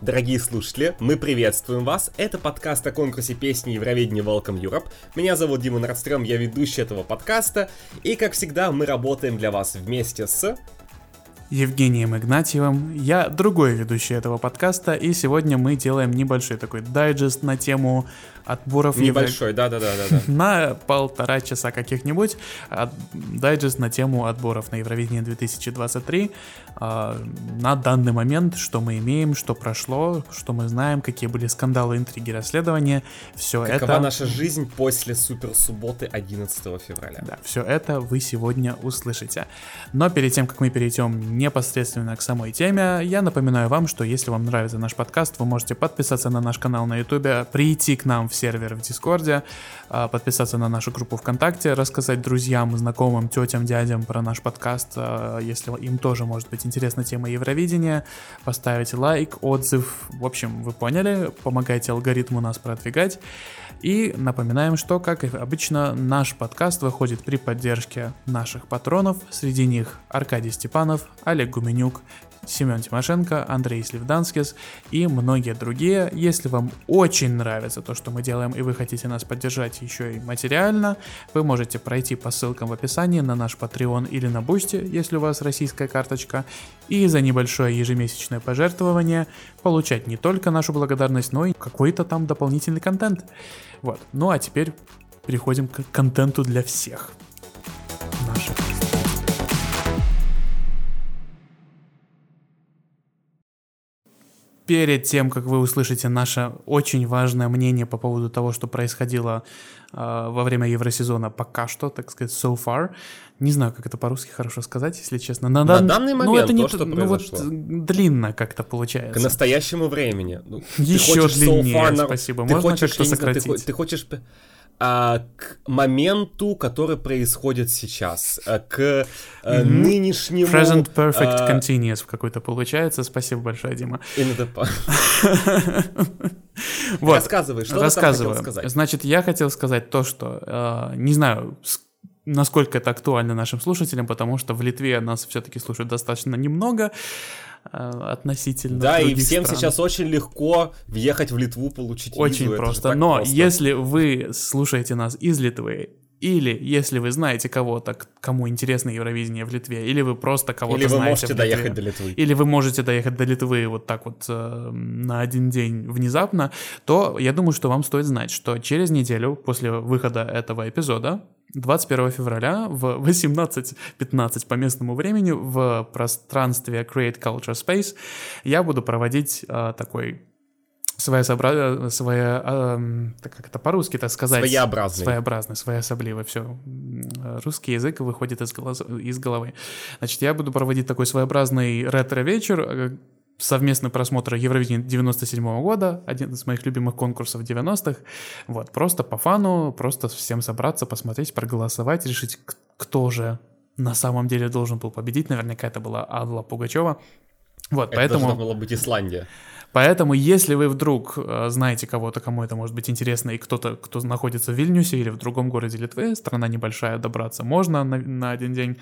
Дорогие слушатели, мы приветствуем вас. Это подкаст о конкурсе песни Евровидения Welcome Europe. Меня зовут Дима Нордстрём, я ведущий этого подкаста. И, как всегда, мы работаем для вас вместе с... Евгением Игнатьевым. Я другой ведущий этого подкаста, и сегодня мы делаем небольшой такой дайджест на тему отборов... Небольшой, да-да-да. На полтора часа каких-нибудь. Дайджест на тему отборов на Евровидение 2023. А, на данный момент, что мы имеем, что прошло, что мы знаем, какие были скандалы, интриги, расследования. Все Какова это... Какова наша жизнь после суперсубботы 11 февраля. Да, все это вы сегодня услышите. Но перед тем, как мы перейдем непосредственно к самой теме, я напоминаю вам, что если вам нравится наш подкаст, вы можете подписаться на наш канал на YouTube, прийти к нам в сервер в Дискорде, а, подписаться на нашу группу ВКонтакте, рассказать друзьям, знакомым, тетям, дядям про наш подкаст, а, если им тоже может быть интересна тема Евровидения, поставить лайк, отзыв, в общем, вы поняли, помогайте алгоритму нас продвигать. И напоминаем, что, как и обычно, наш подкаст выходит при поддержке наших патронов, среди них Аркадий Степанов, Олег Гуменюк, Семен Тимошенко, Андрей Сливданскис и многие другие. Если вам очень нравится то, что мы делаем, и вы хотите нас поддержать еще и материально, вы можете пройти по ссылкам в описании на наш Patreon или на Бусти, если у вас российская карточка, и за небольшое ежемесячное пожертвование получать не только нашу благодарность, но и какой-то там дополнительный контент. Вот. Ну а теперь переходим к контенту для всех. Наших. Перед тем, как вы услышите наше очень важное мнение по поводу того, что происходило э, во время Евросезона пока что, так сказать, so far. Не знаю, как это по-русски хорошо сказать, если честно. На, на данный момент ну, это не, то, что ну, произошло. вот длинно как-то получается. К настоящему времени. Ну, Еще длиннее, so far, спасибо. Ты Можно хочешь, как-то сократить? Знаю, ты, ты хочешь а, к моменту, который происходит сейчас, а, к mm-hmm. нынешнему... Present Perfect а... Continuous какой-то получается. Спасибо большое, Дима. вот. Рассказывай, что Рассказываю. ты хотел сказать? Значит, я хотел сказать то, что, э, не знаю, насколько это актуально нашим слушателям, потому что в Литве нас все-таки слушают достаточно немного. Э, относительно Да, и всем стран. сейчас очень легко въехать в Литву, получить Очень визу. просто. Но просто. если вы слушаете нас из Литвы, или если вы знаете кого-то, кому интересно Евровидение в Литве, или вы просто кого-то знаете. Или вы можете доехать до Литвы. Или вы можете доехать до Литвы вот так вот э, на один день внезапно, то я думаю, что вам стоит знать, что через неделю после выхода этого эпизода 21 февраля в 18.15 по местному времени в пространстве Create Culture Space я буду проводить э, такой своеобразный, своя, э, как это по-русски так сказать? Своеобразный. Своеобразный, своеособливый, все. Русский язык выходит из, голос, из головы. Значит, я буду проводить такой своеобразный ретро-вечер, э, совместный просмотр Евровидения 97 -го года, один из моих любимых конкурсов 90-х. Вот, просто по фану, просто всем собраться, посмотреть, проголосовать, решить, кто же на самом деле должен был победить. Наверняка это была Алла Пугачева. Вот, это поэтому... должна была быть Исландия. Поэтому, если вы вдруг э, знаете кого-то, кому это может быть интересно, и кто-то, кто находится в Вильнюсе или в другом городе Литвы, страна небольшая, добраться можно на, на один день,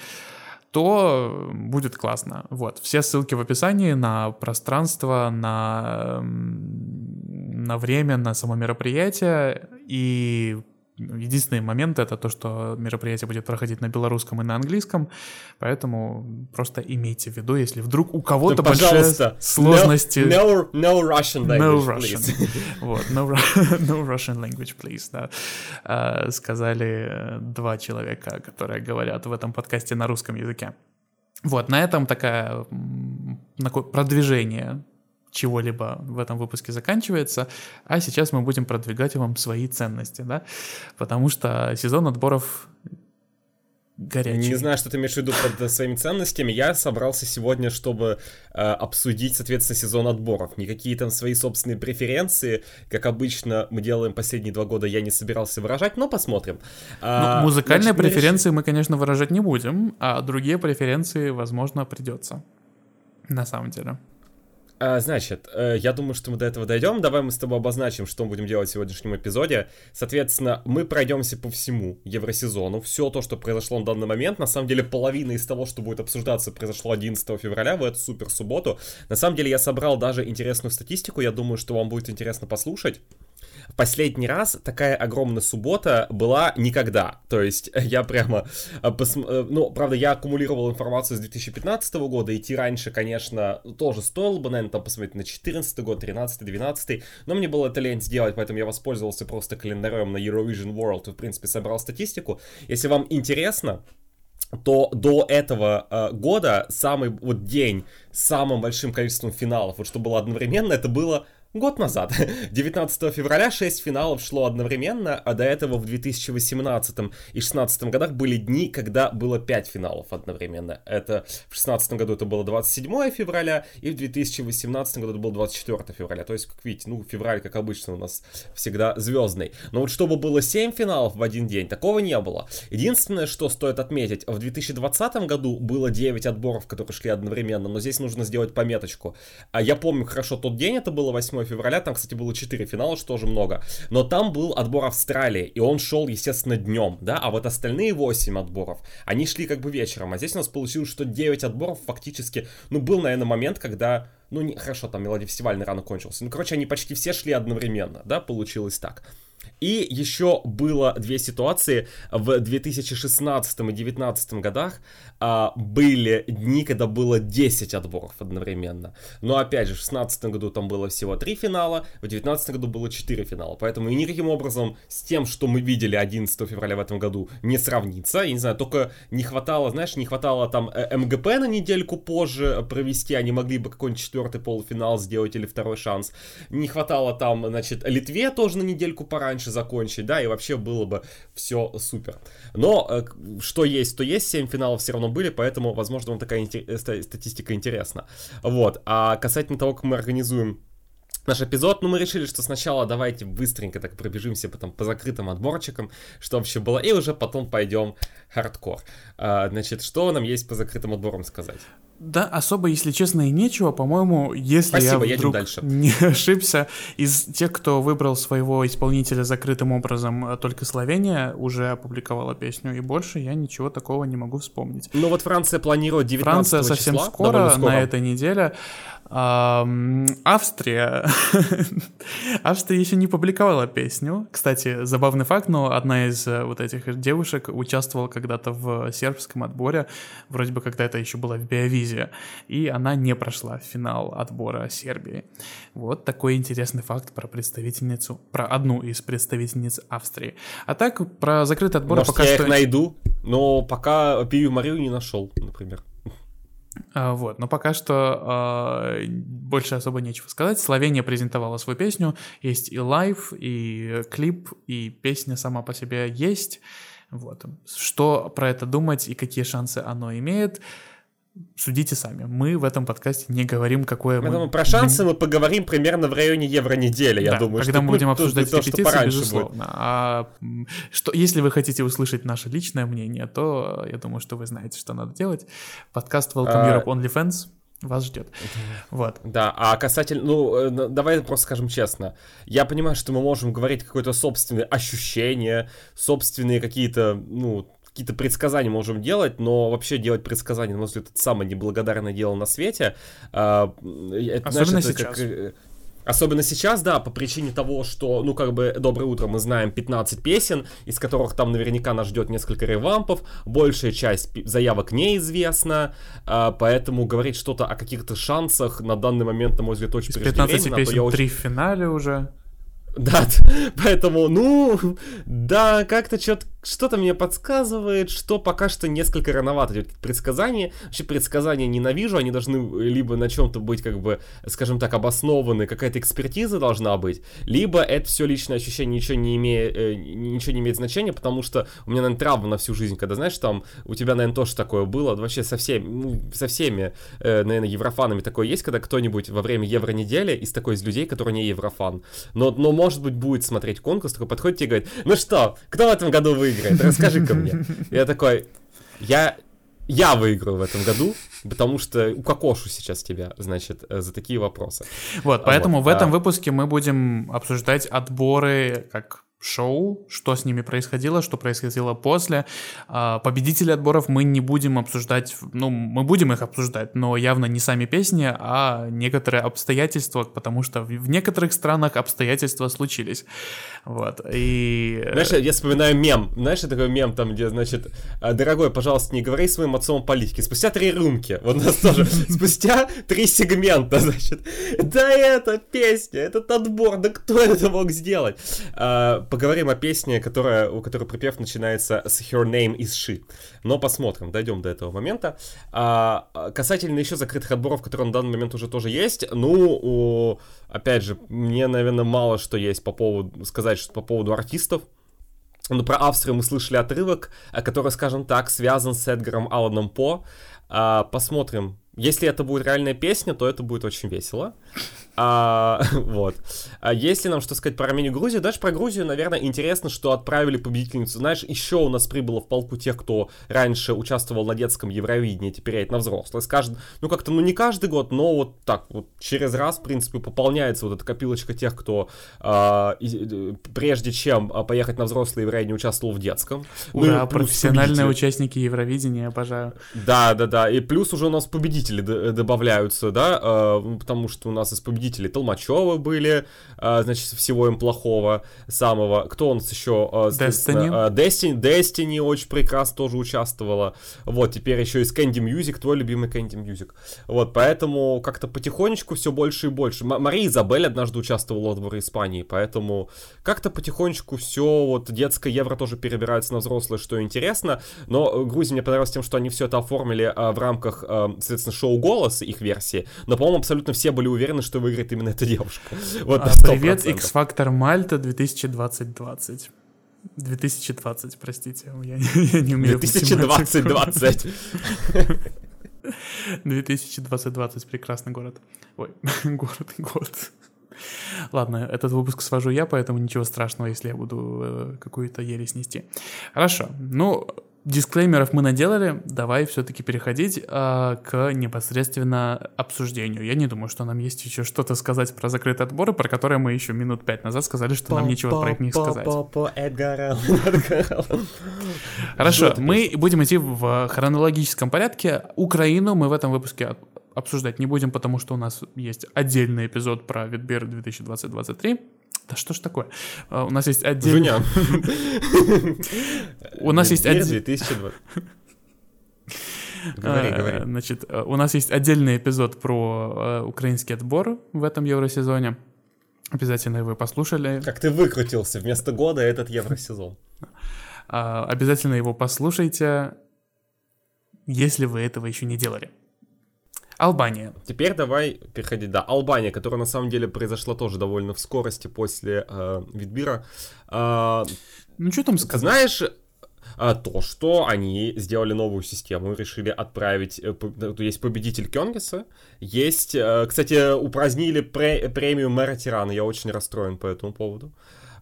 то будет классно. Вот, все ссылки в описании на пространство, на, на время, на само мероприятие и Единственный момент это то, что мероприятие будет проходить на белорусском и на английском, поэтому просто имейте в виду, если вдруг у кого-то да, большие сложности. No, no, no Russian language, no Russian. please. вот, no, no Russian language, please, да. А, сказали э, два человека, которые говорят в этом подкасте на русском языке. Вот, на этом такая такое продвижение чего-либо в этом выпуске заканчивается, а сейчас мы будем продвигать вам свои ценности, да, потому что сезон отборов горячий. Не знаю, что ты имеешь в виду под своими ценностями. Я собрался сегодня, чтобы э, обсудить, соответственно, сезон отборов. Никакие там свои собственные преференции, как обычно мы делаем последние два года, я не собирался выражать, но посмотрим. А, ну, музыкальные значит, преференции мы, конечно, выражать не будем, а другие преференции, возможно, придется. На самом деле. А, значит, э, я думаю, что мы до этого дойдем. Давай мы с тобой обозначим, что мы будем делать в сегодняшнем эпизоде. Соответственно, мы пройдемся по всему Евросезону. Все то, что произошло на данный момент. На самом деле, половина из того, что будет обсуждаться, произошло 11 февраля в эту супер субботу. На самом деле, я собрал даже интересную статистику. Я думаю, что вам будет интересно послушать. Последний раз такая огромная суббота была никогда. То есть я прямо... Э, Пос... Э, ну, правда, я аккумулировал информацию с 2015 года. Идти раньше, конечно, тоже стоило бы, наверное, там посмотреть на 14 год, 13 12 Но мне было это лень сделать, поэтому я воспользовался просто календарем на Eurovision World и, в принципе, собрал статистику. Если вам интересно, то до этого э, года самый вот день с самым большим количеством финалов, вот что было одновременно, это было год назад. 19 февраля 6 финалов шло одновременно, а до этого в 2018 и 2016 годах были дни, когда было 5 финалов одновременно. Это в 2016 году это было 27 февраля, и в 2018 году это было 24 февраля. То есть, как видите, ну, февраль, как обычно, у нас всегда звездный. Но вот чтобы было 7 финалов в один день, такого не было. Единственное, что стоит отметить, в 2020 году было 9 отборов, которые шли одновременно, но здесь нужно сделать пометочку. А я помню хорошо тот день, это было 8 февраля, там, кстати, было 4 финала, что тоже много. Но там был отбор Австралии, и он шел, естественно, днем, да, а вот остальные 8 отборов, они шли как бы вечером. А здесь у нас получилось, что 9 отборов фактически, ну, был, наверное, момент, когда ну, не, хорошо, там мелодия фестивальный рано кончился. Ну, короче, они почти все шли одновременно, да, получилось так. И еще было две ситуации в 2016 и 2019 годах. А, были дни, когда было 10 отборов одновременно. Но опять же, в 2016 году там было всего 3 финала, в 2019 году было 4 финала. Поэтому и никаким образом с тем, что мы видели 11 февраля в этом году, не сравнится. Я не знаю, только не хватало, знаешь, не хватало там э, МГП на недельку позже провести, они могли бы какой-нибудь четвертый полуфинал сделать или второй шанс. Не хватало там, значит, Литве тоже на недельку пораньше закончить, да, и вообще было бы все супер. Но э, что есть, то есть, 7 финалов все равно были, поэтому, возможно, вам такая э, статистика интересна. Вот. А касательно того, как мы организуем наш эпизод, ну, мы решили, что сначала давайте быстренько так пробежимся потом по закрытым отборчикам, что вообще было, и уже потом пойдем хардкор. А, значит, что нам есть по закрытым отборам сказать? Да, особо, если честно, и нечего. По-моему, если Спасибо, я вдруг дальше. не ошибся, из тех, кто выбрал своего исполнителя закрытым образом, э, только Словения уже опубликовала песню, и больше я ничего такого не могу вспомнить. Ну вот Франция планирует 19 Франция совсем числа, скоро, скоро, на этой неделе. Австрия. Австрия еще не публиковала песню. Кстати, забавный факт, но одна из э, вот этих девушек участвовала когда-то в сербском отборе, вроде бы когда это еще было в Беовизии, и она не прошла финал отбора Сербии. Вот такой интересный факт про представительницу, про одну из представительниц Австрии. А так, про закрытый отбор Может, пока я что... их найду, но пока Пию Марию не нашел, например. А, вот, но пока что э, больше особо нечего сказать. Словения презентовала свою песню, есть и лайв, и клип, и песня сама по себе есть. Вот. Что про это думать и какие шансы оно имеет, судите сами. Мы в этом подкасте не говорим, какое мы... мы... Про шансы мы поговорим примерно в районе евро-недели, я да, думаю. когда мы будем обсуждать то, репетиции, безусловно. Будет. А что, если вы хотите услышать наше личное мнение, то я думаю, что вы знаете, что надо делать. Подкаст Welcome а... Europe OnlyFans вас ждет. Вот. Да, а касательно, ну, э, давай просто скажем честно. Я понимаю, что мы можем говорить какое-то собственное ощущение, собственные какие-то, ну, какие-то предсказания можем делать, но вообще делать предсказания, на мой взгляд, это самое неблагодарное дело на свете. А, это, Особенно знаешь, сейчас. Как, э, Особенно сейчас, да, по причине того, что, ну, как бы, доброе утро, мы знаем 15 песен, из которых там наверняка нас ждет несколько ревампов, большая часть заявок неизвестна, а, поэтому говорить что-то о каких-то шансах на данный момент, на мой взгляд, очень Из 15 песен, я 3 очень... в финале уже. Да, поэтому, ну, да, как-то что-то что-то мне подсказывает, что пока что несколько рановато идет предсказания. Вообще предсказания ненавижу, они должны либо на чем-то быть, как бы, скажем так, обоснованы, какая-то экспертиза должна быть, либо это все личное ощущение ничего не, имеет, э, ничего не имеет значения, потому что у меня, наверное, травма на всю жизнь, когда, знаешь, там, у тебя, наверное, тоже такое было, вообще со всеми, ну, со всеми, э, наверное, еврофанами такое есть, когда кто-нибудь во время евронедели из такой из людей, который не еврофан, но, но может быть, будет смотреть конкурс, такой подходит и говорит, ну что, кто в этом году выиграет? Расскажи-ка мне. Я такой, я я выиграю в этом году, потому что укокошу сейчас тебя, значит, э, за такие вопросы. Вот, поэтому вот, в этом а... выпуске мы будем обсуждать отборы как шоу, что с ними происходило, что происходило после. А, победители отборов мы не будем обсуждать, ну, мы будем их обсуждать, но явно не сами песни, а некоторые обстоятельства, потому что в некоторых странах обстоятельства случились. Вот, и... Знаешь, я вспоминаю мем, знаешь, такой мем там, где, значит, «А, дорогой, пожалуйста, не говори своим отцом о политике. Спустя три рюмки, вот у нас тоже, спустя три сегмента, значит, да это песня, этот отбор, да кто это мог сделать? А, поговорим о песне, которая, у которой припев начинается с Her Name is She. Но посмотрим, дойдем до этого момента. А, касательно еще закрытых отборов, которые на данный момент уже тоже есть, ну, у, опять же, мне, наверное, мало что есть по поводу, сказать что по поводу артистов. Ну, про Австрию мы слышали отрывок, который, скажем так, связан с Эдгаром Алланом По. А, посмотрим. Если это будет реальная песня, то это будет очень весело. А, вот. А если нам что сказать про Армению и Грузию, даже про Грузию, наверное, интересно, что отправили победительницу. Знаешь, еще у нас прибыло в полку тех, кто раньше участвовал на детском Евровидении, теперь это на взрослое. Скажем, ну как-то, ну не каждый год, но вот так вот через раз, в принципе, пополняется вот эта копилочка тех, кто а, и, прежде чем а, поехать на взрослое Евровидение участвовал в детском. Ура, ну, профессиональные участники Евровидения, обожаю. Да, да, да. И плюс уже у нас победители добавляются, да, а, потому что у нас из победителей победители Толмачевы были, а, значит, всего им плохого самого. Кто у нас еще? А, Destiny. А, Destiny. Destiny очень прекрасно тоже участвовала. Вот, теперь еще из Candy Music, твой любимый Candy Music. Вот, поэтому как-то потихонечку все больше и больше. Мария Изабель однажды участвовала в отборе Испании, поэтому как-то потихонечку все, вот детское евро тоже перебирается на взрослое, что интересно. Но Грузия мне понравилась тем, что они все это оформили а, в рамках, а, соответственно, шоу «Голос», их версии. Но, по-моему, абсолютно все были уверены, что выиграет выиграет именно эта девушка. Вот а, привет, X-Factor Мальта 2020 2020, простите, я, я не умею 2020-20. 2020 прекрасный город. Ой, город, год. Ладно, этот выпуск свожу я, поэтому ничего страшного, если я буду э, какую-то ересь нести. Хорошо, ну, дисклеймеров мы наделали, давай все-таки переходить э, к непосредственно обсуждению. Я не думаю, что нам есть еще что-то сказать про закрытые отборы, про которые мы еще минут пять назад сказали, что нам нечего про них сказать. Хорошо, мы будем идти в хронологическом порядке. Украину мы в этом выпуске обсуждать не будем, потому что у нас есть отдельный эпизод про Витбер 2020-2023. Да что ж такое? А, у нас есть отдельный... У нас есть... 2020. Говори, говори. Значит, э, у нас есть отдельный эпизод про э, украинский отбор в этом евросезоне. Обязательно его послушали. Как ты выкрутился вместо года этот евросезон. А, обязательно его послушайте, если вы этого еще не делали. Албания. Теперь давай переходить, да, Албания, которая на самом деле произошла тоже довольно в скорости после э, Витбира. Э, ну что там сказать? Знаешь, а, то, что они сделали новую систему, решили отправить, э, есть победитель Кенгиса, есть, э, кстати, упразднили премию мэра Тирана, я очень расстроен по этому поводу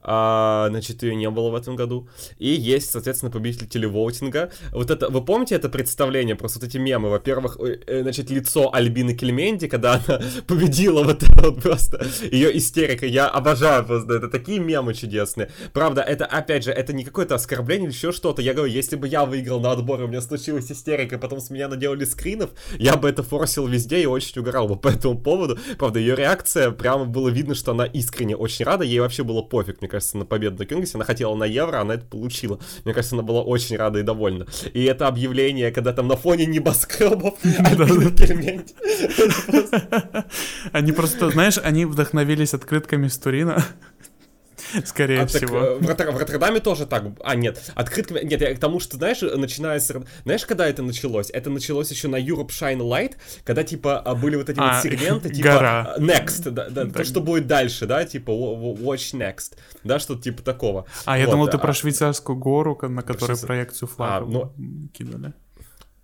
а, значит, ее не было в этом году. И есть, соответственно, победитель телевоутинга. Вот это, вы помните это представление, просто вот эти мемы? Во-первых, э, значит, лицо Альбины Кельменди, когда она победила вот это вот просто, ее истерика. Я обожаю просто, это такие мемы чудесные. Правда, это, опять же, это не какое-то оскорбление или еще что-то. Я говорю, если бы я выиграл на отборе, у меня случилась истерика, потом с меня наделали скринов, я бы это форсил везде и очень угорал бы по этому поводу. Правда, ее реакция, прямо было видно, что она искренне очень рада, ей вообще было пофиг, мне кажется, на победу на Кюнгсе. Она хотела на евро, она это получила. Мне кажется, она была очень рада и довольна. И это объявление, когда там на фоне небоскребов Они просто, знаешь, они вдохновились открытками с Турина. Скорее а, всего. Так, в, Ротер, в Роттердаме тоже так. А, нет, открытками. Нет, я к тому, что, знаешь, начиная с. Знаешь, когда это началось? Это началось еще на Europe Shine Light, когда, типа, а, были вот эти а, вот сегменты, типа. Гора. Next, да, да, то, что будет дальше, да, типа Watch Next, да, что-то типа такого. А, я думал, ты а, про швейцарскую гору, на которой проекцию флага а, ну, кинули.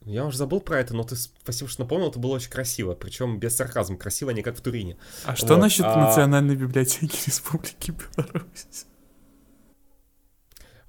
Я уже забыл про это, но ты спасибо, что напомнил, это было очень красиво, причем без сарказма, красиво, не как в Турине. А что вот. насчет а... Национальной библиотеки Республики Беларусь?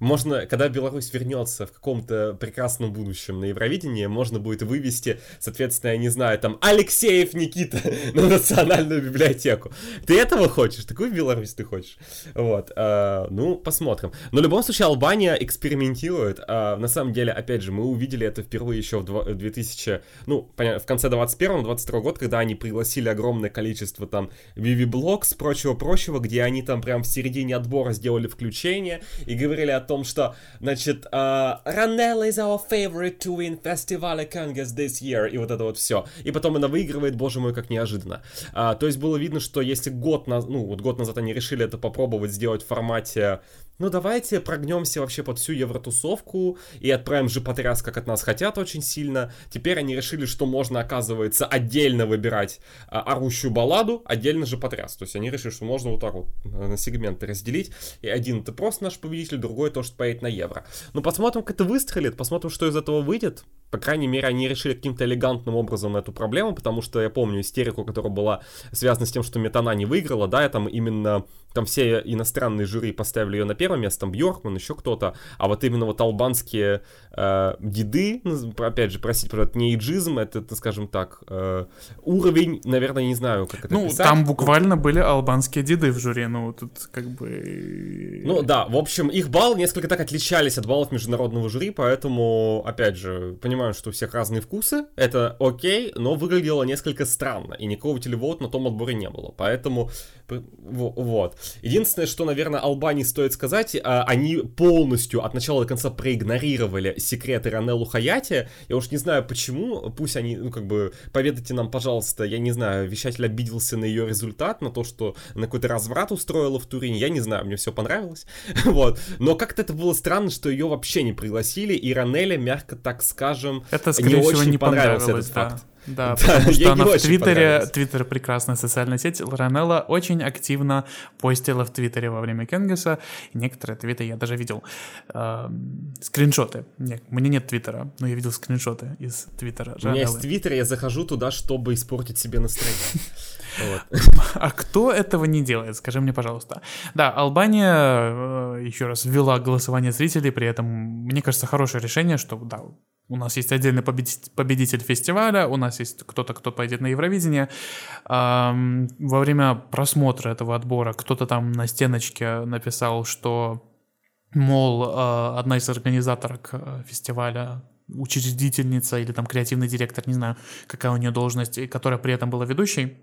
Можно, когда Беларусь вернется в каком-то прекрасном будущем на Евровидение, можно будет вывести, соответственно, я не знаю, там, Алексеев Никита на национальную библиотеку. Ты этого хочешь? Такую Беларусь ты хочешь? Вот, э, ну, посмотрим. Но в любом случае Албания экспериментирует. Э, на самом деле, опять же, мы увидели это впервые еще в 2000, ну, понятно, в конце 21-22 года, когда они пригласили огромное количество там Vivi Blocks, прочего-прочего, где они там прям в середине отбора сделали включение и говорили о том, что, значит, uh, Ранелла is our favorite to win Festival Congress this year, и вот это вот все. И потом она выигрывает, боже мой, как неожиданно. Uh, то есть было видно, что если год, на, ну, вот год назад они решили это попробовать сделать в формате ну давайте прогнемся вообще под всю евротусовку и отправим же потряс, как от нас хотят очень сильно. Теперь они решили, что можно, оказывается, отдельно выбирать а, орущую балладу, отдельно же потряс. То есть они решили, что можно вот так вот э, на сегменты разделить. И один это просто наш победитель, другой то, что поедет на евро. Ну посмотрим, как это выстрелит, посмотрим, что из этого выйдет. По крайней мере, они решили каким-то элегантным образом эту проблему, потому что я помню истерику, которая была связана с тем, что Метана не выиграла, да, и там именно там все иностранные жюри поставили ее на первое место, там Бьоркман, еще кто-то, а вот именно вот албанские э, деды, ну, опять же, простите, это не иджизм, это, это скажем так, э, уровень, наверное, не знаю, как это Ну, писать. там буквально были албанские деды в жюри, ну, тут как бы... Ну, да, в общем, их баллы несколько так отличались от баллов международного жюри, поэтому, опять же, понимаю, что у всех разные вкусы, это окей, но выглядело несколько странно, и никакого телевода на том отборе не было, поэтому, вот. Единственное, что, наверное, Албании стоит сказать, а, они полностью от начала до конца проигнорировали секреты Ранеллу Хаяти. Я уж не знаю почему, пусть они, ну, как бы, поведайте нам, пожалуйста, я не знаю, вещатель обиделся на ее результат, на то, что на какой-то разврат устроила в Турине, я не знаю, мне все понравилось, вот. Но как-то это было странно, что ее вообще не пригласили, и Ранелле, мягко так скажем, это, не очень не понравился этот да. факт. Да, потому что она в Твиттере, Твиттер прекрасная социальная сеть, Ранелла очень активно постила в Твиттере во время Кенгеса, некоторые твиты я даже видел. Э, скриншоты. Нет, у меня нет Твиттера, но я видел скриншоты из Твиттера. У меня есть Твиттер, я захожу туда, чтобы испортить себе настроение. Вот. А кто этого не делает, скажи мне, пожалуйста. Да, Албания, э, еще раз, ввела голосование зрителей, при этом, мне кажется, хорошее решение, что, да, у нас есть отдельный победитель фестиваля, у нас есть кто-то, кто пойдет на Евровидение. Во время просмотра этого отбора кто-то там на стеночке написал, что, мол, а, одна из организаторок э, фестиваля учредительница или там креативный директор, не знаю, какая у нее должность, которая при этом была ведущей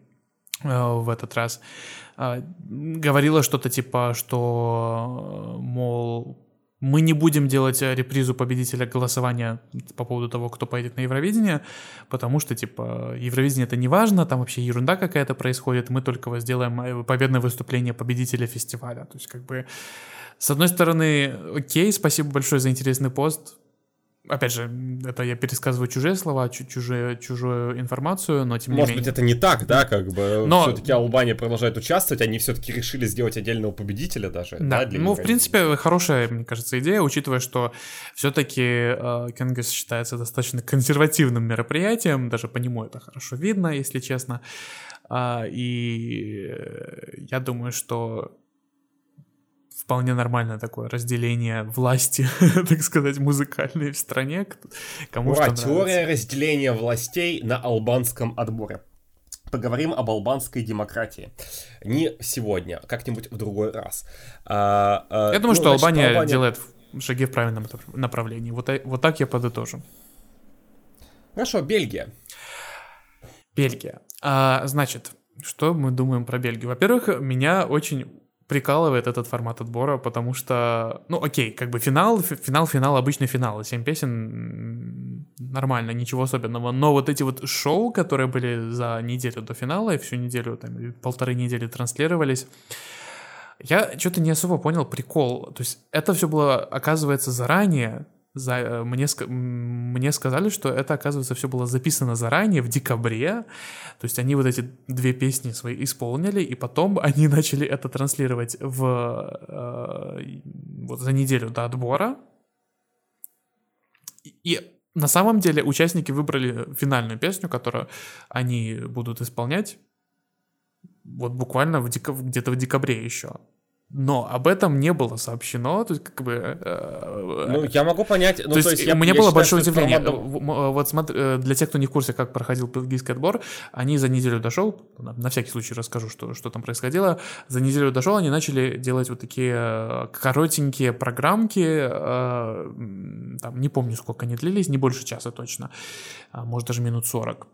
э, в этот раз, говорила что-то типа, что, мол, мы не будем делать э, репризу победителя голосования по поводу того, кто поедет на Евровидение, потому что, типа, Евровидение это не важно, там вообще ерунда какая-то происходит, мы только сделаем э, победное выступление победителя фестиваля. То есть, как бы, с одной стороны, окей, спасибо большое за интересный пост, Опять же, это я пересказываю чужие слова, чужие, чужую информацию, но тем не Может менее... быть, это не так, да, как бы но... все-таки Албания продолжает участвовать, они все-таки решили сделать отдельного победителя даже. Да, да для ну, в принципе, хорошая, мне кажется, идея, учитывая, что все-таки э, Кенгас считается достаточно консервативным мероприятием, даже по нему это хорошо видно, если честно. А, и э, я думаю, что вполне нормальное такое разделение власти, так сказать, музыкальной в стране. Кому Ура, что теория разделения властей на албанском отборе. Поговорим об албанской демократии. Не сегодня, как-нибудь в другой раз. А, а, я думаю, ну, что значит, Албания, Албания делает шаги в правильном направлении. Вот, вот так я подытожу. Хорошо, Бельгия. Бельгия. А, значит, что мы думаем про Бельгию? Во-первых, меня очень прикалывает этот формат отбора, потому что, ну, окей, как бы финал, финал, финал, обычный финал, семь песен, нормально, ничего особенного, но вот эти вот шоу, которые были за неделю до финала и всю неделю, там, полторы недели транслировались, я что-то не особо понял прикол, то есть это все было, оказывается, заранее, за, э, мне, мне сказали, что это, оказывается, все было записано заранее, в декабре. То есть они вот эти две песни свои исполнили, и потом они начали это транслировать в, э, вот за неделю до отбора. И на самом деле участники выбрали финальную песню, которую они будут исполнять вот буквально в декаб... где-то в декабре еще. Но об этом не было сообщено, то есть как бы... Э, ну, я могу понять... Ну, то, есть, есть у меня было считаю, большое удивление. Формат... Вот смотри, для тех, кто не в курсе, как проходил бельгийский отбор, они за неделю дошел, на всякий случай расскажу, что, что там происходило, за неделю дошел, они начали делать вот такие коротенькие программки, там, не помню, сколько они длились, не больше часа точно, а, может даже минут 40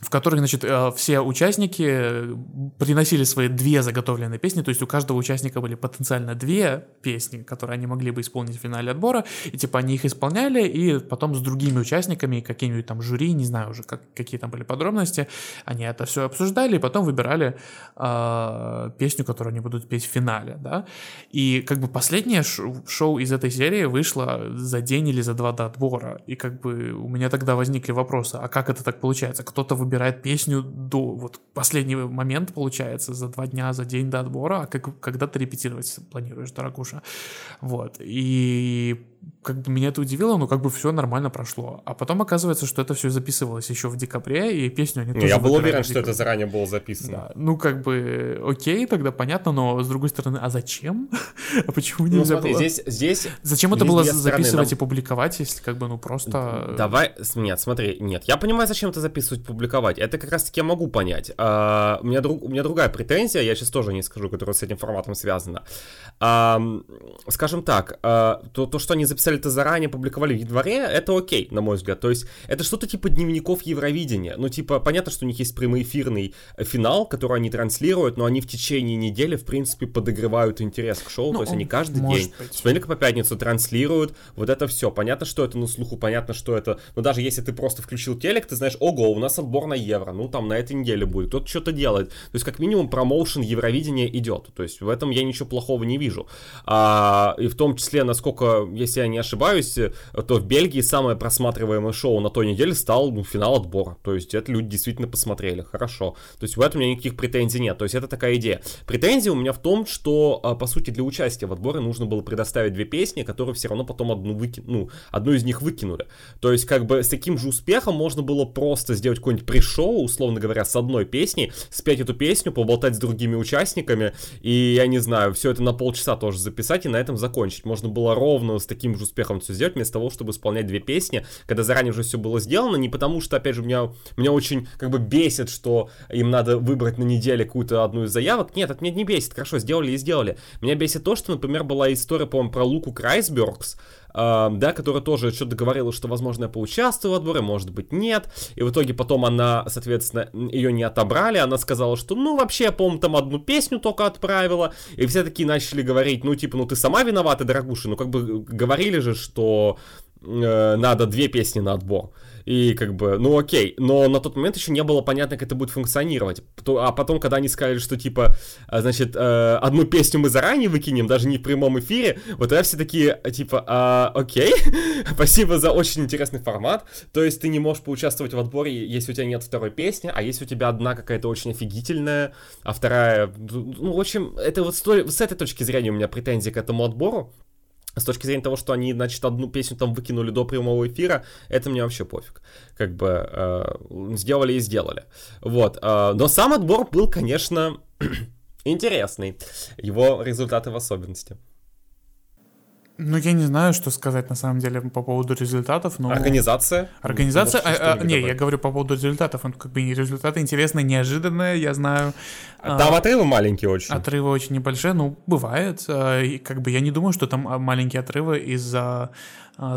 в которых, значит, э, все участники приносили свои две заготовленные песни, то есть у каждого участника были потенциально две песни, которые они могли бы исполнить в финале отбора, и типа они их исполняли, и потом с другими участниками, какими-нибудь там жюри, не знаю уже, как, какие там были подробности, они это все обсуждали, и потом выбирали э, песню, которую они будут петь в финале, да, и как бы последнее шоу из этой серии вышло за день или за два до отбора, и как бы у меня тогда возникли вопросы, а как это так получается, кто-то выбирает выбирает песню до вот последний момент, получается, за два дня, за день до отбора, а как, когда ты репетировать планируешь, дорогуша. Вот. И как бы меня это удивило, но как бы все нормально прошло. А потом оказывается, что это все записывалось еще в декабре, и песню они тоже Я был уверен, что это заранее было записано. Да. Ну, как бы, окей, тогда понятно, но с другой стороны, а зачем? а почему ну, нельзя ну, смотри, было? Здесь, здесь Зачем это было записывать нам... и публиковать, если как бы, ну, просто... Давай, нет, смотри, нет, я понимаю, зачем это записывать, публиковать. Это как раз-таки я могу понять. А, у, меня друг, у меня другая претензия, я сейчас тоже не скажу, которая с этим форматом связана. А, скажем так, а, то, то, что они записали это заранее публиковали в январе, это окей, на мой взгляд. То есть это что-то типа дневников Евровидения. Ну, типа, понятно, что у них есть прямоэфирный э, финал, который они транслируют, но они в течение недели, в принципе, подогревают интерес к шоу. Ну, то есть они каждый день быть. с понедельника по пятницу транслируют вот это все. Понятно, что это на слуху, понятно, что это... Но даже если ты просто включил телек, ты знаешь, ого, у нас отбор на Евро, ну, там на этой неделе будет, кто-то что-то делает. То есть, как минимум, промоушен Евровидения идет. То есть, в этом я ничего плохого не вижу. А, и в том числе, насколько, если я не ошибаюсь, э, то в Бельгии самое просматриваемое шоу на той неделе стал ну, финал отбора. То есть это люди действительно посмотрели. Хорошо. То есть в этом у меня никаких претензий нет. То есть это такая идея. Претензия у меня в том, что, а, по сути, для участия в отборе нужно было предоставить две песни, которые все равно потом одну, выки... ну, одну из них выкинули. То есть как бы с таким же успехом можно было просто сделать какое-нибудь пришоу, условно говоря, с одной песней, спеть эту песню, поболтать с другими участниками, и, я не знаю, все это на полчаса тоже записать и на этом закончить. Можно было ровно с таким же успехом все сделать, вместо того, чтобы исполнять две песни, когда заранее уже все было сделано, не потому что, опять же, меня, меня очень как бы бесит, что им надо выбрать на неделе какую-то одну из заявок. Нет, это меня не бесит, хорошо, сделали и сделали. Меня бесит то, что, например, была история, по-моему, про Луку Крайсбергс, да, которая тоже что-то говорила, что, возможно, я поучаствую в отборе, может быть, нет. И в итоге потом она, соответственно, ее не отобрали. Она сказала, что, ну, вообще, я, по-моему, там одну песню только отправила. И все такие начали говорить, ну, типа, ну, ты сама виновата, дорогуша. Ну, как бы говорили же, что э, надо две песни на отбор. И как бы, ну окей, но на тот момент еще не было понятно, как это будет функционировать. А потом, когда они сказали, что типа, а, значит, э, одну песню мы заранее выкинем, даже не в прямом эфире, вот тогда все такие, типа, а, окей, спасибо за очень интересный формат. То есть ты не можешь поучаствовать в отборе, если у тебя нет второй песни, а если у тебя одна какая-то очень офигительная, а вторая, ну, в общем, это вот с этой точки зрения у меня претензии к этому отбору. С точки зрения того, что они, значит, одну песню там выкинули до прямого эфира, это мне вообще пофиг. Как бы э, сделали и сделали. Вот. Э, но сам отбор был, конечно, интересный. Его результаты в особенности. Ну, я не знаю, что сказать на самом деле по поводу результатов, но... Организация? Организация? А, а, не, я говорю по поводу результатов. Он как бы результаты интересные, неожиданные, я знаю. А там а, отрывы маленькие очень. Отрывы очень небольшие, ну, бывает. А, и, как бы я не думаю, что там маленькие отрывы из-за а,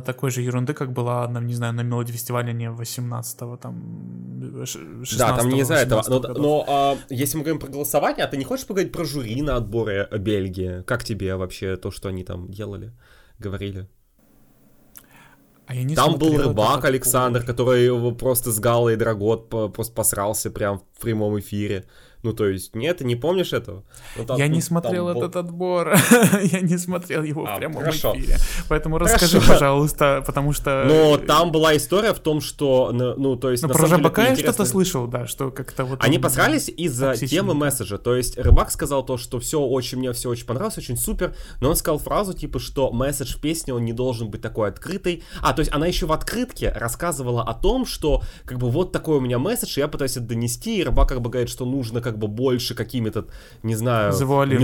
такой же ерунды, как была, на, не знаю, на Мелоди фестивале не 18-го, там, 16 Да, там не из-за этого. Но, но а, если мы говорим про голосование, а ты не хочешь поговорить про жюри на отборе Бельгии? Как тебе вообще то, что они там делали? говорили. А я не Там был рыбак Александр, который просто с Галой Драгот просто посрался прям в прямом эфире. Ну, то есть, нет, ты не помнишь этого? Ну, там, я не смотрел этот был... отбор. я не смотрел его а, в прямом хорошо. эфире. Поэтому хорошо. расскажи, пожалуйста, потому что... Но там была история в том, что, ну, то есть... Ну, про Жабака я что-то слышал, да, что как-то вот... Они посрались из-за темы месседжа. То есть, рыбак сказал то, что все очень, мне все очень понравилось, очень супер, но он сказал фразу, типа, что месседж в песне, он не должен быть такой открытый. А, то есть, она еще в открытке рассказывала о том, что, как бы, вот такой у меня месседж, и я пытаюсь это донести, и рыбак как бы говорит, что нужно как как бы больше какими-то, не знаю,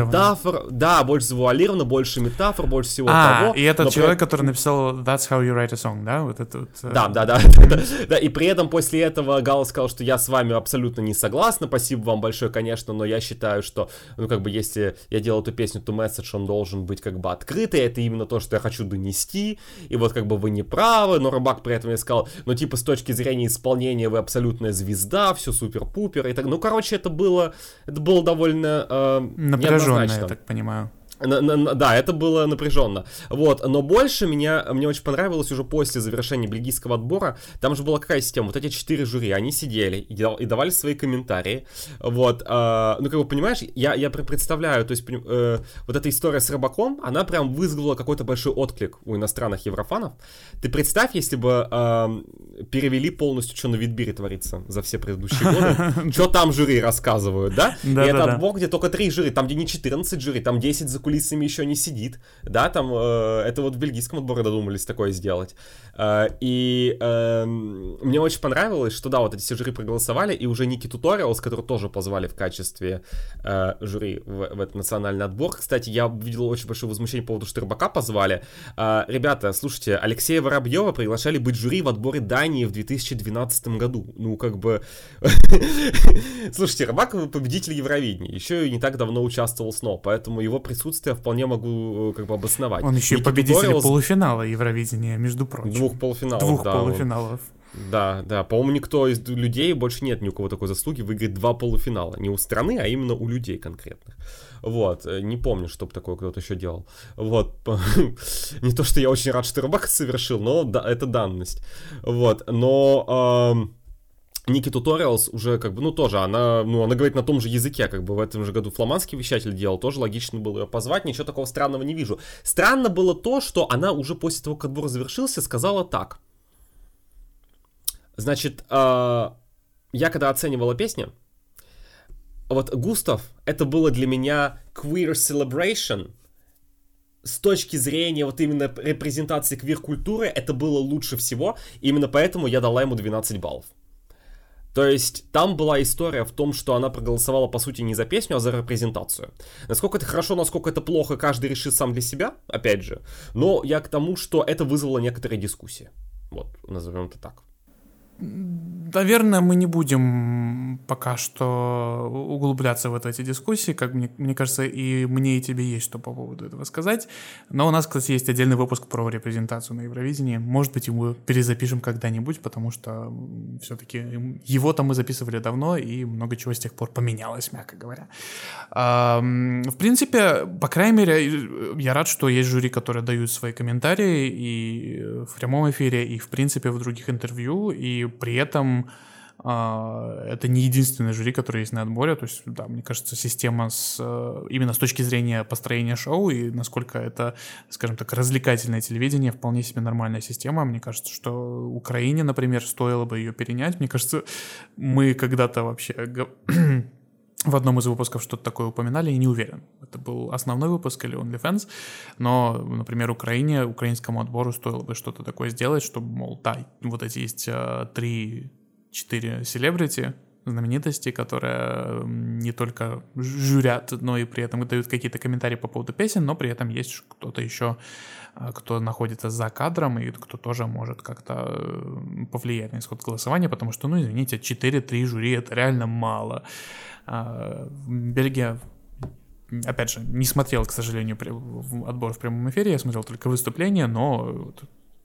метафор. Да, больше завуалировано, больше метафор, больше всего А, того. и этот но при человек, который написал That's how you write a song, да? Вот это вот, э, Да, да, да, да. И при этом после этого Гал сказал, что я с вами абсолютно не согласна. Спасибо вам большое, конечно, но я считаю, что, ну, как бы, если я делал эту песню, то месседж, он должен быть, как бы, открытый. Это именно то, что я хочу донести. И вот, как бы, вы не правы. Но Рыбак при этом мне сказал, ну, типа, с точки зрения исполнения вы абсолютная звезда, все супер-пупер. И так, ну, короче, это было, это было довольно э, неоднозначно. я так понимаю. Да, это было напряженно. Вот, но больше меня, мне очень понравилось уже после завершения бельгийского отбора. Там же была какая система? Вот эти четыре жюри, они сидели и, и давали свои комментарии. Вот, а, ну, как бы, понимаешь, я, я представляю, то есть, э, вот эта история с рыбаком, она прям вызвала какой-то большой отклик у иностранных еврофанов. Ты представь, если бы ам, перевели полностью, что на Витбире творится за все предыдущие годы. Что там жюри рассказывают, да? И это отбор, где только три жюри, там где не 14 жюри, там 10 за кулисами еще не сидит, да, там э, это вот в бельгийском отборе додумались такое сделать. Э, и эм, мне очень понравилось, что да, вот эти все жюри проголосовали, и уже Ники Туториалс, который тоже позвали в качестве э, жюри в, в этот национальный отбор. Кстати, я видел очень большое возмущение по поводу, что Рыбака позвали. Э, ребята, слушайте, Алексея Воробьева приглашали быть жюри в отборе Дании в 2012 году. Ну, как бы... Слушайте, Рыбак победитель Евровидения, еще и не так давно участвовал снова, поэтому его присутствие вполне могу э, как бы обосновать. Он еще и победитель Туториалс- полуфинала Евровидения, между прочим. Двух полуфиналов, Двух да, он- полуфиналов. Да, да, по-моему, никто из людей, больше нет ни у кого такой заслуги выиграть два полуфинала. Не у страны, а именно у людей конкретных. Вот, э, не помню, чтобы такое кто-то еще делал. Вот, не то, что я очень рад, что Рыбак совершил, но да, это данность. Вот, но... ам, Ники Туториалс уже как бы, ну тоже, она, ну, она говорит на том же языке, как бы в этом же году фламандский вещатель делал, тоже логично было ее позвать, ничего такого странного не вижу. Странно было то, что она уже после того, как отбор завершился, сказала так. Значит, э, я когда оценивала песню, вот Густав, это было для меня queer celebration, с точки зрения вот именно репрезентации квир-культуры, это было лучше всего, именно поэтому я дала ему 12 баллов. То есть там была история в том, что она проголосовала по сути не за песню, а за репрезентацию. Насколько это хорошо, насколько это плохо, каждый решит сам для себя, опять же. Но я к тому, что это вызвало некоторые дискуссии. Вот, назовем это так. Наверное, мы не будем пока что углубляться в вот эти дискуссии, как мне, мне кажется, и мне, и тебе есть что по поводу этого сказать. Но у нас, кстати, есть отдельный выпуск про репрезентацию на Евровидении. Может быть, его перезапишем когда-нибудь, потому что все-таки его-то мы записывали давно, и много чего с тех пор поменялось, мягко говоря. В принципе, по крайней мере, я рад, что есть жюри, которые дают свои комментарии и в прямом эфире, и, в принципе, в других интервью, и при этом а, это не единственное жюри, которое есть на отборе. То есть, да, мне кажется, система с, э, именно с точки зрения построения шоу и насколько это, скажем так, развлекательное телевидение, вполне себе нормальная система. Мне кажется, что Украине, например, стоило бы ее перенять. Мне кажется, мы когда-то вообще в одном из выпусков что-то такое упоминали, я не уверен. Это был основной выпуск или OnlyFans, но, например, Украине, украинскому отбору стоило бы что-то такое сделать, чтобы, мол, да, вот эти есть э, три-четыре селебрити, знаменитости, которые не только жюрят, но и при этом дают какие-то комментарии по поводу песен, но при этом есть кто-то еще, э, кто находится за кадром и кто тоже может как-то э, повлиять на исход голосования, потому что, ну, извините, 4-3 жюри — это реально мало. А, Бельгия опять же, не смотрел, к сожалению, отбор в прямом эфире, я смотрел только выступление, но,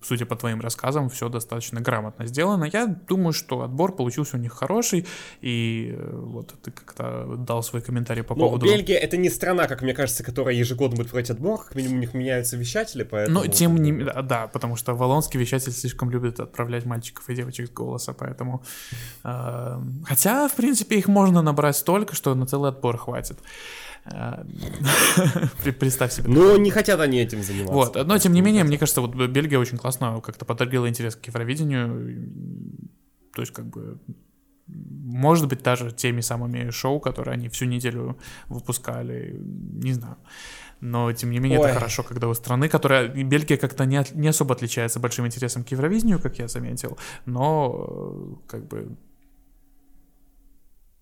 судя по твоим рассказам, все достаточно грамотно сделано. Я думаю, что отбор получился у них хороший, и э, вот ты как-то дал свой комментарий по Ну, поводу... Бельгия это не страна, как мне кажется, которая ежегодно будет проводить отбор, как минимум у них меняются вещатели, поэтому... Но тем не менее, да, да, потому что Волонский вещатель слишком любит отправлять мальчиков и девочек с голоса, поэтому... э, хотя, в принципе, их можно набрать столько, что на целый отбор хватит. Э, Представь себе. Но не хотят они этим заниматься. Вот, но тем не менее, мне кажется, вот Бельгия очень классно как-то подогрела интерес к Евровидению. То есть, как бы, может быть, даже теми самыми шоу, которые они всю неделю выпускали, не знаю. Но, тем не менее, Ой. это хорошо, когда у страны, которая... Бельгия как-то не, от- не особо отличается большим интересом к Евровидению, как я заметил, но, э, как бы,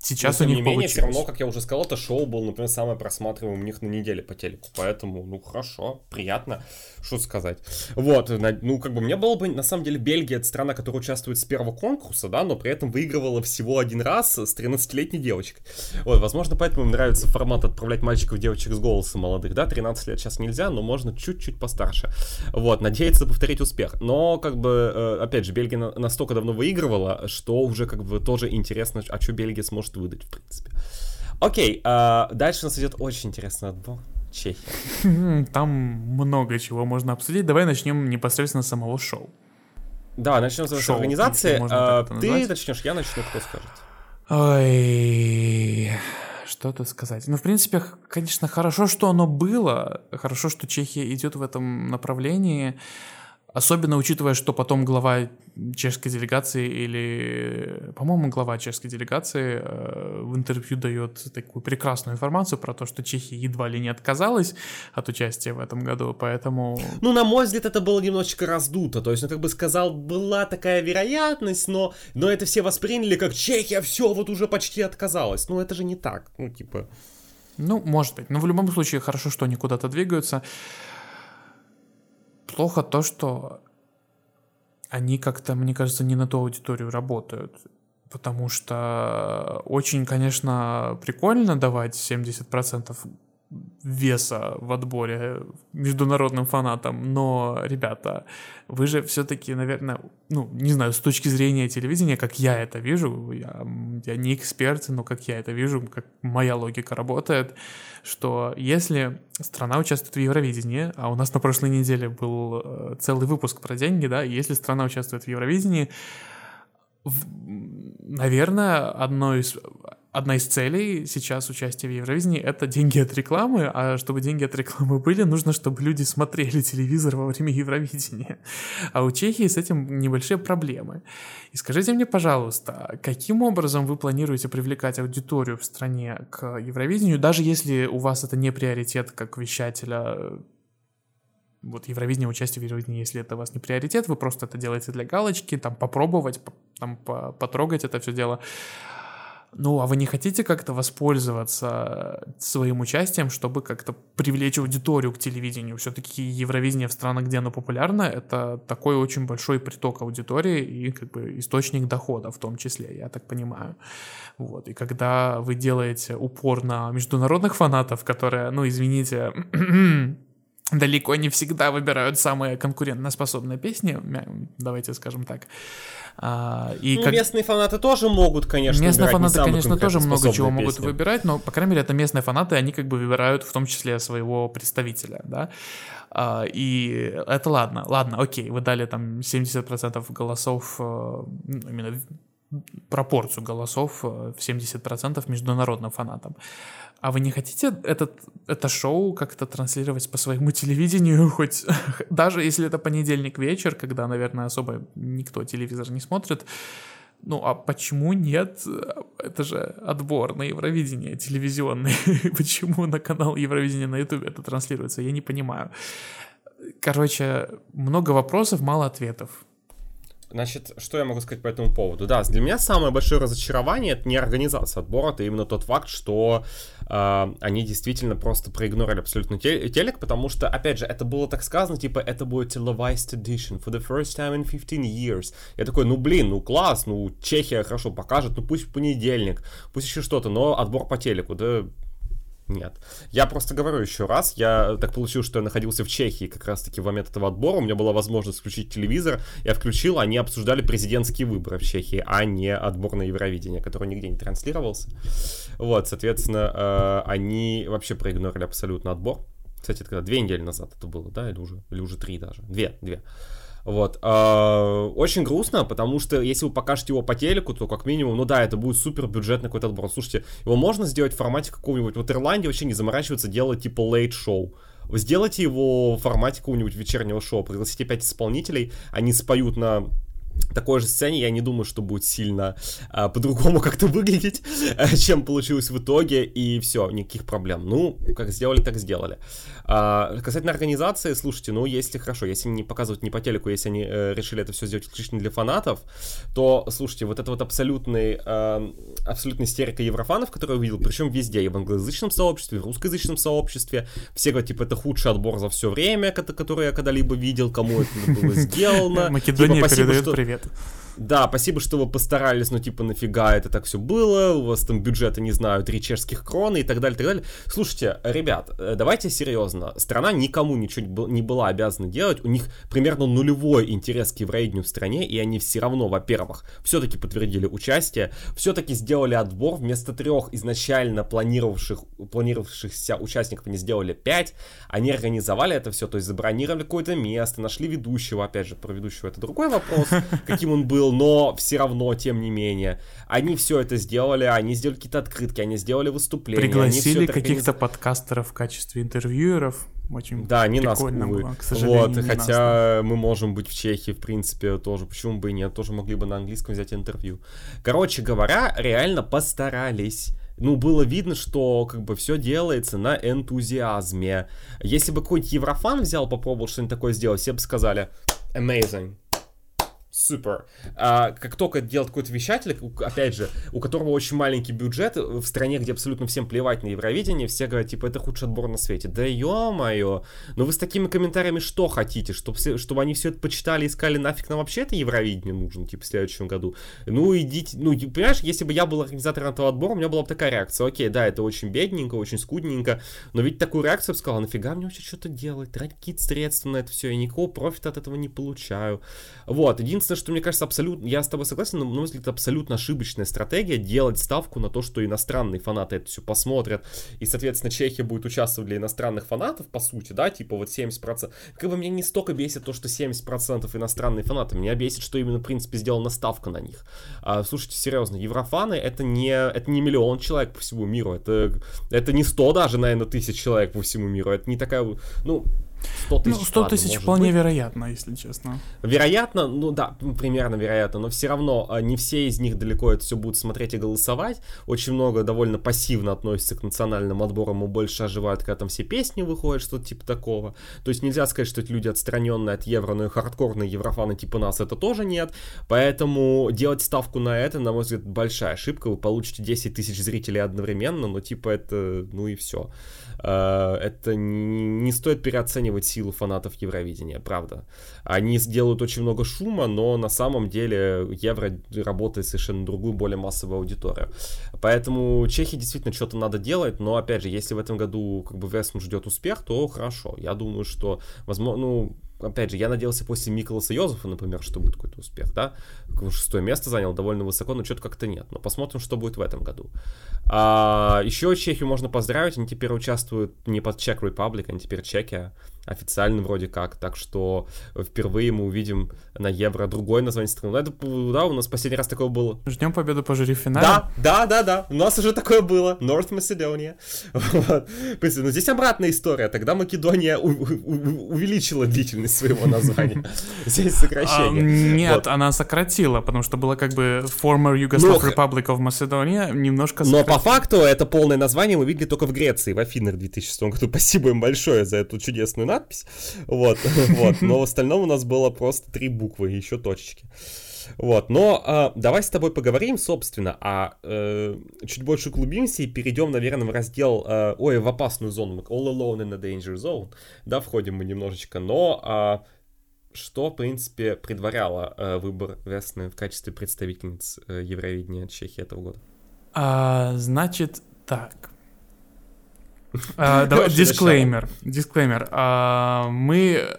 Сейчас Но, у них не менее, получилось. все равно, как я уже сказал, это шоу было, например, самое просматриваемое у них на неделе по телеку. Поэтому, ну, хорошо, приятно, что сказать. Вот, ну, как бы мне было бы, на самом деле, Бельгия это страна, которая участвует с первого конкурса, да, но при этом выигрывала всего один раз с 13-летней девочкой. Вот, возможно, поэтому им нравится формат отправлять мальчиков и девочек с голосом молодых, да, 13 лет сейчас нельзя, но можно чуть-чуть постарше. Вот, надеяться повторить успех. Но, как бы, э, опять же, Бельгия на- настолько давно выигрывала, что уже, как бы, тоже интересно, а что Бельгия сможет выдать, в принципе. Окей, а, дальше у нас идет очень интересный отбор. Чехия. М, Там много чего можно обсудить. Давай начнем непосредственно с самого шоу. Да, начнем с Шоу, организации. А, Ты назвать. начнешь, я начну, кто скажет. Ой, что тут сказать? Ну, в принципе, конечно, хорошо, что оно было. Хорошо, что Чехия идет в этом направлении. Особенно учитывая, что потом глава чешской делегации или, по-моему, глава чешской делегации э, в интервью дает такую прекрасную информацию про то, что Чехия едва ли не отказалась от участия в этом году, поэтому... Ну, на мой взгляд, это было немножечко раздуто. То есть, ну, как бы сказал, была такая вероятность, но, но это все восприняли как Чехия, все, вот уже почти отказалась. Ну, это же не так. Ну, типа... Ну, может быть. Но в любом случае хорошо, что они куда-то двигаются. Плохо то, что они как-то, мне кажется, не на ту аудиторию работают. Потому что очень, конечно, прикольно давать 70% веса в отборе международным фанатам, но, ребята, вы же все-таки, наверное, ну, не знаю, с точки зрения телевидения, как я это вижу, я, я не эксперт, но как я это вижу, как моя логика работает, что если страна участвует в Евровидении, а у нас на прошлой неделе был э, целый выпуск про деньги, да, если страна участвует в Евровидении, в- наверное, одно из, одна из целей сейчас участия в Евровидении — это деньги от рекламы, а чтобы деньги от рекламы были, нужно, чтобы люди смотрели телевизор во время Евровидения. А у Чехии с этим небольшие проблемы. И скажите мне, пожалуйста, каким образом вы планируете привлекать аудиторию в стране к Евровидению, даже если у вас это не приоритет как вещателя вот Евровидение, участие в Евровидении, если это у вас не приоритет, вы просто это делаете для галочки, там попробовать, по- там по- потрогать это все дело. Ну, а вы не хотите как-то воспользоваться своим участием, чтобы как-то привлечь аудиторию к телевидению? Все-таки Евровидение в странах, где оно популярно, это такой очень большой приток аудитории и как бы источник дохода в том числе, я так понимаю. Вот. И когда вы делаете упор на международных фанатов, которые, ну, извините, далеко не всегда выбирают самые конкурентоспособные песни, давайте скажем так. А, и ну, как- местные фанаты тоже могут, конечно, Местные фанаты, конечно, тоже много чего конкурентоспособные могут песни. выбирать, но, по крайней мере, это местные фанаты, они как бы выбирают в том числе своего представителя, да. А, и это ладно, ладно, окей, вы дали там 70% голосов, э, именно пропорцию голосов э, в 70% международным фанатам. А вы не хотите этот, это шоу как-то транслировать по своему телевидению, хоть даже если это понедельник вечер, когда, наверное, особо никто телевизор не смотрит, ну а почему нет? Это же отбор на Евровидение телевизионный. почему на канал Евровидения на Ютубе это транслируется? Я не понимаю. Короче, много вопросов, мало ответов. Значит, что я могу сказать по этому поводу? Да, для меня самое большое разочарование это не организация отбора, это именно тот факт, что э, они действительно просто проигнорили абсолютно те- телек, потому что, опять же, это было так сказано, типа, это будет televised edition for the first time in 15 years. Я такой, ну блин, ну класс, ну Чехия хорошо покажет, ну пусть в понедельник, пусть еще что-то, но отбор по телеку, да нет. Я просто говорю еще раз, я так получилось, что я находился в Чехии как раз-таки в момент этого отбора, у меня была возможность включить телевизор, я включил, они обсуждали президентские выборы в Чехии, а не отбор на Евровидение, который нигде не транслировался. Вот, соответственно, э, они вообще проигнорили абсолютно отбор. Кстати, это когда две недели назад это было, да, или уже, или уже три даже, две, две. Вот. э, Очень грустно, потому что если вы покажете его по телеку, то как минимум, ну да, это будет супер бюджетный какой-то отбор. Слушайте, его можно сделать в формате какого-нибудь... Вот Ирландия вообще не заморачивается делать типа лейт-шоу. Сделайте его в формате какого-нибудь вечернего шоу, пригласите пять исполнителей, они споют на такой же сцене, я не думаю, что будет сильно а, по-другому как-то выглядеть, чем получилось в итоге, и все, никаких проблем. Ну, как сделали, так сделали. А, касательно организации, слушайте, ну, если хорошо, если не показывать не по телеку, если они э, решили это все сделать исключительно для фанатов, то, слушайте, вот это вот абсолютный, э, абсолютная истерика еврофанов, которую я увидел, причем везде, и в англоязычном сообществе, и в русскоязычном сообществе, все говорят, типа, это худший отбор за все время, который я когда-либо видел, кому это было сделано. Македония типа, передает привет. Да, спасибо, что вы постарались, но типа нафига это так все было, у вас там бюджеты, не знаю, три чешских кроны и так далее, так далее. Слушайте, ребят, э, давайте серьезно, страна никому ничего не была обязана делать, у них примерно нулевой интерес к евровидению в стране, и они все равно, во-первых, все-таки подтвердили участие, все-таки сделали отбор, вместо трех изначально планировавших, планировавшихся участников они сделали пять, они организовали это все, то есть забронировали какое-то место, нашли ведущего, опять же, про ведущего это другой вопрос, каким он был, но все равно, тем не менее, они все это сделали, они сделали какие-то открытки, они сделали выступления. Пригласили каких-то подкастеров в качестве интервьюеров. Очень да, не нас, было, к сожалению. Вот, хотя нас, мы можем быть в Чехии, в принципе, тоже, почему бы и нет, тоже могли бы на английском взять интервью. Короче говоря, реально постарались ну, было видно, что как бы все делается на энтузиазме. Если бы какой-нибудь еврофан взял, попробовал что-нибудь такое сделать, все бы сказали amazing, супер. А, как только делает какой-то вещатель, опять же, у которого очень маленький бюджет, в стране, где абсолютно всем плевать на Евровидение, все говорят, типа, это худший отбор на свете. Да ё-моё, но вы с такими комментариями что хотите? Чтобы, чтобы они все это почитали и искали, нафиг нам вообще это Евровидение нужно, типа, в следующем году? Ну, идите, ну, понимаешь, если бы я был организатором этого отбора, у меня была бы такая реакция. Окей, да, это очень бедненько, очень скудненько, но ведь такую реакцию я бы сказал, нафига мне вообще что-то делать, тратить какие-то средства на это все, я никакого профита от этого не получаю. Вот, единственное, что мне кажется, абсолютно, я с тобой согласен, но, на мой взгляд, это абсолютно ошибочная стратегия делать ставку на то, что иностранные фанаты это все посмотрят, и, соответственно, Чехия будет участвовать для иностранных фанатов, по сути, да, типа вот 70%. Как бы меня не столько бесит то, что 70% иностранные фанаты, меня бесит, что именно, в принципе, сделана ставка на них. А, слушайте, серьезно, еврофаны это не, это не миллион человек по всему миру, это, это не 100 даже, наверное, тысяч человек по всему миру, это не такая, ну, 100 тысяч. Ну, 100 тысяч вполне быть. вероятно, если честно. Вероятно, ну да, примерно вероятно, но все равно а, не все из них далеко это все будут смотреть и голосовать. Очень много довольно пассивно относятся к национальным отборам и больше оживают, когда там все песни выходят, что-то типа такого. То есть нельзя сказать, что эти люди отстраненные от евро, но и хардкорные еврофаны типа нас это тоже нет. Поэтому делать ставку на это, на мой взгляд, большая ошибка. Вы получите 10 тысяч зрителей одновременно, но типа это, ну и все. А, это не стоит переоценивать силу фанатов Евровидения, правда. Они сделают очень много шума, но на самом деле Евро работает совершенно другую, более массовую аудиторию. Поэтому Чехии действительно что-то надо делать, но опять же, если в этом году как бы Весму ждет успех, то хорошо. Я думаю, что, возможно, ну, опять же, я надеялся после Миколаса Йозефа, например, что будет какой-то успех, да? Шестое место занял довольно высоко, но что-то как-то нет. Но посмотрим, что будет в этом году. А, еще Чехию можно поздравить, они теперь участвуют не под Czech Republic, они теперь Чехия официально вроде как, так что впервые мы увидим на Евро другое название страны. Это, да, у нас последний раз такое было. Ждем победу по жюри финале. Да, да, да, да, у нас уже такое было, North Macedonia. Вот. Но здесь обратная история, тогда Македония увеличила длительность своего названия. Здесь сокращение. А, нет, она сократила, потому что было как бы former Yugoslav Republic of Macedonia, немножко Но по факту это полное название мы видели только в Греции, в Афинах в 2006 году. Спасибо им большое за эту чудесную надпись. Вот, вот. Но в остальном у нас было просто три буквы и еще точечки. Вот, но э, давай с тобой поговорим, собственно, а э, чуть больше углубимся и перейдем, наверное, в раздел, э, ой, в опасную зону, All Alone in the Danger Zone, да, входим мы немножечко, но э, что, в принципе, предваряло э, выбор Весны в качестве представительниц э, Евровидения Чехии этого года? А, значит, так, а, дисклеймер. Дисклеймер. А, мы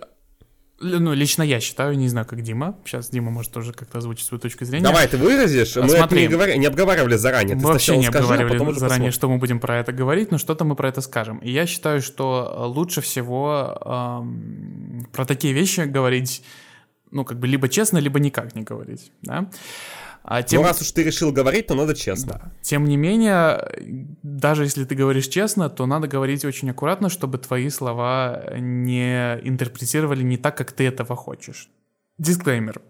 ну, лично я считаю, не знаю, как Дима. Сейчас Дима может тоже как-то озвучить свою точку зрения. Давай, ты выразишь. Мы Смотри, это не, обговаривали заранее. Мы вообще не скажи, а обговаривали а заранее, посмотрим. что мы будем про это говорить, но что-то мы про это скажем. И я считаю, что лучше всего эм, про такие вещи говорить, ну, как бы либо честно, либо никак не говорить. Да? А тем... Ну, раз уж ты решил говорить, то надо честно. Да. Тем не менее, даже если ты говоришь честно, то надо говорить очень аккуратно, чтобы твои слова не интерпретировали не так, как ты этого хочешь. Дисклеймер.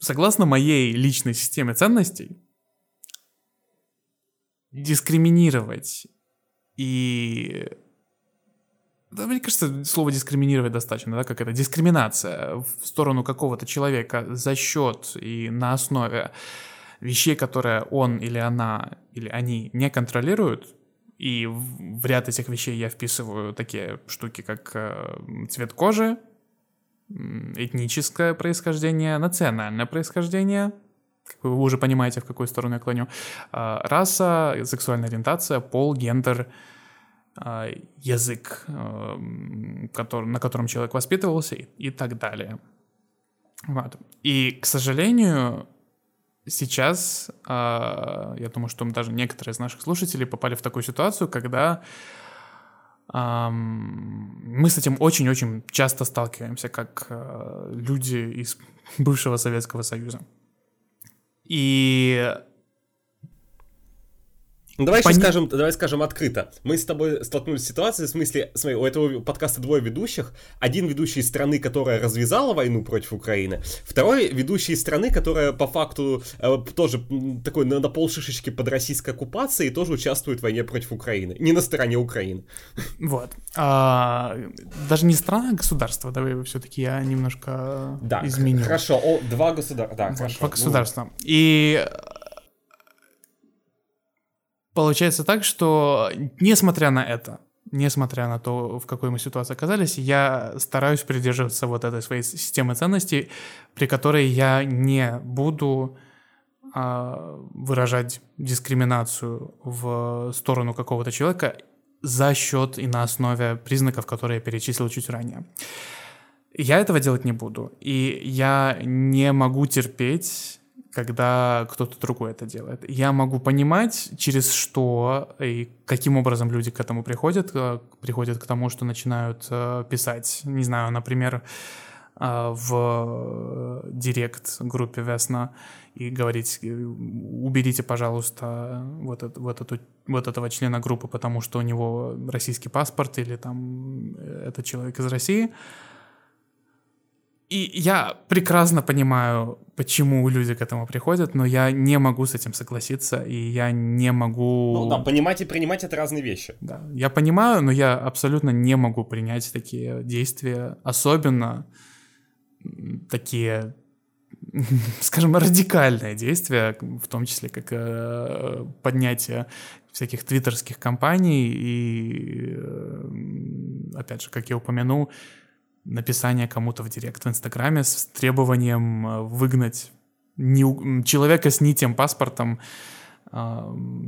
согласно моей личной системе ценностей, дискриминировать и... Да, мне кажется, слово дискриминировать достаточно, да, как это дискриминация в сторону какого-то человека за счет и на основе вещей, которые он или она или они не контролируют, и в ряд этих вещей я вписываю такие штуки, как э, цвет кожи, этническое происхождение, национальное происхождение, как вы уже понимаете, в какую сторону я клоню, а, раса, сексуальная ориентация, пол, гендер, язык, а, который, на котором человек воспитывался и, и так далее. Вот. И, к сожалению, сейчас, я думаю, что даже некоторые из наших слушателей попали в такую ситуацию, когда мы с этим очень-очень часто сталкиваемся, как э, люди из бывшего Советского Союза. И ну, давай Пон... скажем, давай скажем открыто. Мы с тобой столкнулись с ситуацией, в смысле, смотри, у этого подкаста двое ведущих. Один ведущий из страны, которая развязала войну против Украины, второй ведущий из страны, которая по факту э, тоже такой на, на полшишечки под российской оккупацией тоже участвует в войне против Украины. Не на стороне Украины. Вот. А, даже не страна, а государство. Давай все-таки я немножко да, изменю. Хорошо, о, два государства. Да, хорошо. Два государства. Ну. И Получается так, что несмотря на это, несмотря на то, в какой мы ситуации оказались, я стараюсь придерживаться вот этой своей системы ценностей, при которой я не буду э, выражать дискриминацию в сторону какого-то человека за счет и на основе признаков, которые я перечислил чуть ранее. Я этого делать не буду. И я не могу терпеть когда кто-то другой это делает. Я могу понимать, через что и каким образом люди к этому приходят, э, приходят к тому, что начинают э, писать, не знаю, например, э, в директ группе Весна и говорить, уберите, пожалуйста, вот, это, вот, эту, вот этого члена группы, потому что у него российский паспорт или там это человек из России. И я прекрасно понимаю, почему люди к этому приходят, но я не могу с этим согласиться, и я не могу... Ну да, понимать и принимать — это разные вещи. Да, я понимаю, но я абсолютно не могу принять такие действия, особенно такие, скажем, радикальные действия, в том числе как э, поднятие всяких твиттерских компаний и, э, опять же, как я упомянул, написание кому-то в директ в Инстаграме с требованием э, выгнать не, человека с не тем паспортом э,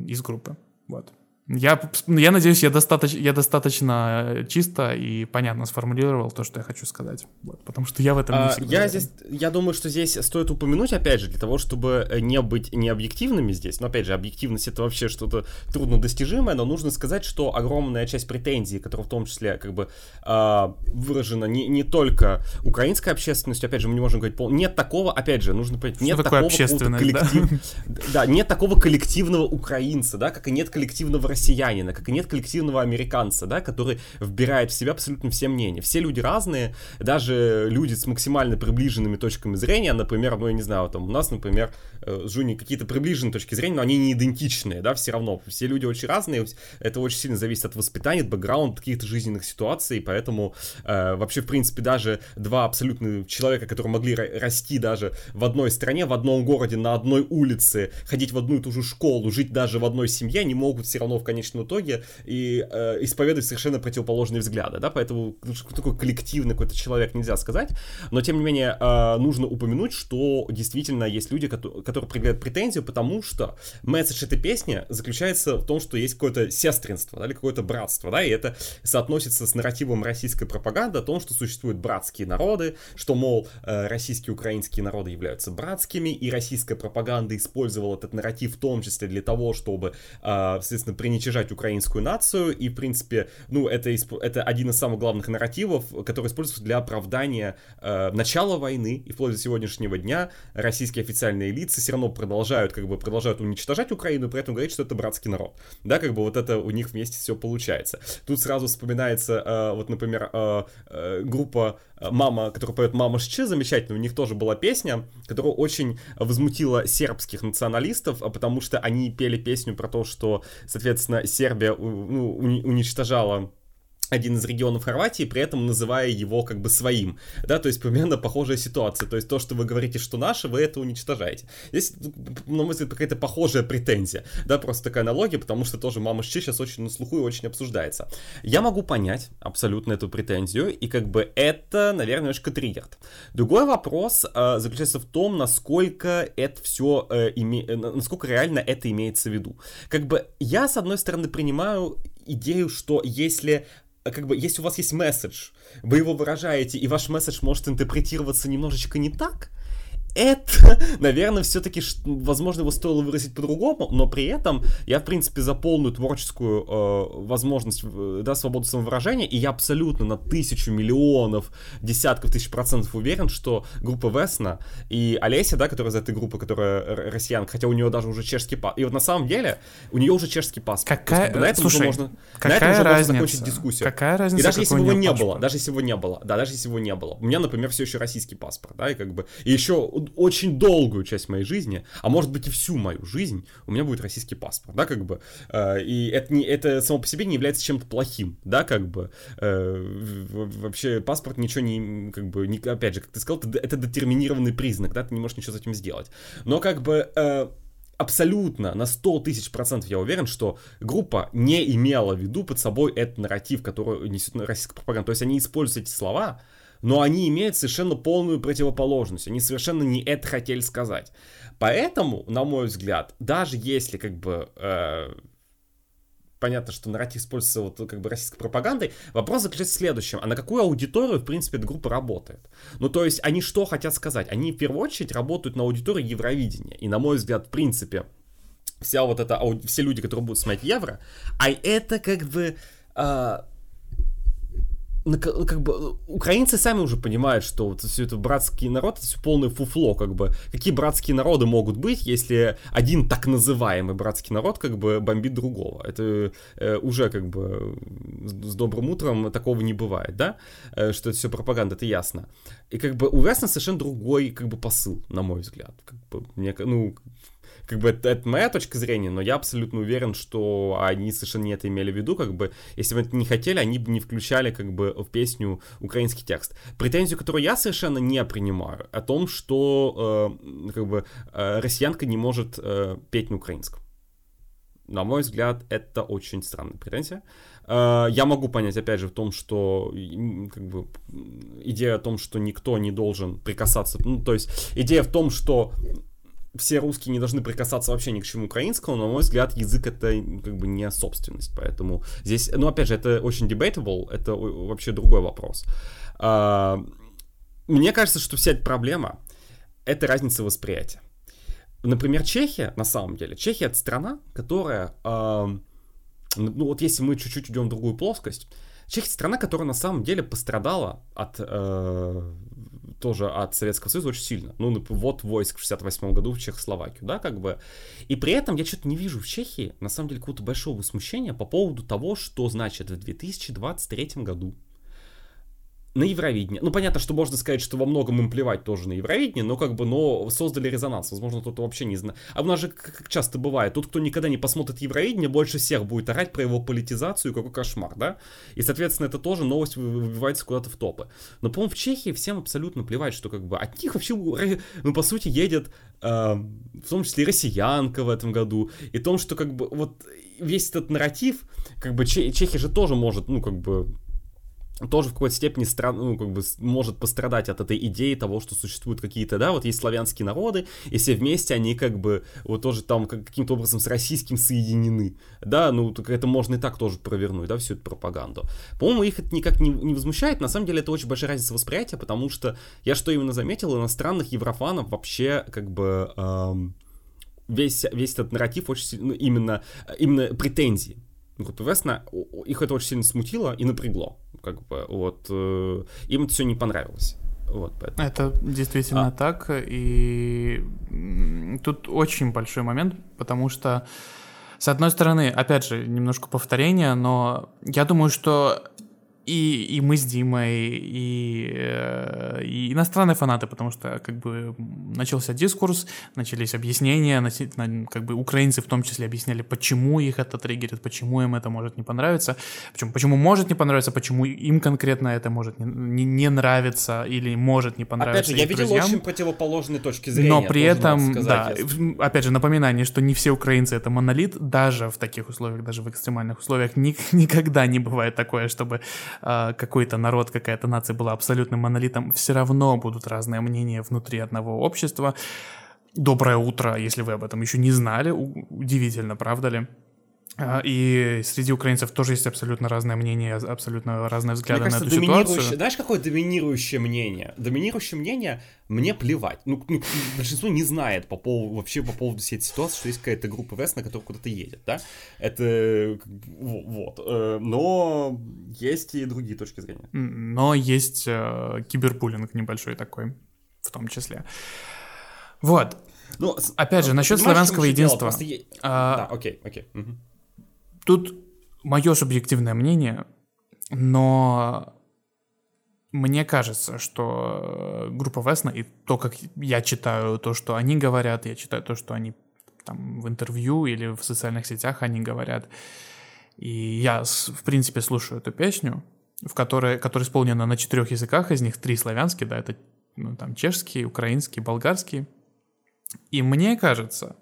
из группы. Вот. Я, я надеюсь, я, достаточно, я достаточно чисто и понятно сформулировал то, что я хочу сказать. Вот, потому что я в этом не а, Я здесь, я думаю, что здесь стоит упомянуть, опять же, для того, чтобы э, не быть необъективными здесь. Но опять же, объективность это вообще что-то трудно достижимое, но нужно сказать, что огромная часть претензий, которая в том числе как бы э, выражена не, не только украинской общественностью, опять же, мы не можем говорить, нет такого, опять же, нужно понять, нет такого коллектив... да? да, нет такого коллективного украинца, да, как и нет коллективного россиянина как и нет коллективного американца, да, который вбирает в себя абсолютно все мнения. Все люди разные, даже люди с максимально приближенными точками зрения, например, ну, я не знаю, там у нас, например, э, с Жуней какие-то приближенные точки зрения, но они не идентичные, да, все равно. Все люди очень разные, это очень сильно зависит от воспитания, от бэкграунда, каких-то жизненных ситуаций, поэтому э, вообще, в принципе, даже два абсолютно человека, которые могли расти даже в одной стране, в одном городе, на одной улице, ходить в одну и ту же школу, жить даже в одной семье, не могут все равно в конечном итоге и э, исповедовать совершенно противоположные взгляды, да, поэтому такой коллективный какой-то человек нельзя сказать, но тем не менее э, нужно упомянуть, что действительно есть люди, которые, которые предъявляют претензию, потому что месседж этой песни заключается в том, что есть какое-то сестринство, да, или какое-то братство, да, и это соотносится с нарративом российской пропаганды о том, что существуют братские народы, что, мол, э, российские и украинские народы являются братскими, и российская пропаганда использовала этот нарратив в том числе для того, чтобы, э, соответственно, принять уничижать украинскую нацию, и, в принципе, ну, это, это один из самых главных нарративов, который используется для оправдания э, начала войны, и вплоть до сегодняшнего дня российские официальные лица все равно продолжают, как бы, продолжают уничтожать Украину, при этом говорить, что это братский народ. Да, как бы вот это у них вместе все получается. Тут сразу вспоминается, э, вот, например, э, э, группа э, «Мама», которая поет «Мама Шче», замечательно, у них тоже была песня, которая очень возмутила сербских националистов, а потому что они пели песню про то, что, соответственно, Сербия ну, уничтожала один из регионов Хорватии, при этом называя его как бы своим, да, то есть примерно похожая ситуация, то есть то, что вы говорите, что наше, вы это уничтожаете. Здесь, на мой взгляд, какая-то похожая претензия, да, просто такая аналогия, потому что тоже мама Щи сейчас очень на слуху и очень обсуждается. Я могу понять абсолютно эту претензию, и как бы это, наверное, немножко триггерт. Другой вопрос э, заключается в том, насколько это все, э, име... Э, насколько реально это имеется в виду. Как бы я, с одной стороны, принимаю идею, что если а как бы, если у вас есть месседж, вы его выражаете, и ваш месседж может интерпретироваться немножечко не так, это, наверное, все-таки, возможно, его стоило выразить по-другому, но при этом я, в принципе, за полную творческую э, возможность, да, свободу самовыражения, и я абсолютно на тысячу миллионов, десятков тысяч процентов уверен, что группа Весна и Олеся, да, которая из этой группы, которая россиянка, хотя у нее даже уже чешский паспорт, и вот на самом деле у нее уже чешский паспорт. Какая, есть, на этом Слушай, уже можно, какая на этом уже разница? можно закончить дискуссию. Какая разница? И даже если его не паспорт? было, даже если его не было, да, даже если его не было. У меня, например, все еще российский паспорт, да, и как бы, и еще очень долгую часть моей жизни, а может быть и всю мою жизнь, у меня будет российский паспорт, да, как бы, э, и это, не, это само по себе не является чем-то плохим, да, как бы, э, вообще паспорт ничего не, как бы, не, опять же, как ты сказал, это, детерминированный признак, да, ты не можешь ничего с этим сделать, но как бы... Э, абсолютно на 100 тысяч процентов я уверен, что группа не имела в виду под собой этот нарратив, который несет российская пропаганда. То есть они используют эти слова, но они имеют совершенно полную противоположность. Они совершенно не это хотели сказать. Поэтому, на мой взгляд, даже если как бы э, понятно, что нарратив используется вот как бы российской пропагандой. Вопрос заключается в следующем. А на какую аудиторию, в принципе, эта группа работает? Ну, то есть, они что хотят сказать? Они, в первую очередь, работают на аудитории Евровидения. И, на мой взгляд, в принципе, вся вот эта, все люди, которые будут смотреть Евро, а это как бы... Э, как бы украинцы сами уже понимают, что вот все это братский народ, это все полное фуфло, как бы. Какие братские народы могут быть, если один так называемый братский народ как бы бомбит другого? Это э, уже как бы с добрым утром такого не бывает, да? Э, что это все пропаганда, это ясно. И как бы у Весна совершенно другой как бы посыл, на мой взгляд. Как бы, мне, ну, как бы это, это моя точка зрения, но я абсолютно уверен, что они совершенно не это имели в виду, как бы, если бы это не хотели, они бы не включали, как бы, в песню украинский текст. Претензию, которую я совершенно не принимаю, о том, что, э, как бы, э, россиянка не может э, петь на украинском. На мой взгляд, это очень странная претензия. Э, я могу понять, опять же, в том, что как бы, идея о том, что никто не должен прикасаться, ну, то есть идея в том, что все русские не должны прикасаться вообще ни к чему украинскому, но, на мой взгляд, язык это как бы не собственность, поэтому здесь, ну, опять же, это очень debatable, это вообще другой вопрос. А, мне кажется, что вся эта проблема — это разница восприятия. Например, Чехия, на самом деле, Чехия — это страна, которая, ну, вот если мы чуть-чуть идем в другую плоскость, Чехия — страна, которая на самом деле пострадала от э, тоже от Советского Союза очень сильно. Ну, вот войск в 68 году в Чехословакию, да, как бы. И при этом я что-то не вижу в Чехии, на самом деле, какого-то большого смущения по поводу того, что значит в 2023 году на Евровидение. Ну, понятно, что можно сказать, что во многом им плевать тоже на Евровидение, но как бы, но создали резонанс. Возможно, кто-то вообще не знает. А у нас же, как часто бывает, тот, кто никогда не посмотрит Евровидение, больше всех будет орать про его политизацию, какой кошмар, да? И, соответственно, это тоже новость выбивается куда-то в топы. Но, по-моему, в Чехии всем абсолютно плевать, что как бы от них вообще, ну, по сути, едет, э, в том числе и россиянка в этом году, и том, что как бы вот весь этот нарратив, как бы Чехия же тоже может, ну, как бы тоже в какой-то степени стран, ну, как бы может пострадать от этой идеи того, что существуют какие-то, да, вот есть славянские народы, и все вместе они как бы вот тоже там каким-то образом с российским соединены, да, ну, так это можно и так тоже провернуть, да, всю эту пропаганду. По-моему, их это никак не, не возмущает, на самом деле это очень большая разница восприятия, потому что я что именно заметил, иностранных еврофанов вообще как бы эм, весь, весь этот нарратив очень сильно, ну, именно, именно претензии группы Весна, их это очень сильно смутило и напрягло. Как бы, вот, э, им это все не понравилось. Вот, поэтому. Это действительно а. так, и тут очень большой момент, потому что, с одной стороны, опять же, немножко повторения, но я думаю, что и, и мы с Димой, и, э, и иностранные фанаты, потому что как бы начался дискурс, начались объяснения, как бы украинцы в том числе объясняли, почему их это триггерит, почему им это может не понравиться, почему, почему может не понравиться, почему им конкретно это может не, не, не нравиться или может не понравиться. Опять же, я видел друзьям. очень противоположные точки зрения. Но при этом, да, опять же, напоминание, что не все украинцы это монолит, даже в таких условиях, даже в экстремальных условиях, ни, никогда не бывает такое, чтобы какой-то народ, какая-то нация была абсолютным монолитом, все равно будут разные мнения внутри одного общества. Доброе утро, если вы об этом еще не знали. Удивительно, правда ли? А, и среди украинцев тоже есть абсолютно разное мнение, абсолютно разные взгляды мне кажется, на эту ситуацию. Знаешь, какое доминирующее мнение? Доминирующее мнение мне плевать. Ну, ну большинство не знает по поводу, вообще по поводу всей этой ситуации, что есть какая-то группа ВЭС, на которую куда-то едет, да? Это вот. Э, но есть и другие точки зрения. Но есть э, кибербуллинг небольшой такой, в том числе. Вот. Ну, опять же, насчет славянского единства. Просто... А, да, окей, окей. Угу. Тут мое субъективное мнение, но мне кажется, что группа Весна и то, как я читаю то, что они говорят, я читаю то, что они там в интервью или в социальных сетях они говорят, и я, в принципе, слушаю эту песню, в которой, которая исполнена на четырех языках, из них три славянские, да, это ну, там чешский, украинский, болгарский. И мне кажется,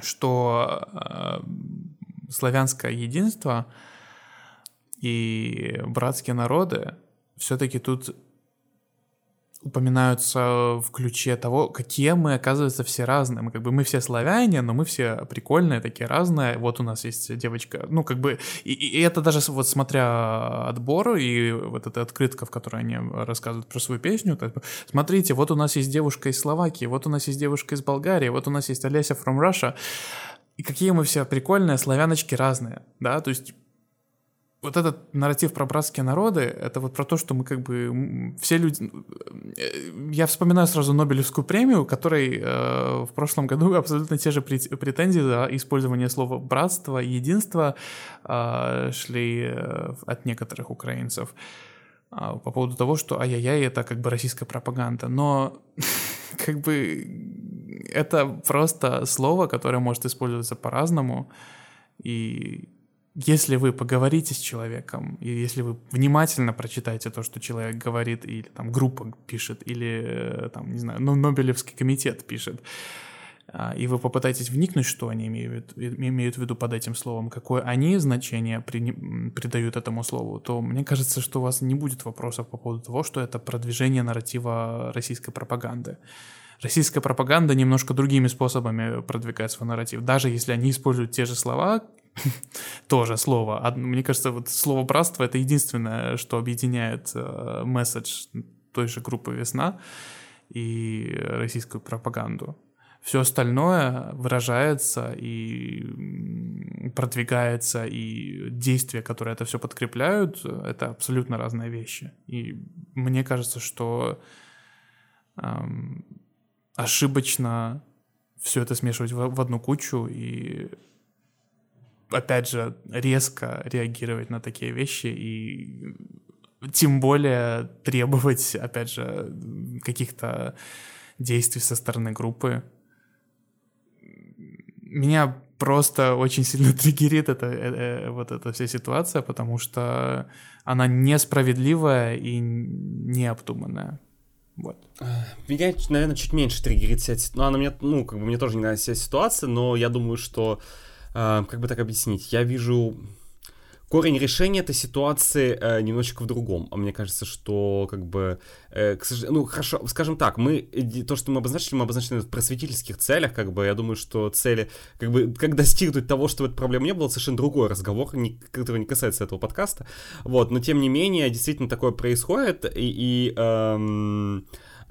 что э, славянское единство и братские народы все-таки тут упоминаются в ключе того, какие мы, оказывается, все разные. Мы как бы мы все славяне, но мы все прикольные, такие разные. Вот у нас есть девочка, ну как бы и, и это даже вот смотря отбор и вот эта открытка, в которой они рассказывают про свою песню. Так, смотрите, вот у нас есть девушка из Словакии, вот у нас есть девушка из Болгарии, вот у нас есть Олеся from Russia. И какие мы все прикольные, славяночки разные, да, то есть вот этот нарратив про братские народы, это вот про то, что мы как бы все люди... Э, я вспоминаю сразу Нобелевскую премию, которой э, в прошлом году абсолютно те же претензии за использование слова «братство», «единство» э, шли э, от некоторых украинцев э, по поводу того, что ай-яй-яй, это как бы российская пропаганда. Но как бы это просто слово, которое может использоваться по-разному, и если вы поговорите с человеком, и если вы внимательно прочитаете то, что человек говорит, или там группа пишет, или э, там, не знаю, ну, Нобелевский комитет пишет, а, и вы попытаетесь вникнуть, что они имеют, имеют в виду под этим словом, какое они значение при, придают этому слову, то мне кажется, что у вас не будет вопросов по поводу того, что это продвижение нарратива российской пропаганды. Российская пропаганда немножко другими способами продвигает свой нарратив. Даже если они используют те же слова, тоже слово. Мне кажется, вот слово братство это единственное, что объединяет э, месседж той же группы Весна и российскую пропаганду. Все остальное выражается и продвигается, и действия, которые это все подкрепляют, это абсолютно разные вещи. И мне кажется, что эм, ошибочно все это смешивать в, в одну кучу и опять же, резко реагировать на такие вещи и тем более требовать, опять же, каких-то действий со стороны группы. Меня просто очень сильно триггерит это, э, э, вот эта вся ситуация, потому что она несправедливая и необдуманная. Вот. Меня, наверное, чуть меньше триггерит вся Ну, она мне, ну, как бы мне тоже не нравится вся ситуация, но я думаю, что а, как бы так объяснить, я вижу корень решения этой ситуации э, немножечко в другом. А мне кажется, что как бы, э, к сожалению, ну хорошо, скажем так, мы то, что мы обозначили, мы обозначили в просветительских целях, как бы я думаю, что цели, как бы, как достигнуть того, чтобы эта проблема не было, совершенно другой разговор, не, который не касается этого подкаста. Вот, но тем не менее, действительно такое происходит, и, и эм,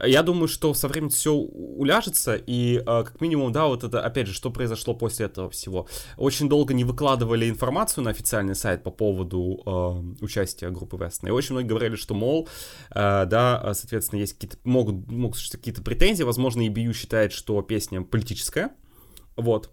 Я думаю, что со временем все уляжется, и э, как минимум, да, вот это, опять же, что произошло после этого всего. Очень долго не выкладывали информацию на официальный сайт по поводу э, участия группы Вестона, и очень многие говорили, что, мол, э, да, соответственно, есть какие-то, могут, могут какие-то претензии, возможно, EBU считает, что песня политическая, вот,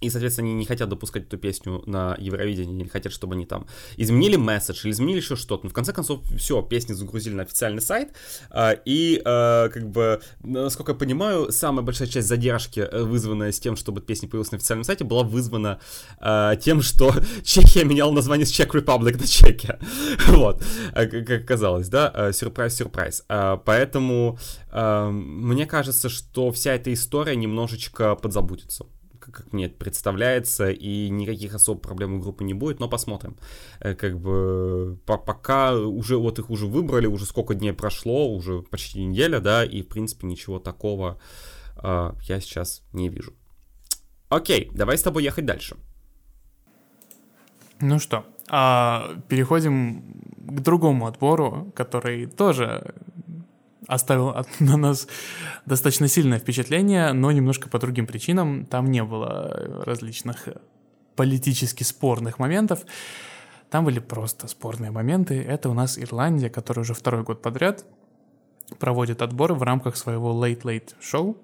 и, соответственно, они не хотят допускать эту песню на Евровидении, не хотят, чтобы они там изменили месседж или изменили еще что-то. Но в конце концов, все, песни загрузили на официальный сайт. А, и, а, как бы, насколько я понимаю, самая большая часть задержки, э, вызванная с тем, чтобы песня появилась на официальном сайте, была вызвана а, тем, что Чехия меняла название с Czech Republic на Чехия. Вот, как оказалось, да, сюрприз-сюрприз. Поэтому мне кажется, что вся эта история немножечко подзабудется как мне представляется, и никаких особых проблем у группы не будет, но посмотрим. Э, как бы по пока уже вот их уже выбрали, уже сколько дней прошло, уже почти неделя, да, и в принципе ничего такого э, я сейчас не вижу. Окей, давай с тобой ехать дальше. Ну что, а, переходим к другому отбору, который тоже оставил на нас достаточно сильное впечатление, но немножко по другим причинам. Там не было различных политически спорных моментов. Там были просто спорные моменты. Это у нас Ирландия, которая уже второй год подряд проводит отборы в рамках своего Late Late Show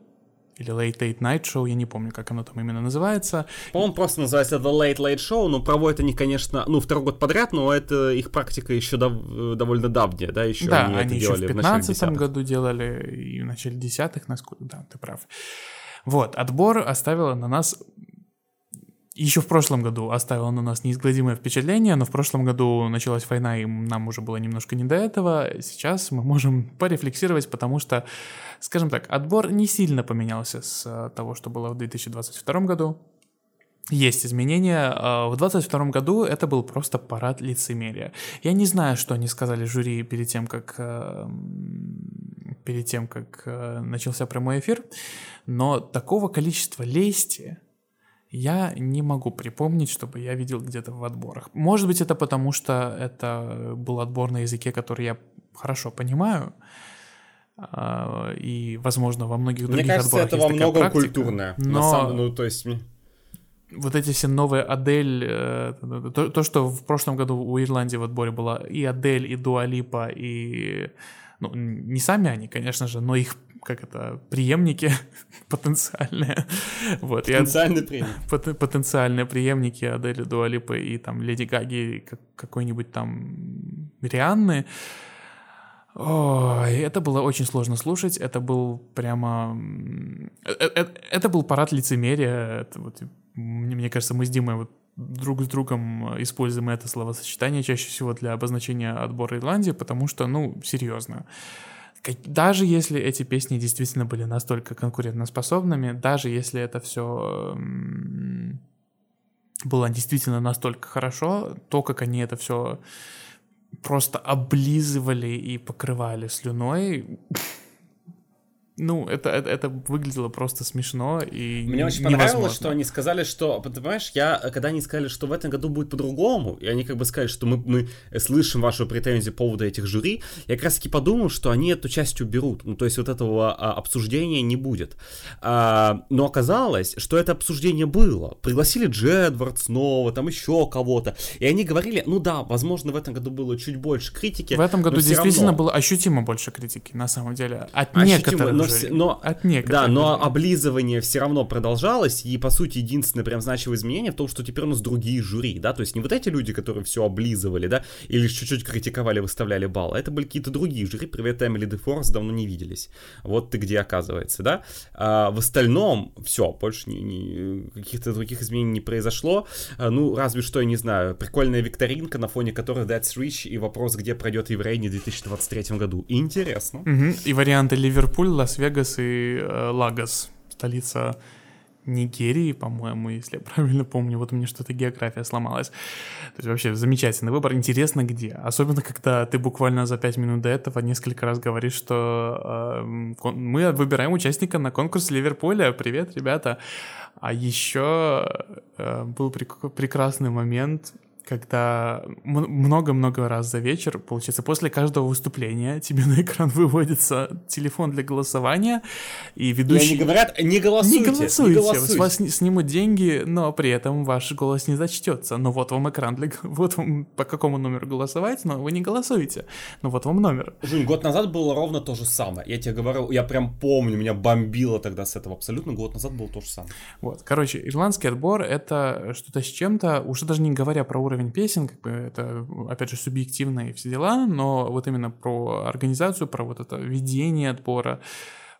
или Late Late Night Show, я не помню, как оно там именно называется. По-моему, просто называется The Late Late Show, но проводят они, конечно, ну, второй год подряд, но это их практика еще дов- довольно давняя, да, еще да, они, они это еще делали в 15 году делали, и в начале десятых, насколько, да, ты прав. Вот, отбор оставила на нас еще в прошлом году оставила на нас неизгладимое впечатление, но в прошлом году началась война, и нам уже было немножко не до этого. Сейчас мы можем порефлексировать, потому что, скажем так, отбор не сильно поменялся с э, того, что было в 2022 году. Есть изменения. Э, в 2022 году это был просто парад лицемерия. Я не знаю, что они сказали жюри перед тем, как э, перед тем, как начался прямой эфир, но такого количества лести, я не могу припомнить, чтобы я видел где-то в отборах. Может быть, это потому, что это был отбор на языке, который я хорошо понимаю, а, и, возможно, во многих других Мне кажется, отборах это во многом практика, культурное. Но... Самом, ну, то есть вот эти все новые Адель, э, то, то, что в прошлом году у Ирландии в отборе была и Адель, и Дуалипа, и ну, не сами они, конечно же, но их как это, преемники потенциальные. вот, потенциальные преемники. Пот- потенциальные преемники Адели Дуалипы и там Леди Гаги как, какой-нибудь там Рианны. Ой, это было очень сложно слушать, это был прямо... Это, э, это был парад лицемерия, это вот, мне кажется, мы с Димой вот друг с другом используем это словосочетание чаще всего для обозначения отбора Ирландии, потому что, ну, серьезно, даже если эти песни действительно были настолько конкурентоспособными, даже если это все было действительно настолько хорошо, то, как они это все просто облизывали и покрывали слюной, ну, это, это, это выглядело просто смешно и Мне очень понравилось, невозможно. что они сказали, что, понимаешь, я, когда они сказали, что в этом году будет по-другому, и они как бы сказали, что мы, мы слышим вашу претензию по поводу этих жюри, я как раз таки подумал, что они эту часть уберут, ну, то есть вот этого а, обсуждения не будет. А, но оказалось, что это обсуждение было. Пригласили Джедвард снова, там еще кого-то, и они говорили, ну да, возможно, в этом году было чуть больше критики. В этом году действительно равно... было ощутимо больше критики, на самом деле, от ощутимо, некоторых но, но, от некоторых. Да, но облизывание все равно продолжалось, и, по сути, единственное прям значимое изменение в том, что теперь у нас другие жюри, да, то есть не вот эти люди, которые все облизывали, да, или чуть-чуть критиковали, выставляли баллы, это были какие-то другие жюри, привет, Эммили де Форест, давно не виделись, вот ты где оказывается, да, а в остальном все, больше ни, ни, каких-то других изменений не произошло, а, ну, разве что, я не знаю, прикольная викторинка, на фоне которой That's Rich и вопрос, где пройдет Евровидение в 2023 году, интересно. Угу. И варианты Ливерпуль, Лас Лас-Вегас и э, Лагос, столица Нигерии, по-моему, если я правильно помню. Вот у меня что-то география сломалась. То есть вообще замечательный выбор. Интересно где. Особенно, когда ты буквально за пять минут до этого несколько раз говоришь, что э, мы выбираем участника на конкурс Ливерпуля. Привет, ребята. А еще э, был прек- прекрасный момент когда много-много раз за вечер, получается, после каждого выступления тебе на экран выводится телефон для голосования, и ведущие... И они говорят, не голосуйте, не голосуйте, не голосуйте. с вас снимут деньги, но при этом ваш голос не зачтется. Ну вот вам экран для... Вот вам по какому номеру голосовать, но вы не голосуете. Ну вот вам номер. Жень, год назад было ровно то же самое. Я тебе говорю, я прям помню, меня бомбило тогда с этого абсолютно. Год назад было то же самое. Вот, короче, ирландский отбор — это что-то с чем-то, уже даже не говоря про уровень уровень песен, как бы это, опять же, субъективно и все дела, но вот именно про организацию, про вот это ведение отбора,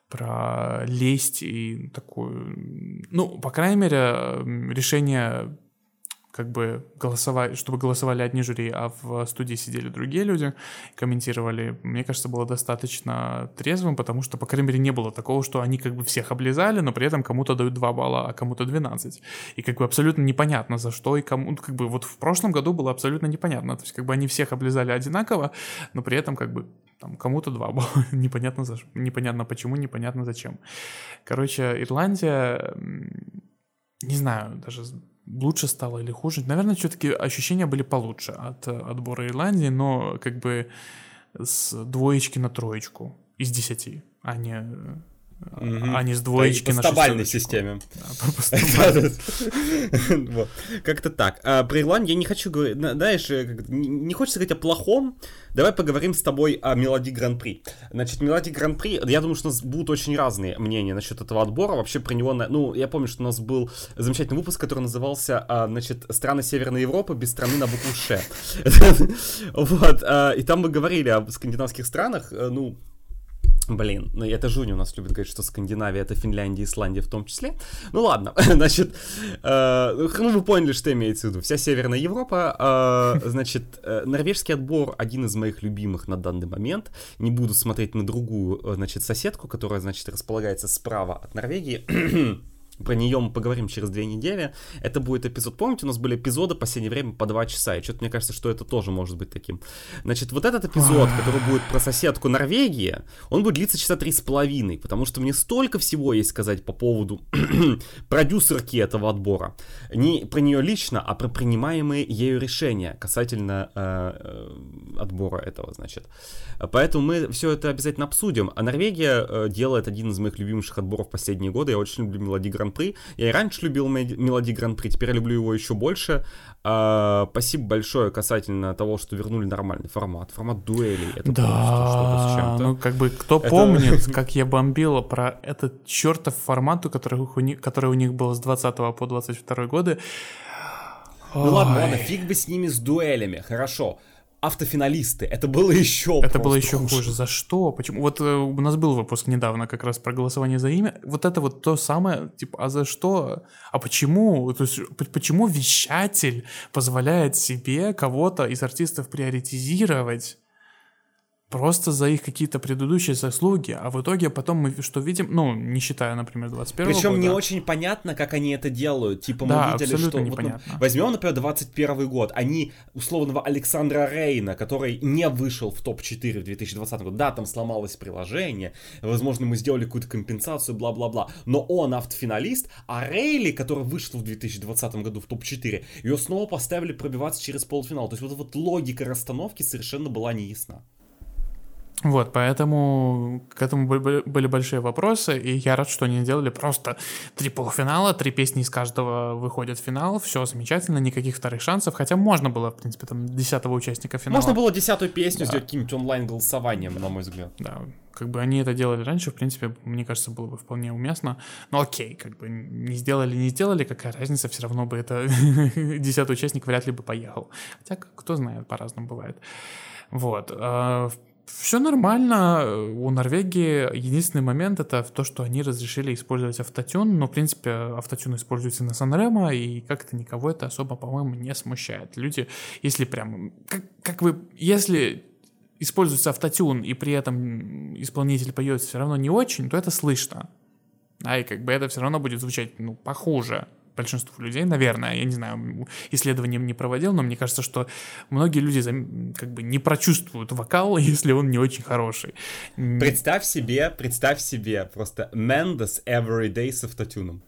про лесть и такую, ну, по крайней мере, решение как бы голосовать, чтобы голосовали одни жюри, а в студии сидели другие люди, комментировали, мне кажется, было достаточно трезвым, потому что, по крайней мере, не было такого, что они как бы всех облизали, но при этом кому-то дают 2 балла, а кому-то 12. И как бы абсолютно непонятно, за что и кому. Ну, как бы вот в прошлом году было абсолютно непонятно. То есть как бы они всех облизали одинаково, но при этом как бы там кому-то 2 балла. непонятно, за, непонятно почему, непонятно зачем. Короче, Ирландия, не знаю, даже лучше стало или хуже. Наверное, все-таки ощущения были получше от отбора Ирландии, но как бы с двоечки на троечку из десяти, а не Угу. а не с двоечки на стабильной системе. Как-то так. А, про Ирландию я не хочу говорить, знаешь, э, не хочется говорить о плохом. Давай поговорим с тобой о Мелодии Гран-при. Значит, Мелодии Гран-при, я думаю, что у нас будут очень разные мнения насчет этого отбора. Вообще про него, ну, я помню, что у нас был замечательный выпуск, который назывался, а, значит, «Страны Северной Европы без страны на букву Ш». Вот, а, и там мы говорили о скандинавских странах, э, ну, Блин, ну это Жуни у нас любит говорить, что Скандинавия это Финляндия, Исландия в том числе. Ну ладно, значит, э, ну вы поняли, что имеется в виду. Вся Северная Европа, э, значит, э, норвежский отбор один из моих любимых на данный момент. Не буду смотреть на другую, э, значит, соседку, которая, значит, располагается справа от Норвегии. Про нее мы поговорим через две недели. Это будет эпизод. Помните, у нас были эпизоды в последнее время по два часа. И что-то мне кажется, что это тоже может быть таким. Значит, вот этот эпизод, который будет про соседку Норвегии, он будет длиться часа три с половиной. Потому что мне столько всего есть сказать по поводу продюсерки этого отбора. Не про нее лично, а про принимаемые ею решения касательно э, э, отбора этого, значит. Поэтому мы все это обязательно обсудим. А Норвегия э, делает один из моих любимейших отборов последние годы. Я очень люблю мелодии Гран-при. Я и раньше любил Мелоди Гран-при, теперь я люблю его еще больше. А, спасибо большое касательно того, что вернули нормальный формат. Формат дуэлей. Это да, ну как бы кто это... помнит, как я бомбила про этот чертов формат, который у них, который у них был с 20 по 22 годы. Ну ладно, ладно, фиг бы с ними с дуэлями, хорошо автофиналисты. Это было еще Это было еще хуже. хуже. За что? Почему? Вот э, у нас был выпуск недавно как раз про голосование за имя. Вот это вот то самое, типа, а за что? А почему? То есть, почему вещатель позволяет себе кого-то из артистов приоритизировать? Просто за их какие-то предыдущие заслуги, а в итоге потом мы что видим, ну, не считая, например, 21 Причем года. не очень понятно, как они это делают. Типа мы да, видели, что... Непонятно. Вот, ну, возьмем, например, 21 год. Они условного Александра Рейна, который не вышел в топ-4 в 2020 году. Да, там сломалось приложение, возможно, мы сделали какую-то компенсацию, бла-бла-бла. Но он автофиналист, а Рейли, который вышел в 2020 году в топ-4, ее снова поставили пробиваться через полуфинал. То есть вот, вот логика расстановки совершенно была неясна. Вот, поэтому к этому были большие вопросы, и я рад, что они сделали просто три полуфинала, три песни из каждого выходят в финал, все замечательно, никаких вторых шансов, хотя можно было, в принципе, там, десятого участника финала. Можно было десятую песню да. сделать каким-нибудь онлайн-голосованием, да. на мой взгляд. Да, как бы они это делали раньше, в принципе, мне кажется, было бы вполне уместно, но окей, как бы не сделали, не сделали, какая разница, все равно бы это десятый участник вряд ли бы поехал, хотя кто знает, по-разному бывает. Вот. А, все нормально. У Норвегии единственный момент это то, что они разрешили использовать автотюн, но, в принципе, автотюн используется на Санремо, и как-то никого это особо, по-моему, не смущает. Люди, если прям... Как, как вы... Если используется автотюн, и при этом исполнитель поет все равно не очень, то это слышно. А и как бы это все равно будет звучать, ну, похуже большинству людей, наверное, я не знаю, исследованием не проводил, но мне кажется, что многие люди как бы не прочувствуют вокал, если он не очень хороший. Представь себе, представь себе просто Mendes Everyday с автотюном.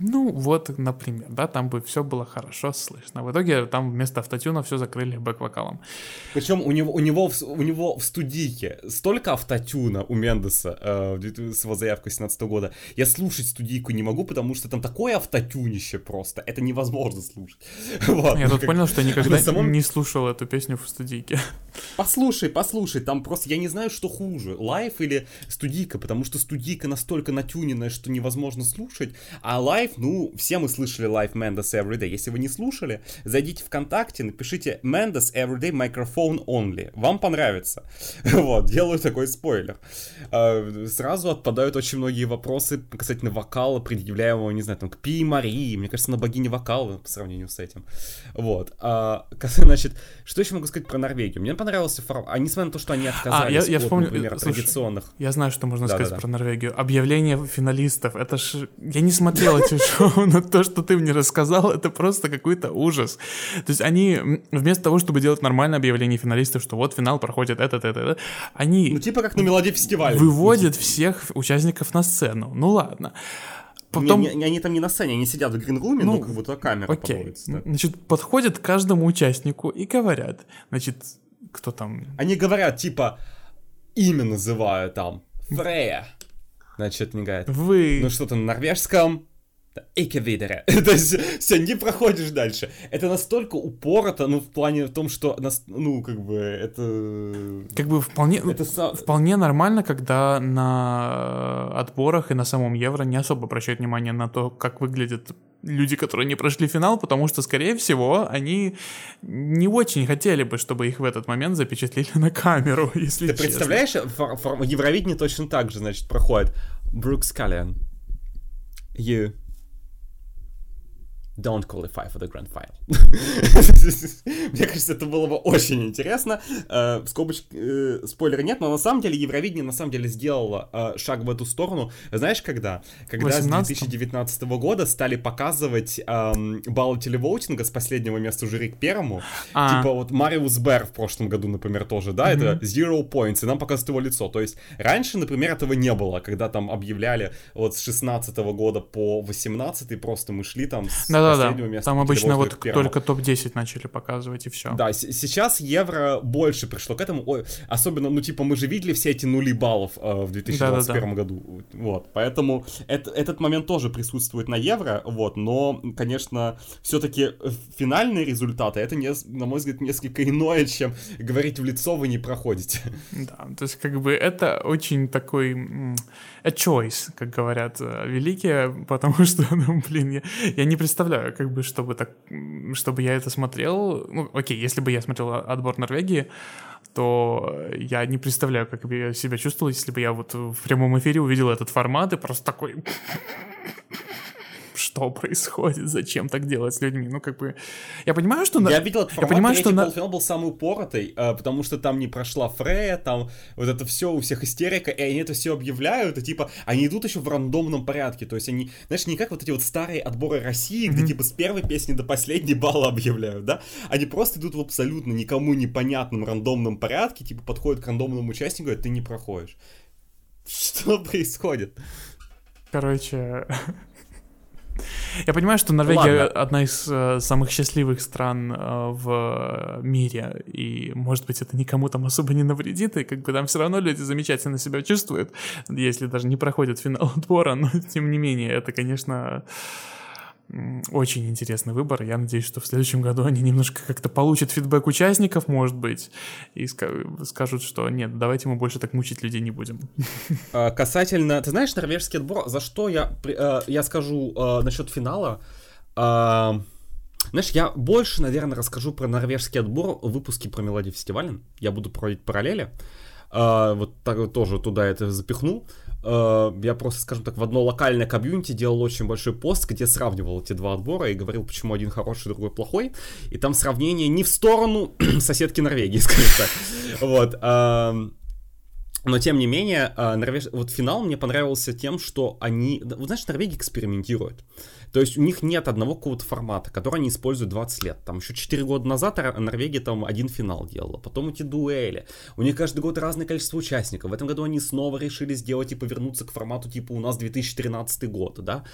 Ну, вот, например, да, там бы все было хорошо слышно. В итоге там вместо автотюна все закрыли бэк-вокалом. Причем у него, у, него, у него в студийке столько автотюна у Мендеса э, с его заявкой 17 года. Я слушать студийку не могу, потому что там такое автотюнище просто. Это невозможно слушать. Вот. Я тут понял, что никогда самом... не слушал эту песню в студийке. Послушай, послушай, там просто я не знаю, что хуже, лайв или студийка, потому что студийка настолько натюненная, что невозможно слушать, а live, ну, все мы слышали live Mendez Everyday. Если вы не слушали, зайдите ВКонтакте, напишите Mendez Everyday Microphone Only. Вам понравится. Вот, делаю такой спойлер. А, сразу отпадают очень многие вопросы касательно вокала, предъявляемого, не знаю, там, к Пиа Марии, мне кажется, на богине вокала по сравнению с этим. Вот. А, значит, что еще могу сказать про Норвегию? Мне понравился формат, а несмотря на то, что они отказались а, я, я от, вспомню, например, слушай, традиционных... Я знаю, что можно да, сказать да, да. про Норвегию. Объявление финалистов, это ж... Я не смотрел эти шоу, но то, что ты мне рассказал, это просто какой-то ужас. То есть они вместо того, чтобы делать нормальное объявление финалистов, что вот финал проходит этот, этот, этот, они... Ну типа как на мелодии фестиваля. Выводят всех участников на сцену. Ну ладно. Потом... Не, не, они там не на сцене, они сидят в гринруме, ну, но как будто камера окей. Да. Значит, подходят к каждому участнику и говорят, значит, кто там... Они говорят, типа, имя называют там, Фрея. Значит, не говорят. Вы... Ну что-то на норвежском, Эйкевидере. То есть все, не проходишь дальше. Это настолько упорото, ну, в плане в том, что, нас, ну, как бы, это... Как бы вполне, это вполне нормально, когда на отборах и на самом Евро не особо обращают внимание на то, как выглядят люди, которые не прошли финал, потому что, скорее всего, они не очень хотели бы, чтобы их в этот момент запечатлели на камеру, если Ты честно. представляешь, Евровидение точно так же, значит, проходит. Брукс Каллиан. You don't qualify for the grand final. Мне кажется, это было бы очень интересно. Э, скобочки, э, спойлера нет, но на самом деле Евровидение на самом деле сделало э, шаг в эту сторону. Знаешь, когда? Когда с 2019 года стали показывать эм, баллы телевоутинга с последнего места жюри к первому. А. Типа вот Мариус Бэр в прошлом году, например, тоже, да, это zero points, и нам показывают его лицо. То есть раньше, например, этого не было, когда там объявляли вот с 16 года по 18 просто мы шли там с да, да. места. Там обычно вот только топ-10 начали показывать, и все. Да, сейчас евро больше пришло к этому. Ой, особенно, ну, типа, мы же видели все эти нули баллов э, в 2021 да, да, да. году. Вот, поэтому это, этот момент тоже присутствует на евро, вот, но, конечно, все-таки финальные результаты, это, не, на мой взгляд, несколько иное, чем говорить в лицо вы не проходите. Да, то есть, как бы, это очень такой a choice, как говорят э, великие, потому что, ну, блин, я, я не представляю, как бы, чтобы так, чтобы я это смотрел. Ну, окей, если бы я смотрел отбор Норвегии, то я не представляю, как бы я себя чувствовал, если бы я вот в прямом эфире увидел этот формат и просто такой что происходит, зачем так делать с людьми, ну как бы, я понимаю, что... Я видел этот формат, я понимаю, что полуфинал был самый упоротый, а, потому что там не прошла Фрея, там вот это все, у всех истерика, и они это все объявляют, и типа, они идут еще в рандомном порядке, то есть они, знаешь, не как вот эти вот старые отборы России, где типа с первой песни до последней балла объявляют, да, они просто идут в абсолютно никому непонятном рандомном порядке, типа подходят к рандомному участнику и говорят, ты не проходишь. Что происходит? Короче, я понимаю, что Норвегия Ладно. одна из э, самых счастливых стран э, в мире, и, может быть, это никому там особо не навредит, и как бы там все равно люди замечательно себя чувствуют, если даже не проходят финал отбора, но тем не менее, это, конечно, очень интересный выбор. Я надеюсь, что в следующем году они немножко как-то получат фидбэк участников, может быть, и скажут, что нет, давайте мы больше так мучить людей не будем. А, касательно, ты знаешь, норвежский отбор, за что я, э, я скажу э, насчет финала. А, знаешь, я больше, наверное, расскажу про норвежский отбор в выпуске про мелодии фестиваля. Я буду проводить параллели. А, вот тоже туда это запихну. Э, я просто, скажем так, в одно локальное комьюнити делал очень большой пост, где сравнивал эти два отбора и говорил, почему один хороший, другой плохой. И там сравнение не в сторону соседки Норвегии, скажем так. Вот. Но тем не менее, э, Норвеж... вот финал мне понравился тем, что они, вот знаешь, Норвегия экспериментирует. То есть у них нет одного какого-то формата, который они используют 20 лет. Там еще 4 года назад Норвегия там один финал делала, потом эти дуэли. У них каждый год разное количество участников. В этом году они снова решили сделать и повернуться к формату типа у нас 2013 год, да.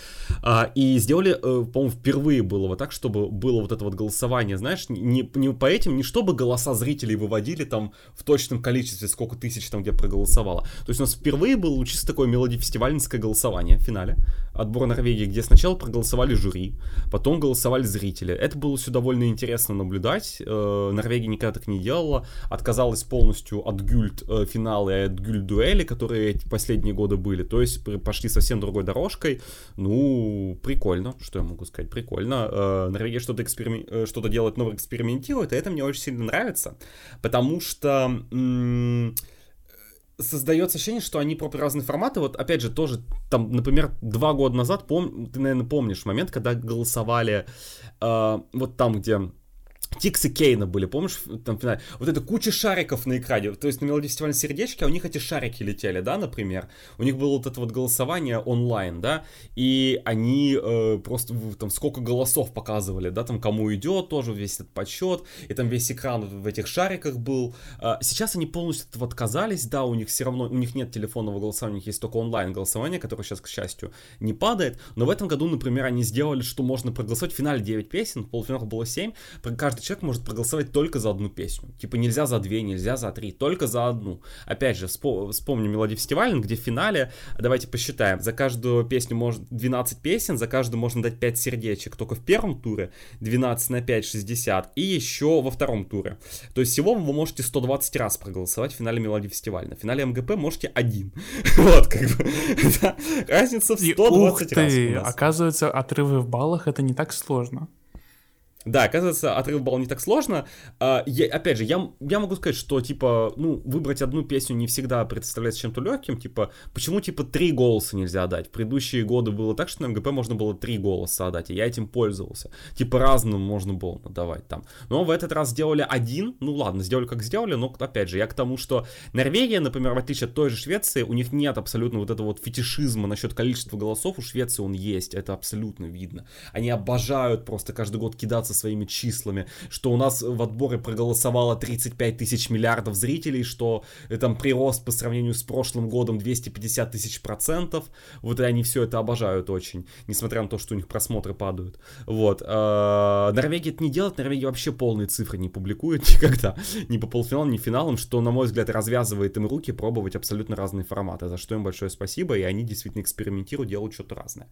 А, и сделали, э, по-моему, впервые было вот так, чтобы было вот это вот голосование, знаешь, не, не по этим, не чтобы голоса зрителей выводили там в точном количестве, сколько тысяч там где проголосовало. То есть у нас впервые было чисто такое мелодифестивальнское голосование в финале отбор Норвегии, где сначала проголосовали жюри, потом голосовали зрители. Это было все довольно интересно наблюдать. Э, Норвегия никогда так не делала. Отказалась полностью от гюльд э, финала и от гюльд дуэли, которые эти последние годы были. То есть пошли совсем другой дорожкой. Ну, прикольно, что я могу сказать, прикольно. Э, Норвегия что-то эксперим... что-то делает новое, экспериментирует, и это мне очень сильно нравится, потому что м- создается ощущение, что они про разные форматы. Вот опять же, тоже там, например, два года назад, пом... ты, наверное, помнишь момент, когда голосовали э, вот там, где Тикс и Кейна были, помнишь, там? Вот это куча шариков на экране. То есть на мелодии фестиваля сердечки, а у них эти шарики летели, да, например. У них было вот это вот голосование онлайн, да, и они э, просто там сколько голосов показывали, да, там кому идет тоже весь этот подсчет, и там весь экран в этих шариках был. А сейчас они полностью от этого отказались, да, у них все равно, у них нет телефонного голосования, у них есть только онлайн голосование, которое сейчас, к счастью, не падает. Но в этом году, например, они сделали, что можно проголосовать в финале 9 песен, в полуфиналах было 7, каждый человек может проголосовать только за одну песню. Типа нельзя за две, нельзя за три, только за одну. Опять же, вспомню мелодию фестиваля, где в финале, давайте посчитаем, за каждую песню может 12 песен, за каждую можно дать 5 сердечек. Только в первом туре 12 на 5, 60, и еще во втором туре. То есть всего вы можете 120 раз проголосовать в финале мелодии фестиваля. На финале МГП можете один. Вот, как бы. Разница в 120 раз. Оказывается, отрывы в баллах это не так сложно. Да, оказывается, отрыв балл не так сложно. А, я, опять же, я, я могу сказать, что, типа, ну, выбрать одну песню не всегда представляется чем-то легким. Типа, почему, типа, три голоса нельзя дать? В предыдущие годы было так, что на МГП можно было три голоса отдать, и я этим пользовался. Типа, разным можно было надавать там. Но в этот раз сделали один. Ну, ладно, сделали как сделали, но, опять же, я к тому, что Норвегия, например, в отличие от той же Швеции, у них нет абсолютно вот этого вот фетишизма насчет количества голосов. У Швеции он есть, это абсолютно видно. Они обожают просто каждый год кидаться своими числами, что у нас в отборе проголосовало 35 тысяч миллиардов зрителей, что э, там прирост по сравнению с прошлым годом 250 тысяч процентов, вот они все это обожают очень, несмотря на то, что у них просмотры падают. Вот. А, Норвегия это не делает, Норвегия вообще полные цифры не публикует никогда, ни по полуфиналам, ни финалам, что, на мой взгляд, развязывает им руки пробовать абсолютно разные форматы, за что им большое спасибо, и они действительно экспериментируют, делают что-то разное.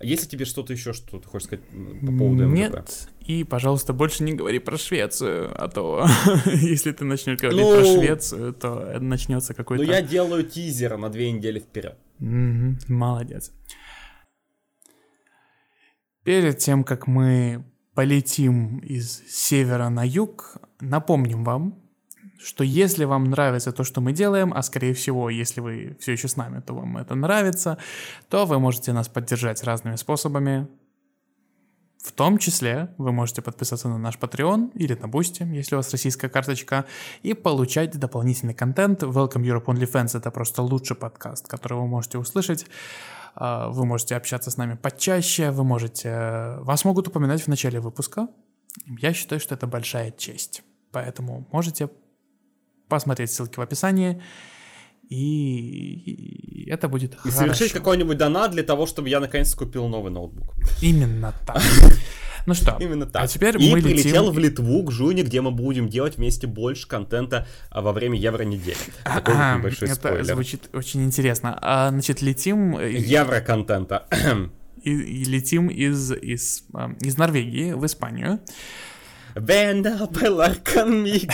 Если тебе что-то еще, что ты хочешь сказать по поводу МГП? Нет, и, пожалуйста, больше не говори про Швецию, а то если ты начнешь говорить ну, про Швецию, то начнется какой-то... Ну, я делаю тизер на две недели вперед. Mm-hmm, молодец. Перед тем, как мы полетим из севера на юг, напомним вам, что если вам нравится то, что мы делаем, а скорее всего, если вы все еще с нами, то вам это нравится, то вы можете нас поддержать разными способами. В том числе вы можете подписаться на наш Patreon или на Boosty, если у вас российская карточка, и получать дополнительный контент. Welcome Europe OnlyFans — это просто лучший подкаст, который вы можете услышать. А, вы можете общаться с нами почаще, вы можете... Вас могут упоминать в начале выпуска. Я считаю, что это большая честь. Поэтому можете посмотреть ссылки в описании. И это будет И хорошо. совершить какой-нибудь донат для того, чтобы я наконец купил новый ноутбук. Именно так. Ну что, именно так. А теперь и мы прилетел летим... в Литву к Жуне, где мы будем делать вместе больше контента а, во время Евро недели. Такой а, вот небольшой это спойлер. звучит очень интересно. А, значит, летим... Евро контента. И, и летим из, из, из Норвегии в Испанию. Vänner pellar conmigo.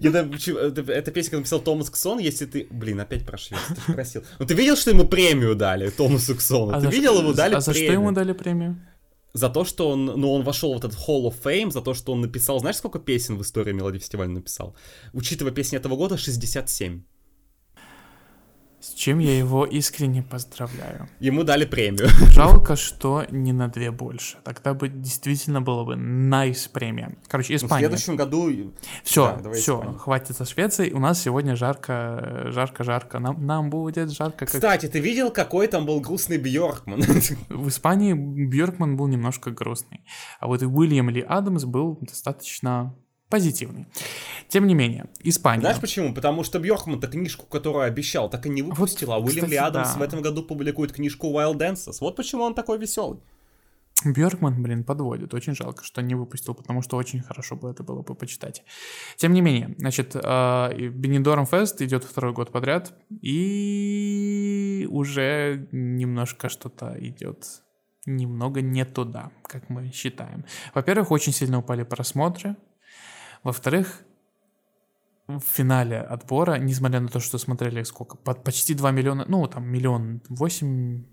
Это песня написал Томас Ксон, если ты... Блин, опять про Швецию, ты просил. Ну ты видел, что ему премию дали, Томасу Ксону? А ты видел, ему дали премию? А за что ему дали премию? за то, что он, ну, он вошел в этот Hall of Fame, за то, что он написал, знаешь, сколько песен в истории Мелодии фестиваля написал? Учитывая песни этого года, 67. С чем я его искренне поздравляю. Ему дали премию. Жалко, что не на две больше. Тогда бы действительно было бы nice премия. Короче, Испания. В следующем году... Все, да, все, хватит со Швецией. У нас сегодня жарко, жарко, жарко. Нам, нам будет жарко. Как... Кстати, ты видел, какой там был грустный Бьоркман? В Испании Бьоркман был немножко грустный. А вот и Уильям Ли Адамс был достаточно позитивный. Тем не менее, Испания. Знаешь почему? Потому что Бьоркман-то книжку, которую обещал, так и не выпустил, вот, а Уильям Ли Адамс да. в этом году публикует книжку Wild Dances. Вот почему он такой веселый. Бьоркман, блин, подводит. Очень жалко, что не выпустил, потому что очень хорошо бы это было бы почитать. Тем не менее, значит, э, Бенедорм Фест идет второй год подряд, и уже немножко что-то идет немного не туда, как мы считаем. Во-первых, очень сильно упали просмотры, во-вторых, в финале отбора, несмотря на то, что смотрели сколько, под почти 2 миллиона, ну, там, миллион восемь...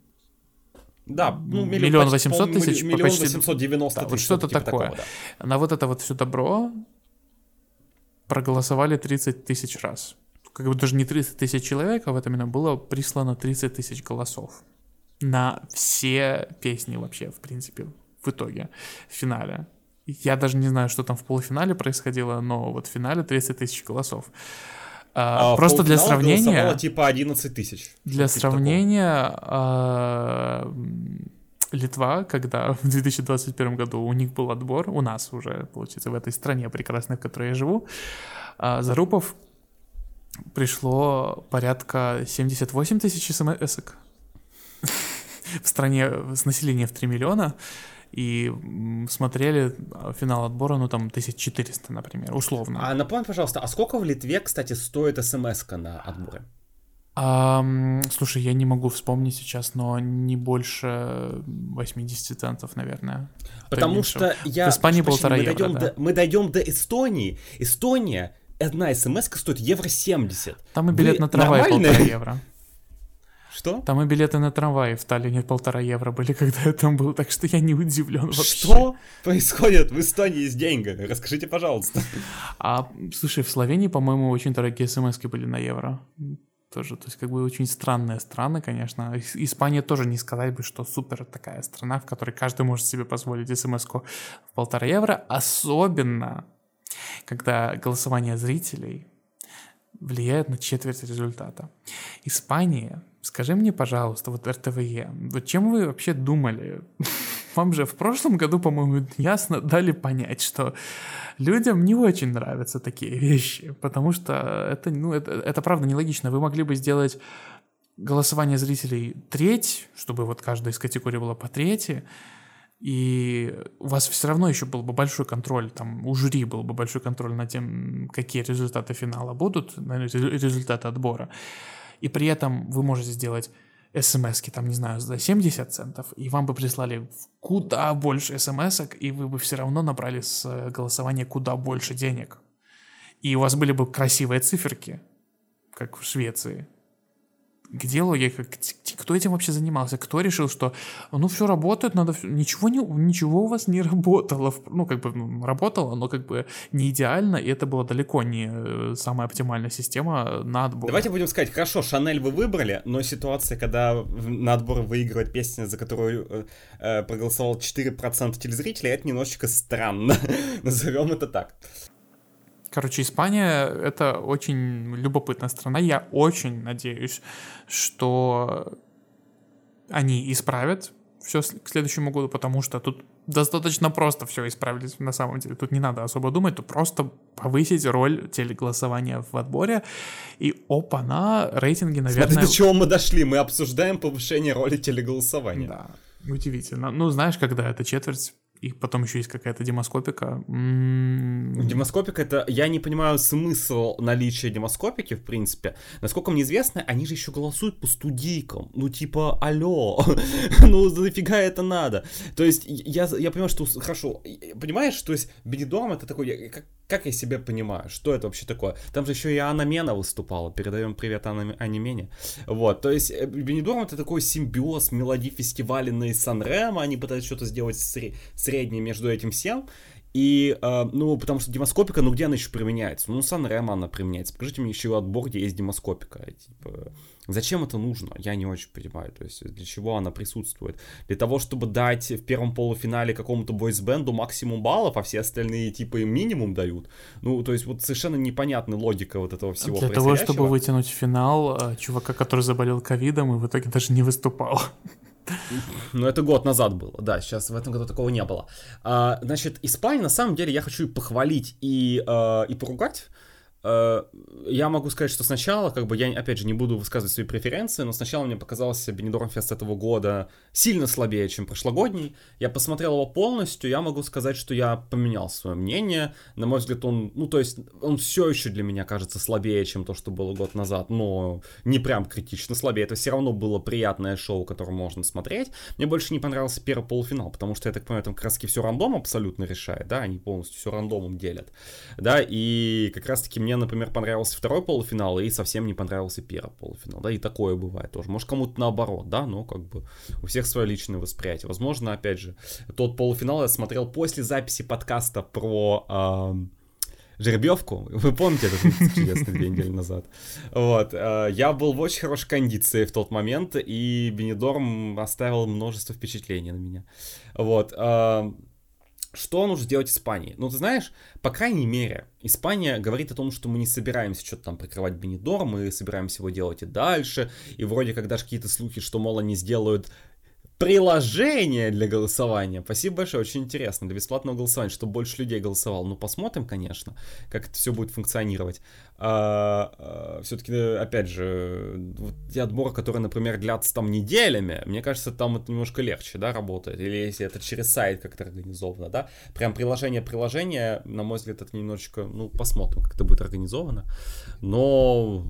Да, ну, миллион восемьсот тысяч, миллион. 890 да, тысяч. Вот что-то типа такое. Такого, да. На вот это вот все добро проголосовали 30 тысяч раз. Как бы даже не 30 тысяч человек, а в этом именно было прислано 30 тысяч голосов. На все песни вообще, в принципе, в итоге, в финале. Я даже не знаю, что там в полуфинале происходило, но вот в финале 30 тысяч голосов. А, а просто для сравнения... типа 11 тысяч. Для типа сравнения, а, Литва, когда в 2021 году у них был отбор, у нас уже, получается, в этой стране прекрасной, в которой я живу, а, Зарупов пришло порядка 78 тысяч смс в стране с населением в 3 миллиона и смотрели а, финал отбора, ну там 1400, например, условно. А напомни, пожалуйста, а сколько в Литве, кстати, стоит смс на отборе? А, слушай, я не могу вспомнить сейчас, но не больше 80 центов, наверное. Потому что я... В Испании полтора мы евро, дойдем да. до, Мы дойдем до Эстонии. Эстония, одна смс стоит евро 70. Там и билет Вы на трамвай полтора евро. Что? Там и билеты на трамвай в Таллине полтора евро были, когда я там был, так что я не удивлен вообще. Что происходит в Эстонии с деньгами? Расскажите, пожалуйста. А, слушай, в Словении, по-моему, очень дорогие смс были на евро. Тоже, то есть как бы очень странные страны, конечно. Испания тоже не сказать бы, что супер такая страна, в которой каждый может себе позволить смс в полтора евро. Особенно, когда голосование зрителей влияет на четверть результата. Испания Скажи мне, пожалуйста, вот РТВЕ, вот чем вы вообще думали? Вам же в прошлом году, по-моему, ясно дали понять, что людям не очень нравятся такие вещи, потому что это, ну, это, это правда нелогично. Вы могли бы сделать голосование зрителей треть, чтобы вот каждая из категорий была по трети, и у вас все равно еще был бы большой контроль, там у жюри был бы большой контроль над тем, какие результаты финала будут, результаты отбора и при этом вы можете сделать смс там, не знаю, за 70 центов, и вам бы прислали куда больше смс и вы бы все равно набрали с э, голосования куда больше денег. И у вас были бы красивые циферки, как в Швеции. Где логика? Кто этим вообще занимался? Кто решил, что ну все работает, надо ничего не ничего у вас не работало, ну как бы работало, но как бы не идеально, и это была далеко не э, самая оптимальная система на отбор. Давайте будем сказать, хорошо, Шанель вы выбрали, но ситуация, когда на отбор выигрывает песня, за которую э, э проголосовал 4% телезрителей, это немножечко странно. Назовем это так. Короче, Испания — это очень любопытная страна. Я очень надеюсь, что они исправят все к следующему году, потому что тут достаточно просто все исправить на самом деле. Тут не надо особо думать, тут просто повысить роль телеголосования в отборе, и опа, на рейтинге, наверное... Смотри, до чего мы дошли, мы обсуждаем повышение роли телеголосования. Да, удивительно. Ну, знаешь, когда это четверть и потом еще есть какая-то демоскопика. М-м-м. Демоскопика это... Я не понимаю смысл наличия демоскопики, в принципе. Насколько мне известно, они же еще голосуют по студийкам. Ну, типа, алло, ну, нафига это надо? То есть, я, я понимаю, что... Хорошо, понимаешь, то есть, Бенедорм это такой... Как, как я себя понимаю? Что это вообще такое? Там же еще и Анна Мена выступала. Передаем привет Анне, Анне Мене. Вот, то есть, Бенедорм это такой симбиоз мелодий фестиваля на Сан. Они пытаются что-то сделать сре- среднее между этим всем. И, э, ну, потому что демоскопика, ну, где она еще применяется? Ну, сан она применяется. Покажите мне еще отбор, где есть демоскопика. Типа, зачем это нужно? Я не очень понимаю. То есть, для чего она присутствует? Для того, чтобы дать в первом полуфинале какому-то бойсбенду максимум баллов, а все остальные, типа, им минимум дают? Ну, то есть, вот совершенно непонятная логика вот этого всего Для того, чтобы вытянуть финал, э, чувака, который заболел ковидом и в итоге даже не выступал. Ну, это год назад было, да, сейчас в этом году такого не было. А, значит, Испания, на самом деле, я хочу похвалить и, а, и поругать, Э, я могу сказать, что сначала, как бы, я, опять же, не буду высказывать свои преференции, но сначала мне показался Бенедорм Фест этого года сильно слабее, чем прошлогодний. Я посмотрел его полностью, я могу сказать, что я поменял свое мнение. На мой взгляд, он, ну, то есть, он все еще для меня кажется слабее, чем то, что было год назад, но не прям критично слабее. Это все равно было приятное шоу, которое можно смотреть. Мне больше не понравился первый полуфинал, потому что, я так понимаю, там как раз все рандом абсолютно решает, да, они полностью все рандомом делят, да, и как раз-таки мне мне, например, понравился второй полуфинал и совсем не понравился первый полуфинал, да, и такое бывает тоже. Может, кому-то наоборот, да, но как бы у всех свое личное восприятие. Возможно, опять же, тот полуфинал я смотрел после записи подкаста про... Э, жеребьевку. Вы помните, это чудесный две недели назад. Вот. Э, я был в очень хорошей кондиции в тот момент, и Бенедорм оставил множество впечатлений на меня. Вот. Что нужно сделать Испании? Ну, ты знаешь, по крайней мере, Испания говорит о том, что мы не собираемся что-то там прикрывать Бенедор, мы собираемся его делать и дальше, и вроде как даже какие-то слухи, что, мол, они сделают приложение для голосования. Спасибо большое, очень интересно. Для бесплатного голосования, чтобы больше людей голосовало. Ну, посмотрим, конечно, как это все будет функционировать. А, а, все-таки, опять же, вот те отборы, которые, например, длятся там неделями, мне кажется, там это немножко легче, да, работает. Или если это через сайт как-то организовано, да. Прям приложение-приложение, на мой взгляд, это немножечко, ну, посмотрим, как это будет организовано. Но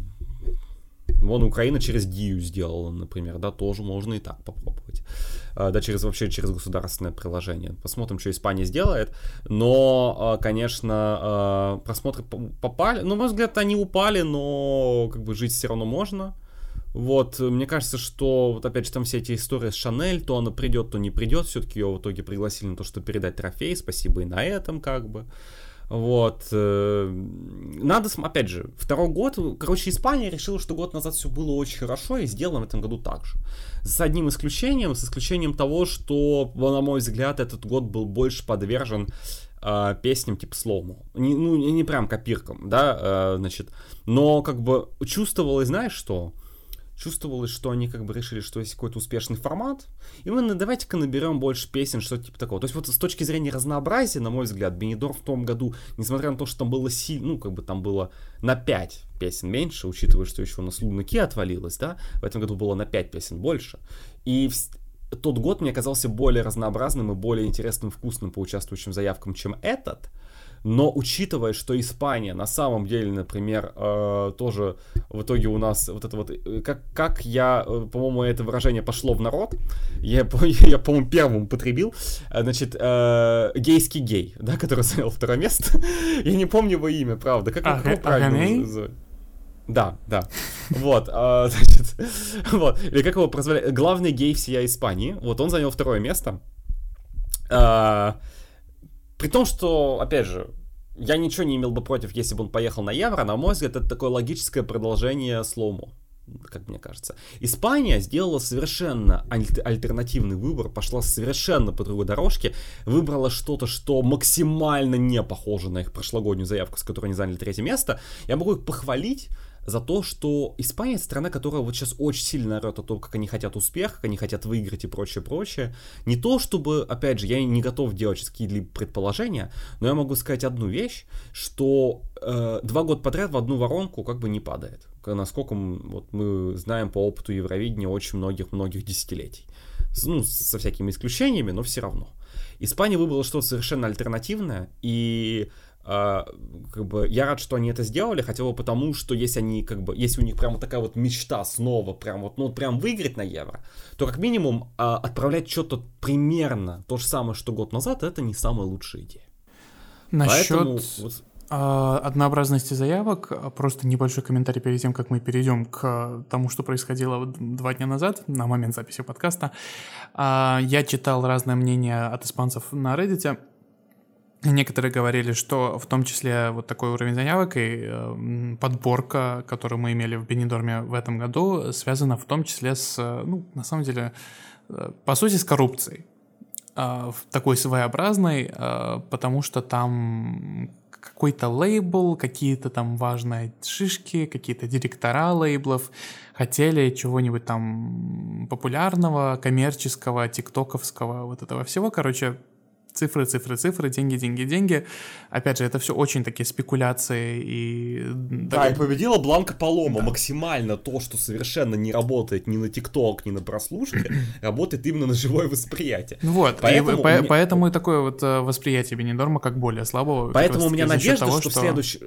Вон Украина через Дию сделала, например, да, тоже можно и так попробовать. А, да, через вообще через государственное приложение. Посмотрим, что Испания сделает. Но, а, конечно, а, просмотры попали. Ну, на мой взгляд, они упали, но как бы жить все равно можно. Вот, мне кажется, что, вот опять же, там все эти истории с Шанель, то она придет, то не придет, все-таки ее в итоге пригласили на то, чтобы передать трофей, спасибо и на этом, как бы. Вот. Э, надо, опять же, второй год, короче, Испания решила, что год назад все было очень хорошо, и сделаем в этом году так же. С одним исключением, с исключением того, что, на мой взгляд, этот год был больше подвержен э, песням типа слому. Не, ну, не прям копиркам, да, э, значит, но как бы чувствовалось, знаешь что? Чувствовалось, что они как бы решили, что есть какой-то успешный формат, и мы ну, давайте-ка наберем больше песен, что-то типа такого. То есть вот с точки зрения разнообразия, на мой взгляд, Бенедор в том году, несмотря на то, что там было сильно, ну, как бы там было на 5 песен меньше, учитывая, что еще у нас Лунаки отвалилось, да, в этом году было на 5 песен больше. И. тот год мне оказался более разнообразным и более интересным, вкусным по участвующим заявкам, чем этот. Но учитывая, что Испания на самом деле, например, э, тоже в итоге у нас вот это вот, э, как, как я, э, по-моему, это выражение пошло в народ, я, я по-моему, первым употребил, э, значит, э, гейский гей, да, который занял второе место. я не помню его имя, правда. Как, а, как правильно называть? Да, да. Вот, а, значит, вот. Или как его прозвали? Главный гей всея Испании. Вот он занял второе место. А, при том, что, опять же, я ничего не имел бы против, если бы он поехал на Евро, на мой взгляд, это такое логическое продолжение слому как мне кажется. Испания сделала совершенно аль- альтернативный выбор, пошла совершенно по другой дорожке, выбрала что-то, что максимально не похоже на их прошлогоднюю заявку, с которой они заняли третье место. Я могу их похвалить, за то, что Испания страна, которая вот сейчас очень сильно орет о том, как они хотят успех, как они хотят выиграть и прочее, прочее. Не то, чтобы, опять же, я не готов делать какие-либо предположения, но я могу сказать одну вещь, что э, два года подряд в одну воронку как бы не падает. Насколько вот, мы знаем по опыту Евровидения очень многих-многих десятилетий. Ну, со всякими исключениями, но все равно. Испания выбрала что-то совершенно альтернативное, и как бы я рад, что они это сделали, хотя бы потому, что если они как бы, если у них прямо такая вот мечта снова, прям вот, ну прям выиграть на евро, то как минимум uh, отправлять что-то примерно то же самое, что год назад, это не самая лучшая идея. Насчет Поэтому, вот... uh, однообразности заявок, просто небольшой комментарий перед тем, как мы перейдем к тому, что происходило два дня назад, на момент записи подкаста. Я читал разное мнение от испанцев на Reddit, Некоторые говорили, что в том числе вот такой уровень заявок и э, подборка, которую мы имели в Бенедорме в этом году, связана в том числе с, ну, на самом деле, э, по сути, с коррупцией. Э, такой своеобразной, э, потому что там какой-то лейбл, какие-то там важные шишки, какие-то директора лейблов хотели чего-нибудь там популярного, коммерческого, тиктоковского, вот этого всего. Короче, цифры, цифры, цифры, деньги, деньги, деньги. Опять же, это все очень такие спекуляции и... Да, и победила Бланка Палома. Да. Максимально то, что совершенно не работает ни на ТикТок, ни на прослушке, работает именно на живое восприятие. Ну вот, поэтому, и, по, меня... поэтому и такое вот э, восприятие Бенедорма как более слабого. Поэтому у меня надежда, того, что, что в следующий...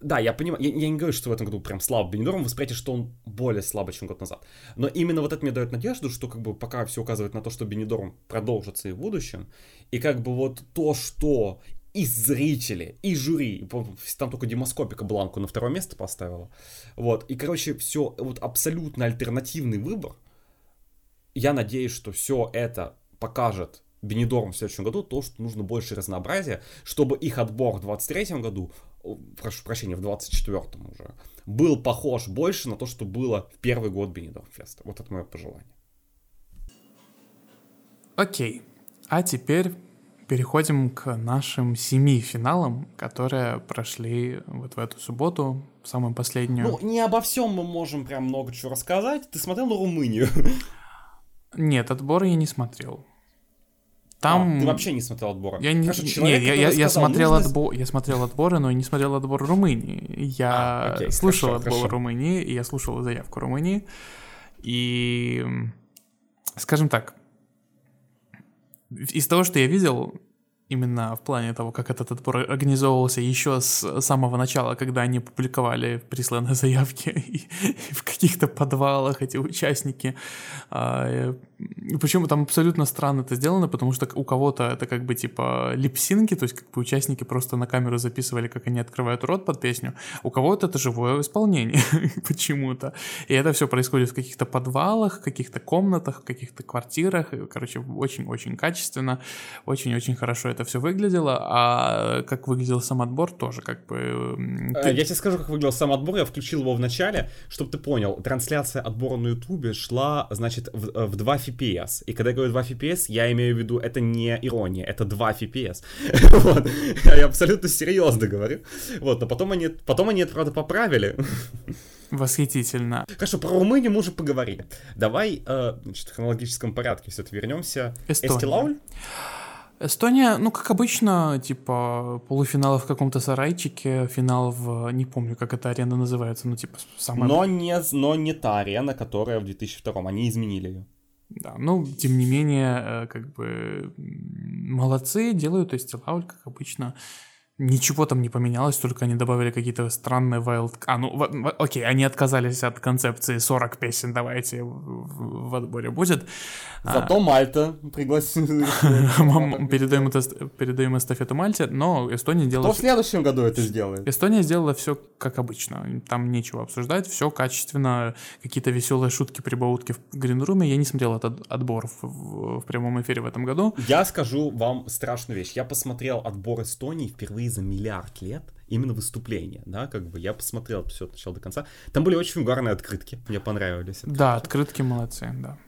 Да, я понимаю, я, я не говорю, что в этом году прям слабо Бенедорм, восприятие, что он более слабый, чем год назад. Но именно вот это мне дает надежду, что как бы пока все указывает на то, что Бенедорм продолжится и в будущем, и как бы вот то, что и зрители, и жюри, там только демоскопика Бланку на второе место поставила, вот, и, короче, все, вот абсолютно альтернативный выбор, я надеюсь, что все это покажет Бенедорм в следующем году, то, что нужно больше разнообразия, чтобы их отбор в 23 году, прошу прощения, в 24-м уже, был похож больше на то, что было в первый год Бенедорм Феста. Вот это мое пожелание. Окей. А теперь переходим к нашим семи финалам, которые прошли вот в эту субботу, самую последнюю. Ну, не обо всем мы можем прям много чего рассказать. Ты смотрел на Румынию? Нет, отбор я не смотрел. Там... А, ты вообще не смотрел отборы? Я не, Хорошо, человек, нет, я, я, сказал, смотрел нужно... отбор, я смотрел отборы, но не смотрел отбор Румынии. Я а, окей, слушал хорошо, отбор хорошо. Румынии, и я слушал заявку Румынии. И, скажем так, из того, что я видел, именно в плане того, как этот отбор организовывался еще с самого начала, когда они публиковали присланные заявки и, и в каких-то подвалах эти участники. А, э, Причем там абсолютно странно это сделано, потому что у кого-то это как бы типа липсинки, то есть как бы участники просто на камеру записывали, как они открывают рот под песню. У кого-то это живое исполнение почему-то. И это все происходит в каких-то подвалах, каких-то комнатах, каких-то квартирах. Короче, очень-очень качественно, очень-очень хорошо это все выглядело, а как выглядел сам отбор тоже как бы... Ты... Я тебе скажу, как выглядел сам отбор, я включил его в начале, чтобы ты понял, трансляция отбора на ютубе шла, значит, в, э, в 2 FPS, и когда я говорю 2 FPS, я имею в виду, это не ирония, это 2 FPS. вот. Я абсолютно серьезно говорю. Вот, но потом они, потом они это, правда, поправили. Восхитительно. Хорошо, про Румынию мы уже поговорили. Давай, э, значит, в хронологическом порядке все-таки вернемся. Эстония. Эстилауль? Эстония, ну, как обычно, типа, полуфинал в каком-то сарайчике, финал в... Не помню, как эта арена называется, ну, типа, самая... Но не, но не та арена, которая в 2002-м, они изменили ее. Да, ну, тем не менее, э, как бы, молодцы, делают Эстилауль, как обычно. Ничего там не поменялось, только они добавили какие-то странные wild... А, ну, в, в, окей, они отказались от концепции 40 песен, давайте в, в отборе будет. Зато а, Мальта пригласил. передаем, передаем эстафету Мальте, но Эстония сделала... Кто в следующем году это сделает? Эстония сделала все как обычно. Там нечего обсуждать, все качественно. Какие-то веселые шутки, прибаутки в гринруме. Я не смотрел этот отбор в прямом эфире в этом году. Я скажу вам страшную вещь. Я посмотрел отбор Эстонии впервые за миллиард лет именно выступление, да, как бы я посмотрел все от начала до конца. Там были очень угарные открытки, мне понравились. Открытки. Да, открытки молодцы, да.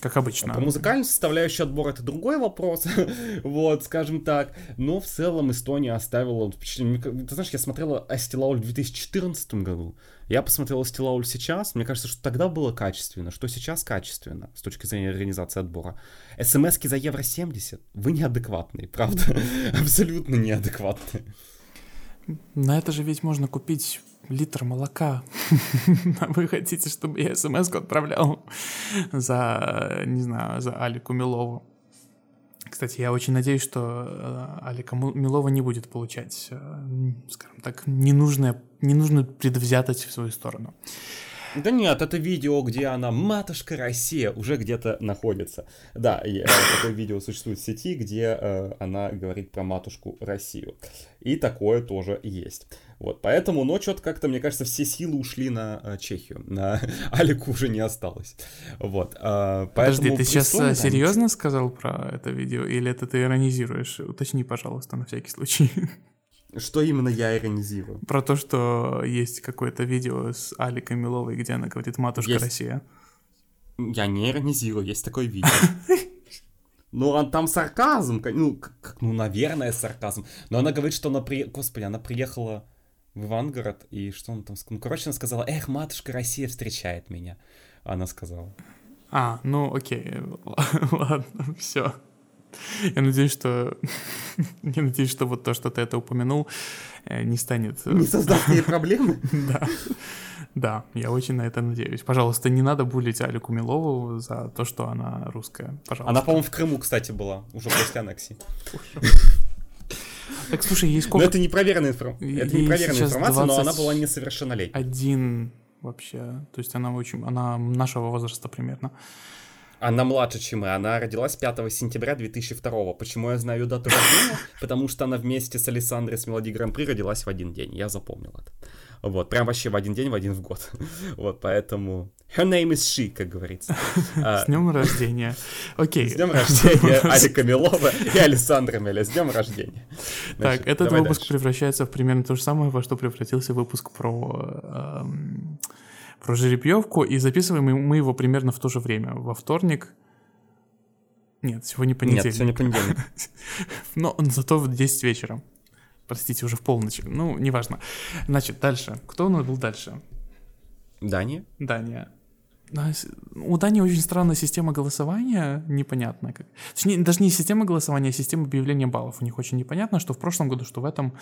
Как обычно. Про музыкальную составляющую отбора это другой вопрос, вот, скажем так. Но в целом Эстония оставила впечатление. Ты знаешь, я смотрела Астилауль в 2014 году. Я посмотрел Астилауль сейчас. Мне кажется, что тогда было качественно, что сейчас качественно с точки зрения организации отбора. СМСки за евро 70. Вы неадекватные, правда? Абсолютно неадекватные. На это же ведь можно купить литр молока. Вы хотите, чтобы я смс отправлял за, не знаю, за Алику Милову? Кстати, я очень надеюсь, что э, Алика Милова не будет получать, э, скажем так, ненужное, ненужную предвзятость в свою сторону. Да нет, это видео, где она «Матушка Россия» уже где-то находится. Да, э, такое видео существует в сети, где она говорит про матушку Россию. И такое тоже есть. Вот, поэтому, но что-то как-то, мне кажется, все силы ушли на э, Чехию. На Алику уже не осталось. Вот, э, Подожди, ты сейчас серьезно там... сказал про это видео, или это ты иронизируешь? Уточни, пожалуйста, на всякий случай. Что именно я иронизирую? Про то, что есть какое-то видео с Аликой Миловой, где она говорит «Матушка есть... Россия». Я не иронизирую, есть такое видео. Ну, а там сарказм, ну, как, ну, наверное, сарказм. Но она говорит, что она при... Господи, она приехала в Ивангород, и что он там... Ну, короче, она сказала, эх, матушка Россия встречает меня. Она сказала. А, ну, окей, ладно, все. Я надеюсь, что... Я надеюсь, что вот то, что ты это упомянул, э, не станет... Э, не создаст ей проблемы? Да. Да, я очень на это надеюсь. Пожалуйста, не надо булить Алику Милову за то, что она русская. Пожалуйста. Она, по-моему, в Крыму, кстати, была, уже после аннексии. Так, слушай, есть сколько... Но это непроверенная, информ... это непроверенная информация, но она была несовершеннолетней. Один вообще, то есть она очень, она нашего возраста примерно. Она младше, чем мы. Она родилась 5 сентября 2002. Почему я знаю дату рождения? Потому что она вместе с Александрой с Мелоди Гран-при родилась в один день. Я запомнил это. Вот, прям вообще в один день, в один в год. Вот, поэтому... Her name is she, как говорится. А, с днем рождения. Окей. С днем рождения Алика Милова и Александра Меля. С днем рождения. Так, этот выпуск превращается в примерно то же самое, во что превратился выпуск про эм, про жеребьевку, и записываем мы его примерно в то же время, во вторник. Нет, сегодня понедельник. Нет, сегодня понедельник. Но зато в 10 вечера. Простите, уже в полночь. Ну, неважно. Значит, дальше. Кто у нас был дальше? Дания. Дания. У Дании очень странная система голосования, непонятно как. Точнее, даже не система голосования, а система объявления баллов. У них очень непонятно, что в прошлом году, что в этом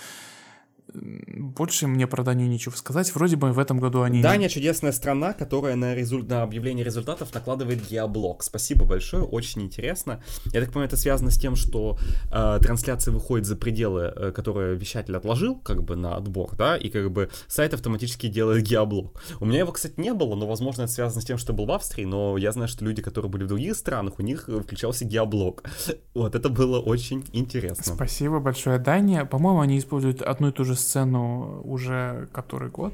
больше мне про Данию нечего сказать. Вроде бы в этом году они... Дания чудесная страна, которая на, результ... на объявление результатов накладывает геоблок. Спасибо большое, очень интересно. Я так понимаю, это связано с тем, что э, трансляция выходит за пределы, э, которые вещатель отложил, как бы на отбор, да, и как бы сайт автоматически делает геоблок. У меня его, кстати, не было, но, возможно, это связано с тем, что был в Австрии, но я знаю, что люди, которые были в других странах, у них включался геоблок. Вот, это было очень интересно. Спасибо большое, Дания. По-моему, они используют одну и ту же сцену уже который год,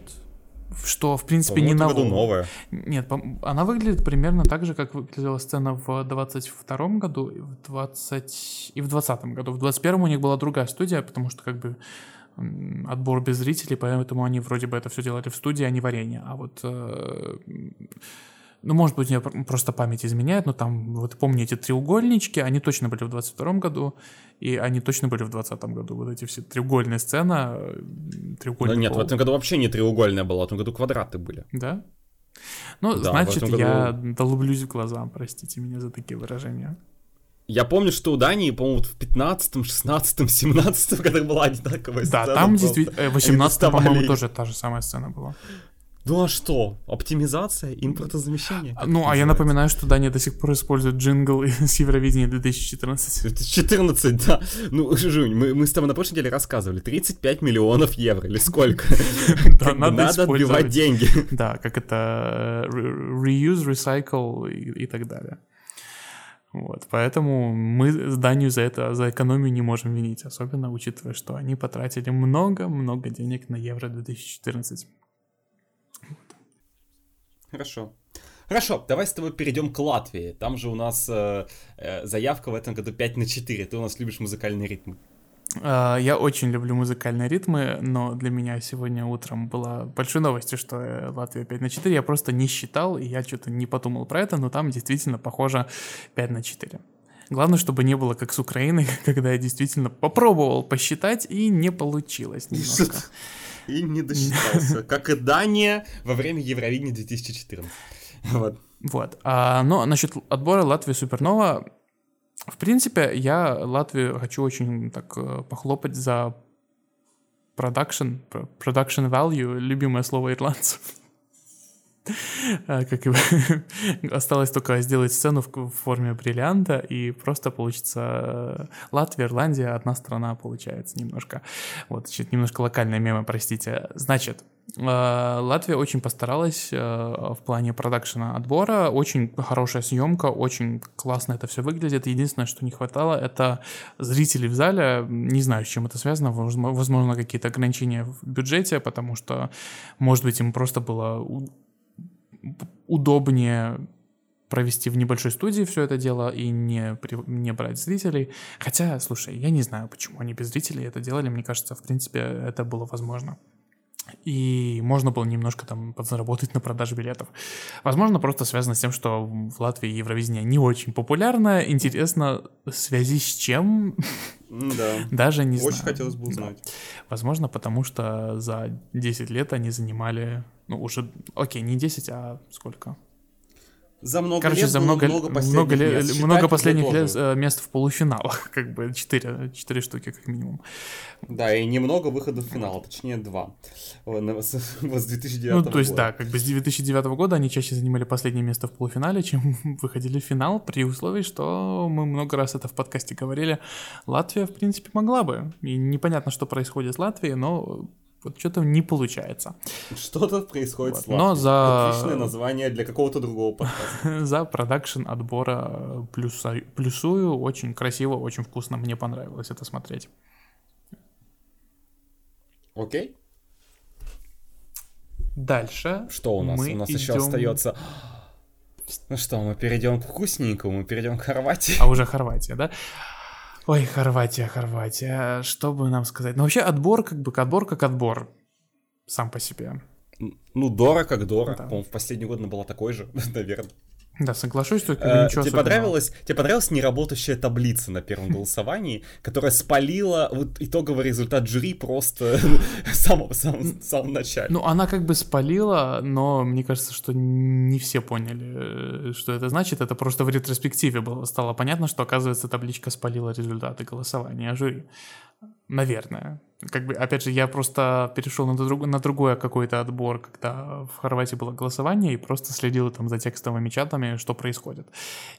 что, в принципе, не новая. новая. Нет, она выглядит примерно так же, как выглядела сцена в 22 году и в 20 и в 20 году. В 21 у них была другая студия, потому что как бы отбор без зрителей, поэтому они вроде бы это все делали в студии, а не варенье. А вот э, ну, может быть, мне просто память изменяет, но там, вот помню эти треугольнички, они точно были в 22 году, и они точно были в 20 году. Вот эти все треугольные сцены, треугольный Ну нет, пол. в этом году вообще не треугольная была, в этом году квадраты были. Да? Ну, да, значит, году... я долублюсь в глаза, простите меня за такие выражения. Я помню, что у Дании, по-моему, в 15 16 17 годах была одинаковая да, сцена. Да, там действительно... В 18 по-моему, тоже та же самая сцена была. Ну а что? Оптимизация, импортозамещение? Ну, а я напоминаю, что Дания до сих пор использует джингл с Евровидения 2014. 2014, да. Ну, Жунь, мы, мы с тобой на прошлой неделе рассказывали. 35 миллионов евро или сколько? Да, надо отбивать деньги. Да, как это э, reuse, recycle и так далее. Вот, поэтому мы Данию за это, за экономию не можем винить, особенно учитывая, что они потратили много-много денег на Евро 2014. Хорошо. Хорошо, давай с тобой перейдем к Латвии. Там же у нас э, э, заявка в этом году 5 на 4. Ты у нас любишь музыкальные ритмы. Uh, я очень люблю музыкальные ритмы, но для меня сегодня утром была большой новостью, что э, Латвия 5 на 4. Я просто не считал, и я что-то не подумал про это, но там действительно похоже 5 на 4. Главное, чтобы не было как с Украиной, когда я действительно попробовал посчитать, и не получилось немножко. И не досчитался. Как и Дания во время Евровидения 2014. Вот. Вот. А, но насчет отбора Латвии Супернова, в принципе, я Латвию хочу очень так э, похлопать за продакшн, production value, любимое слово ирландцев. А, как и осталось только сделать сцену в форме бриллианта, и просто получится э, Латвия, Ирландия, одна страна получается немножко. Вот, немножко локальная мема, простите. Значит, э, Латвия очень постаралась э, в плане продакшена отбора, очень хорошая съемка, очень классно это все выглядит. Единственное, что не хватало, это зрителей в зале. Не знаю, с чем это связано, возможно, какие-то ограничения в бюджете, потому что, может быть, им просто было удобнее провести в небольшой студии все это дело и не, не брать зрителей. Хотя, слушай, я не знаю, почему они без зрителей это делали. Мне кажется, в принципе, это было возможно. И можно было немножко там подзаработать на продаже билетов. Возможно, просто связано с тем, что в Латвии Евровидение не очень популярно. Интересно, в связи с чем? Да. Даже не очень знаю. Очень хотелось бы узнать. Да. Возможно, потому что за 10 лет они занимали, ну уже, окей, не 10, а сколько? За много Короче, лет за много, много последних, много, лет. Считать много последних лет, э, мест в полуфиналах, как бы 4, 4 штуки как минимум. Да, и немного выходов в финал, точнее 2 с, с 2009 Ну, то есть, года. да, как бы с 2009 года они чаще занимали последнее место в полуфинале, чем выходили в финал, при условии, что мы много раз это в подкасте говорили, Латвия, в принципе, могла бы. И непонятно, что происходит с Латвией, но вот что-то не получается. Что-то происходит вот. с Но за... Отличное название для какого-то другого подкаста. за продакшн отбора плюса... плюсую. Очень красиво, очень вкусно. Мне понравилось это смотреть. Окей. Дальше. Что у нас? у нас идем... еще остается... Ну что, мы перейдем к вкусненькому, мы перейдем к Хорватии. А уже Хорватия, да? Ой, Хорватия, Хорватия. Что бы нам сказать? Ну, вообще, отбор как бы отбор как отбор. Сам по себе. Ну, Дора как Дора. Да. По-моему, в последний год она была такой же, наверное. Да, соглашусь, только э, ничего тебе понравилось, тебе понравилась неработающая таблица на первом голосовании, которая спалила вот итоговый результат жюри просто в самом, самом, самом начале? Ну, она как бы спалила, но мне кажется, что не все поняли, э, что это значит. Это просто в ретроспективе было, стало понятно, что, оказывается, табличка спалила результаты голосования жюри. Наверное. Как бы, опять же, я просто перешел на, друг, на другой какой-то отбор, когда в Хорватии было голосование, и просто следил там за текстовыми чатами, что происходит.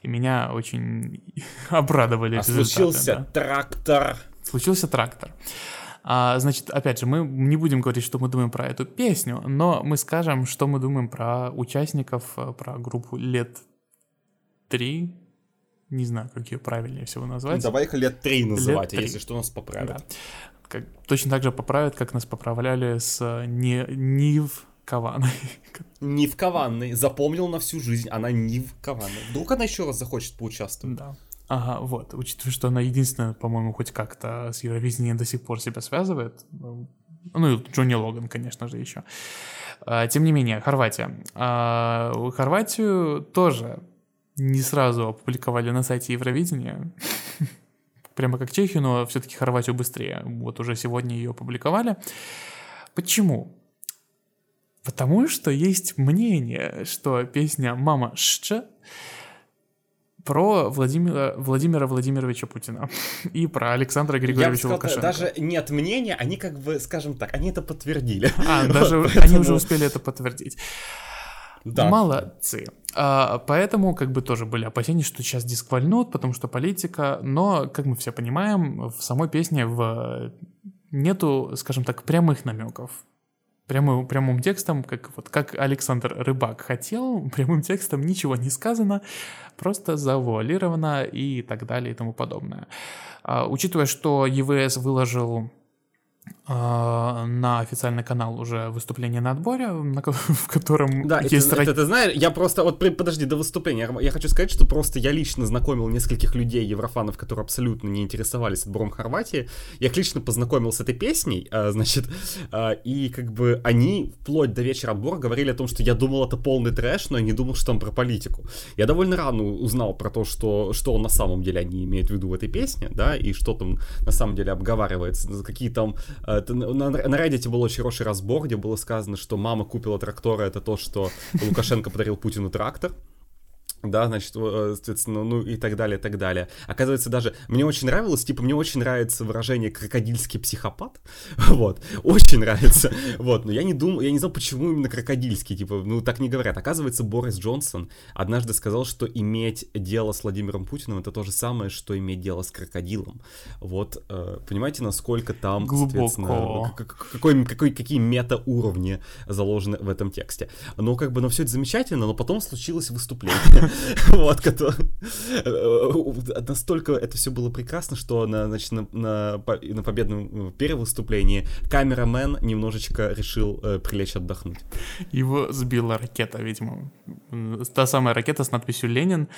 И меня очень обрадовали а случился да. трактор. Случился трактор. А, значит, опять же, мы не будем говорить, что мы думаем про эту песню, но мы скажем, что мы думаем про участников, про группу лет три, не знаю, как ее правильнее всего назвать. Ну, давай их лет три называть, лет 3. если что, нас поправят. Да. Как, точно так же поправят, как нас поправляли с э, не, Нив Каваной. Нив Каванной. Запомнил на всю жизнь. Она Нив Каванной. Вдруг она еще раз захочет поучаствовать. Да. Ага, вот. Учитывая, что она единственная, по-моему, хоть как-то с Евровидением до сих пор себя связывает. Ну и Джонни Логан, конечно же, еще. А, тем не менее, Хорватия. А, Хорватию тоже не сразу опубликовали на сайте Евровидения. Прямо как Чехию, но все-таки Хорватию быстрее. Вот уже сегодня ее опубликовали. Почему? Потому что есть мнение, что песня «Мама Шча» про Владимира, Владимира Владимировича Путина и про Александра Григорьевича Я бы сказал, Лукашенко. Даже нет мнения, они как бы, скажем так, они это подтвердили. А, даже они уже успели это подтвердить. Да. Молодцы. А, поэтому как бы тоже были опасения, что сейчас дисквальнут, потому что политика, но, как мы все понимаем, в самой песне в... нету, скажем так, прямых намеков. Прямым, прямым текстом, как, вот, как Александр Рыбак хотел, прямым текстом ничего не сказано, просто завуалировано и так далее и тому подобное. А, учитывая, что ЕВС выложил на официальный канал уже выступление на отборе, на, в котором да, есть... Это, это, ты знаешь, я просто... Вот подожди, до выступления. Я хочу сказать, что просто я лично знакомил нескольких людей, еврофанов, которые абсолютно не интересовались отбором Хорватии. Я их лично познакомил с этой песней, а, значит, а, и как бы они вплоть до вечера отбора говорили о том, что я думал, это полный трэш, но я не думал, что там про политику. Я довольно рано узнал про то, что, что на самом деле они имеют в виду в этой песне, да, и что там на самом деле обговаривается, какие там это, на, на Reddit был очень хороший разбор, где было сказано, что мама купила трактора, это то, что Лукашенко подарил Путину трактор. Да, значит, э, соответственно, ну и так далее, и так далее. Оказывается, даже мне очень нравилось, типа, мне очень нравится выражение «крокодильский психопат», вот, очень нравится, вот, но я не думал, я не знал, почему именно крокодильский, типа, ну так не говорят. Оказывается, Борис Джонсон однажды сказал, что иметь дело с Владимиром Путиным это то же самое, что иметь дело с крокодилом. Вот, э, понимаете, насколько там, Глубоко. какой, какой, какие мета-уровни заложены в этом тексте. Ну, как бы, ну все это замечательно, но потом случилось выступление. вот, который... Э, настолько это все было прекрасно, что на, значит, на, на, на победном э, перевыступлении камерамен немножечко решил э, прилечь отдохнуть. Его сбила ракета, видимо. Та самая ракета с надписью «Ленин».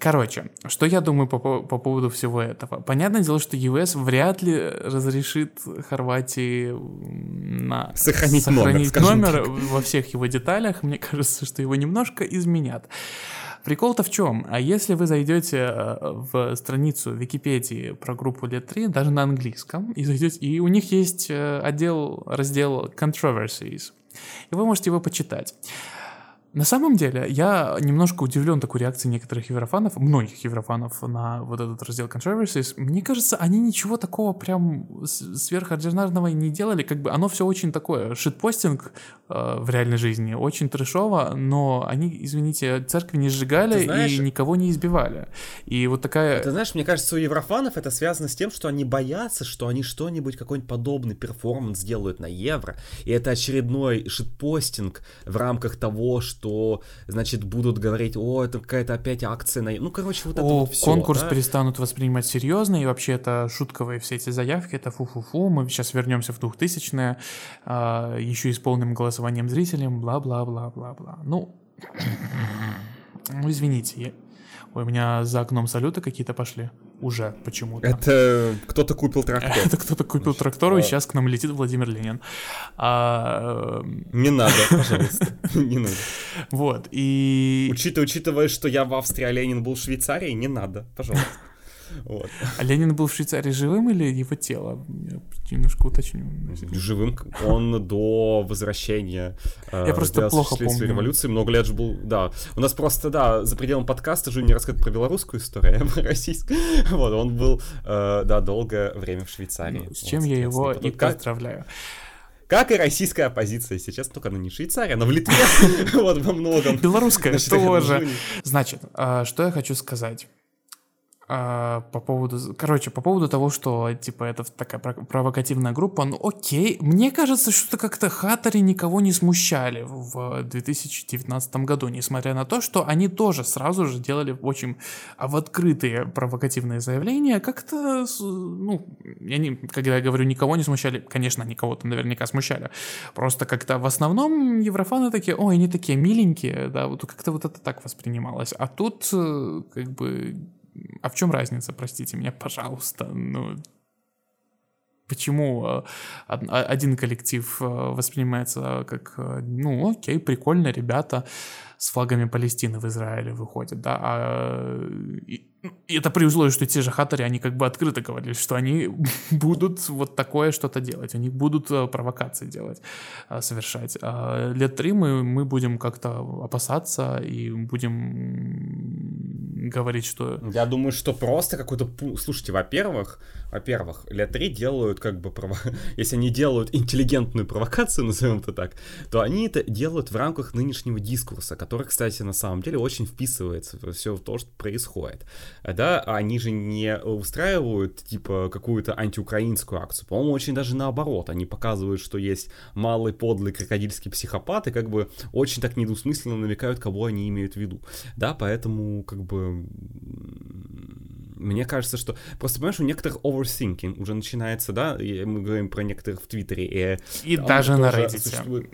Короче, что я думаю по, по поводу всего этого? Понятное дело, что ЕС вряд ли разрешит Хорватии на сохранить, сохранить номер, номер во всех его деталях. Мне кажется, что его немножко изменят. Прикол-то в чем? А если вы зайдете э, в страницу Википедии про группу лет 3, даже на английском, и зайдете, и у них есть э, отдел, раздел Controversies, и вы можете его почитать. На самом деле, я немножко удивлен такой реакцией некоторых еврофанов, многих еврофанов на вот этот раздел Controversies. Мне кажется, они ничего такого прям сверхординарного не делали, как бы оно все очень такое, шитпостинг э, в реальной жизни, очень трешово, но они, извините, церкви не сжигали знаешь, и никого не избивали. И вот такая... Ты знаешь, мне кажется, у еврофанов это связано с тем, что они боятся, что они что-нибудь, какой-нибудь подобный перформанс сделают на евро, и это очередной шитпостинг в рамках того, что что, значит, будут говорить, о, это какая-то опять акция на... Ну, короче, вот это вот все. Конкурс да? перестанут воспринимать серьезно, и вообще это шутковые все эти заявки, это фу-фу-фу, мы сейчас вернемся в 2000-е, а, еще и с полным голосованием зрителей, бла-бла-бла-бла-бла. Ну, ну, извините, я... Ой, у меня за окном салюты какие-то пошли уже почему-то. Это кто-то купил трактор. Это кто-то купил Значит, трактор, и сейчас к нам летит Владимир Ленин. А... Эм, не надо, пожалуйста, не надо. Вот, и... Учитывая, что я в Австрии, а Ленин был в Швейцарии, не надо, пожалуйста. Вот. А Ленин был в Швейцарии живым или его тело? Я немножко уточню. Живым он до возвращения. Э, Я просто плохо помню. революции много лет же был, да. У нас просто, да, за пределом подкаста же не рассказать про белорусскую историю, а российскую. Вот, он был, э, да, долгое время в Швейцарии. Ну, с чем я его и поздравляю. Как и российская оппозиция сейчас, только она не Швейцария, она в Литве, вот во многом. Белорусская тоже. Значит, а, что я хочу сказать. А, по поводу, короче, по поводу того, что, типа, это такая провокативная группа, ну окей, мне кажется, что как-то хатари никого не смущали в 2019 году, несмотря на то, что они тоже сразу же делали очень а, в открытые провокативные заявления, как-то, ну, я не, когда я говорю никого не смущали, конечно, никого там наверняка смущали, просто как-то в основном еврофаны такие, ой, они такие миленькие, да, вот как-то вот это так воспринималось, а тут, э, как бы, а в чем разница, простите меня, пожалуйста, ну, почему э, один коллектив э, воспринимается как, э, ну, окей, прикольно, ребята с флагами Палестины в Израиле выходят, да, а и, и это при условии, что те же хатари, они как бы открыто говорили, что они будут вот такое что-то делать, они будут провокации делать, совершать. А лет три мы, мы будем как-то опасаться и будем говорить, что... Я думаю, что просто какой-то... Слушайте, во-первых, во-первых, лет три делают как бы... Прово... Если они делают интеллигентную провокацию, назовем это так, то они это делают в рамках нынешнего дискурса, который, кстати, на самом деле очень вписывается в все то, что происходит. Да, они же не устраивают, типа, какую-то антиукраинскую акцию. По-моему, очень даже наоборот. Они показывают, что есть малый подлый крокодильский психопат, и как бы очень так недвусмысленно намекают, кого они имеют в виду. Да, поэтому, как бы, мне кажется, что... Просто, понимаешь, у некоторых overthinking уже начинается, да, и мы говорим про некоторых в Твиттере. И, и даже на Reddit. Существует...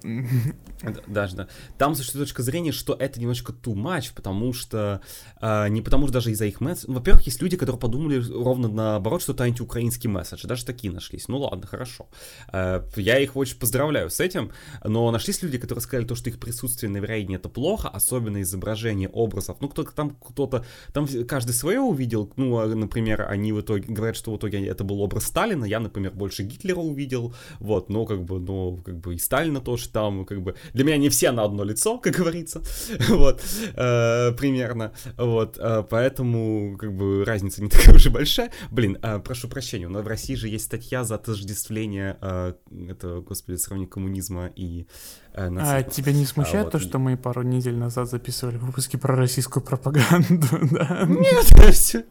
Даже, да. Там существует точка зрения, что это немножко too much, потому что... Э, не потому что даже из-за их месседжа... Ну, во-первых, есть люди, которые подумали ровно наоборот, что это антиукраинский месседж. Даже такие нашлись. Ну ладно, хорошо. Э, я их очень поздравляю с этим, но нашлись люди, которые сказали то, что их присутствие на Вероятне это плохо, особенно изображение образов. Ну, кто-то там, кто-то... Там каждый свое увидел, ну, например, они в итоге говорят, что в итоге это был образ Сталина, я, например, больше Гитлера увидел, вот, но как бы, ну, как бы и Сталина тоже там, как бы, для меня не все на одно лицо, как говорится, вот, э, примерно, вот, э, поэтому, как бы, разница не такая уж и большая. Блин, э, прошу прощения, но в России же есть статья за отождествление, э, это, господи, сравнение коммунизма и А тебя не смущает а, вот. то, что мы пару недель назад записывали выпуски про российскую пропаганду, да? Нет, все.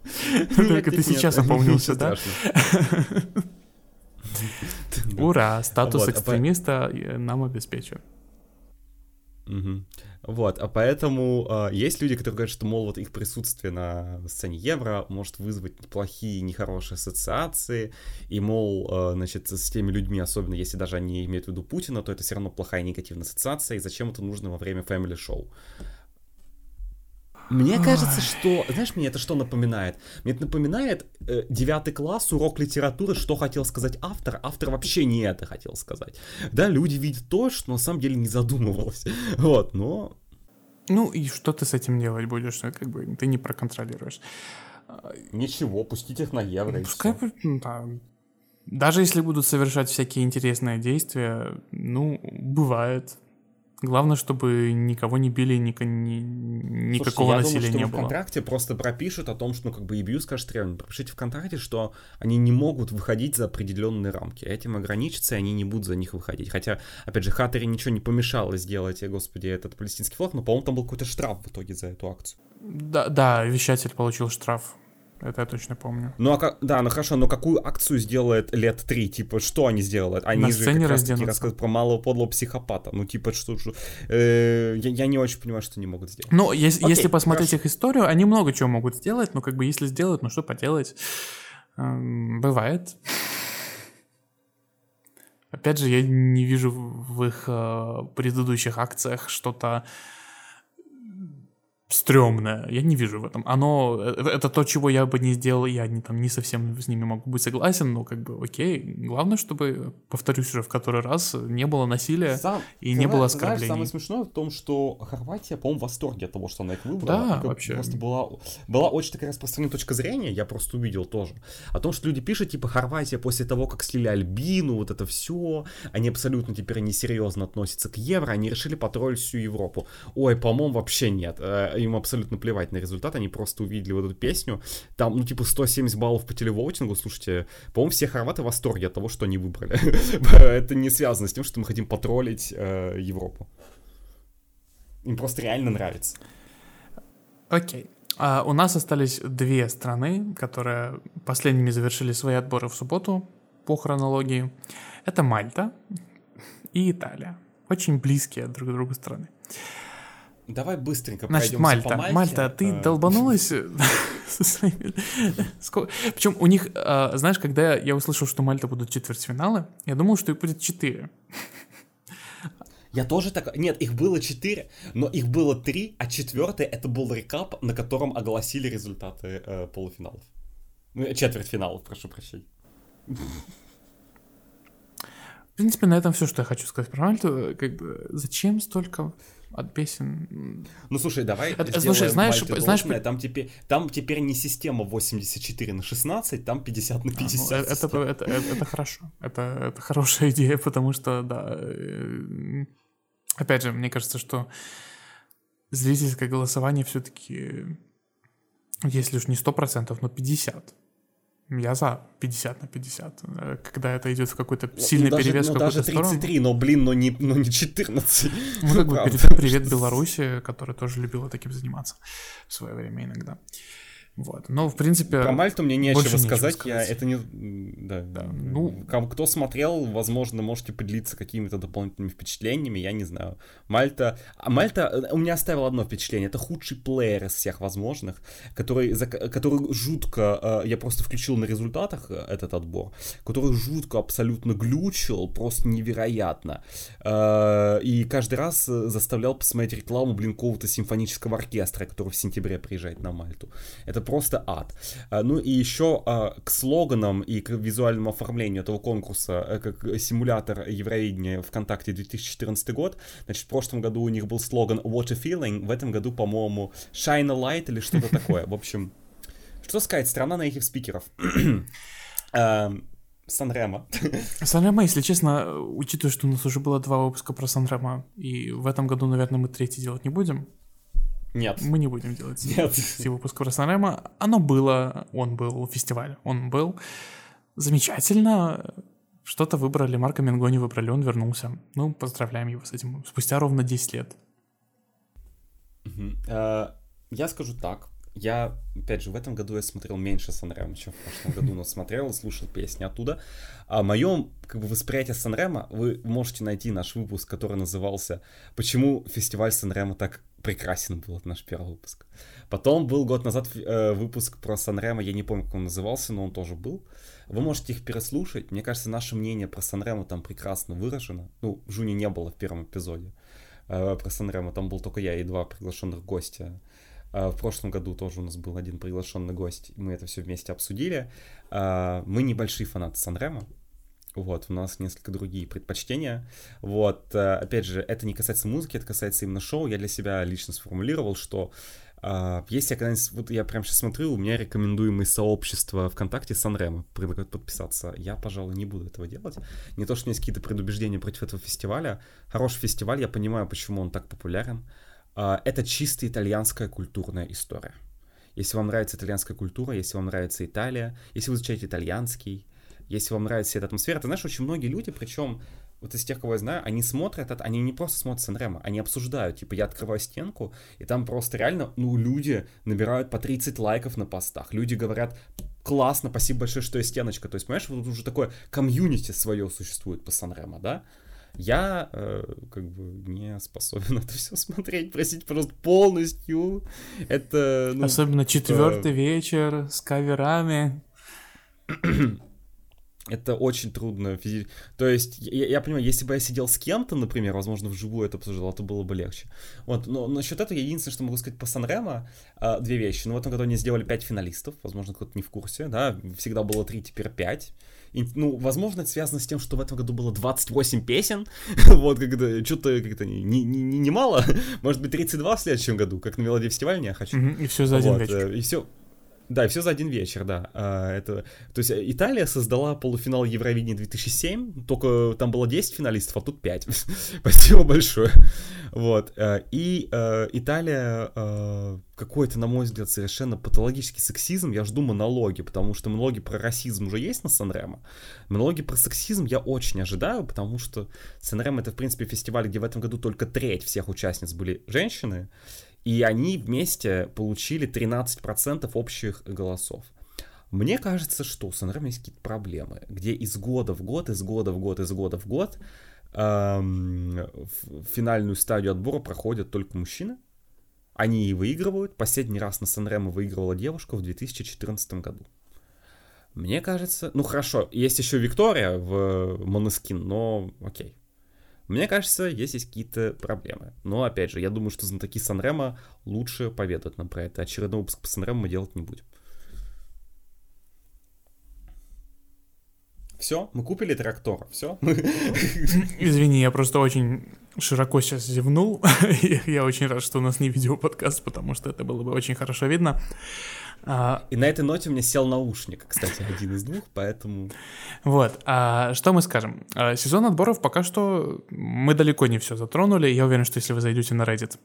Только ты сейчас опомнился, да? Ура, статус а экстремиста нам обеспечен. Вот, а поэтому э, есть люди, которые говорят, что, мол, вот их присутствие на сцене Евро может вызвать плохие, нехорошие ассоциации, и, мол, э, значит, с теми людьми, особенно если даже они имеют в виду Путина, то это все равно плохая негативная ассоциация, и зачем это нужно во время Family Мне кажется, что... Знаешь, мне это что напоминает? Мне это напоминает э, девятый класс, урок литературы, что хотел сказать автор. Автор вообще не это хотел сказать. Да, люди видят то, что на самом деле не задумывалось. Вот, но... Ну и что ты с этим делать будешь? Как бы ты не проконтролируешь. Ничего, пустить их на евро. Пускай, ну, да. Даже если будут совершать всякие интересные действия, ну, бывает. Главное, чтобы никого не били, ни, ни, никакого Слушайте, насилия думаю, не было. в контракте просто пропишут о том, что, ну, как бы, EBU скажет реально, пропишите в контракте, что они не могут выходить за определенные рамки. Этим ограничатся, и они не будут за них выходить. Хотя, опять же, Хаттери ничего не помешало сделать, господи, этот палестинский флаг, но, по-моему, там был какой-то штраф в итоге за эту акцию. Да, да, вещатель получил штраф. Это я точно помню. Ну а как, да, ну хорошо, но какую акцию сделает лет три? Типа, что они сделают? Они На же как раз таки рассказывают про малого подлого психопата. Ну, типа, что... что э, я, я не очень понимаю, что они могут сделать. Ну, если, Окей, если посмотреть хорошо. их историю, они много чего могут сделать, но как бы если сделают, ну что поделать? Эм, бывает. Опять же, я не вижу в их э, предыдущих акциях что-то стрёмное. Я не вижу в этом. Оно, э, это то, чего я бы не сделал, я не, там, не совсем с ними могу быть согласен, но как бы окей. Главное, чтобы, повторюсь уже в который раз, не было насилия Сам, и не было оскорблений. Знаешь, самое смешное в том, что Хорватия, по-моему, в восторге от того, что она их выбрала. Да, вообще. Просто была, была очень такая распространенная точка зрения, я просто увидел тоже, о том, что люди пишут, типа, Хорватия после того, как слили Альбину, вот это все, они абсолютно теперь несерьезно относятся к евро, они решили потроллить всю Европу. Ой, по-моему, вообще нет э, им абсолютно плевать на результат, они просто увидели вот эту песню, там, ну, типа, 170 баллов по телевоутингу, слушайте, по-моему, все хорваты в восторге от того, что они выбрали. Это не связано с тем, что мы хотим потроллить э, Европу. Им просто реально нравится. Окей. А у нас остались две страны, которые последними завершили свои отборы в субботу по хронологии. Это Мальта и Италия. Очень близкие друг к другу страны. Давай быстренько Значит, Мальта. По Мальта, ты а... долбанулась Причем у них, а, знаешь, когда я услышал, что Мальта будут четвертьфиналы, я думал, что их будет четыре. Я тоже так... Нет, их было четыре, но их было три, а четвертый это был рекап, на котором огласили результаты э, полуфиналов. Ну, четвертьфиналов, прошу прощения. В принципе, на этом все, что я хочу сказать про Мальту. Как бы, зачем столько от песен. Ну слушай, давай. Это, слушай, знаешь, знаешь, там теперь там теперь не система 84 на 16, там 50 на 50. А, ну, это, это, это, это хорошо. Это, это хорошая идея, потому что, да. Э, опять же, мне кажется, что зрительское голосование все-таки, если уж не 100%, но 50%. Я за 50 на 50. Э, когда это идет в какой-то ну, сильный ну, даже, перевес ну, в какую-то даже 33, сторону. но, блин, но не, но не 14. Ну, как бы передам привет Беларуси, которая тоже любила таким заниматься в свое время иногда. Вот. Но, в принципе... Про Мальту мне нечего сказать, сказать, я это не... Да, да. Ну... Кто смотрел, возможно, можете поделиться какими-то дополнительными впечатлениями, я не знаю. Мальта... А Мальта э, у меня оставил одно впечатление, это худший плеер из всех возможных, который, за... который жутко... Э, я просто включил на результатах э, этот отбор, который жутко абсолютно глючил, просто невероятно. И каждый раз заставлял посмотреть рекламу, блин, какого-то симфонического оркестра, который в сентябре приезжает на Мальту. Это просто ад. А, ну и еще а, к слоганам и к визуальному оформлению этого конкурса, э, как симулятор Евровидения ВКонтакте 2014 год, значит, в прошлом году у них был слоган What a Feeling, в этом году, по-моему, Shine a Light или что-то такое. В общем, Что сказать, страна native спикеров. Санремо. Санремо, если честно, учитывая, что у нас уже было два выпуска про Санремо, и в этом году, наверное, мы третий делать не будем. Нет. Мы не будем делать Нет. все выпуски про Санремо. Оно было, он был, фестиваль, он был. Замечательно. Что-то выбрали, Марко Менгони выбрали, он вернулся. Ну, поздравляем его с этим. Спустя ровно 10 лет. Э, я скажу так. Я, опять же, в этом году я смотрел меньше Санрема, чем в прошлом году, но смотрел и слушал песни оттуда. А моем как бы, восприятие Санрема вы можете найти наш выпуск, который назывался «Почему фестиваль Санрема так прекрасен был», это наш первый выпуск. Потом был год назад э, выпуск про Санрема, я не помню, как он назывался, но он тоже был. Вы можете их переслушать. Мне кажется, наше мнение про Санрему там прекрасно выражено. Ну, Жуни не было в первом эпизоде э, про Санрему, там был только я и два приглашенных гостя. Э, в прошлом году тоже у нас был один приглашенный гость, мы это все вместе обсудили. Э, мы небольшие фанаты Санрема, вот, у нас несколько другие предпочтения. Вот, э, опять же, это не касается музыки, это касается именно шоу. Я для себя лично сформулировал, что Uh, если я когда-нибудь, вот я прям сейчас смотрю, у меня рекомендуемые сообщества ВКонтакте Санрема предлагают подписаться. Я, пожалуй, не буду этого делать. Не то, что у меня есть какие-то предубеждения против этого фестиваля. Хороший фестиваль, я понимаю, почему он так популярен. Uh, это чисто итальянская культурная история. Если вам нравится итальянская культура, если вам нравится Италия, если вы изучаете итальянский, если вам нравится эта атмосфера, ты знаешь, очень многие люди, причем вот из тех, кого я знаю, они смотрят это, они не просто смотрят Санремо, они обсуждают. Типа, я открываю стенку, и там просто реально, ну, люди набирают по 30 лайков на постах. Люди говорят, классно, спасибо большое, что есть стеночка. То есть, понимаешь, вот уже такое комьюнити свое существует по Санремо, да? Я э, как бы не способен это все смотреть, простите, пожалуйста, полностью. Это... Ну, Особенно четвертый э... вечер с каверами это очень трудно физи... То есть, я, я понимаю, если бы я сидел с кем-то, например, возможно, вживую это обсуждал, то было бы легче. Вот, но насчет этого единственное, что могу сказать по Санремо, э, две вещи. Ну, в этом году они сделали пять финалистов, возможно, кто-то не в курсе, да, всегда было три, теперь пять. Ну, возможно, это связано с тем, что в этом году было 28 песен, вот, когда что-то как-то не, не, не, не мало, может быть, 32 в следующем году, как на мелодии фестиваля не хочу. И все за один вот, вечер. Э, и все, да, и все за один вечер, да. А, это, то есть Италия создала полуфинал Евровидения 2007, только там было 10 финалистов, а тут 5. Спасибо большое. Вот. Э, и э, Италия э, какой-то, на мой взгляд, совершенно патологический сексизм, я жду монологи, потому что монологи про расизм уже есть на Санремо. Монологи про сексизм я очень ожидаю, потому что Санремо это, в принципе, фестиваль, где в этом году только треть всех участниц были женщины. И они вместе получили 13% общих голосов. Мне кажется, что у Санремо есть какие-то проблемы, где из года в год, из года в год, из года в год эм, в финальную стадию отбора проходят только мужчины. Они и выигрывают. Последний раз на Санремо выигрывала девушка в 2014 году. Мне кажется... Ну хорошо, есть еще Виктория в Монескин, но окей. Мне кажется, есть здесь какие-то проблемы. Но, опять же, я думаю, что знатоки Санрема лучше поведают нам про это. Очередной выпуск по Санрему мы делать не будем. Все, мы купили трактор, все. Извини, я просто очень широко сейчас зевнул. я очень рад, что у нас не видеоподкаст, потому что это было бы очень хорошо видно. А... И на этой ноте у меня сел наушник, кстати, один из двух, поэтому... Вот, а что мы скажем? А, сезон отборов пока что мы далеко не все затронули. Я уверен, что если вы зайдете на Reddit,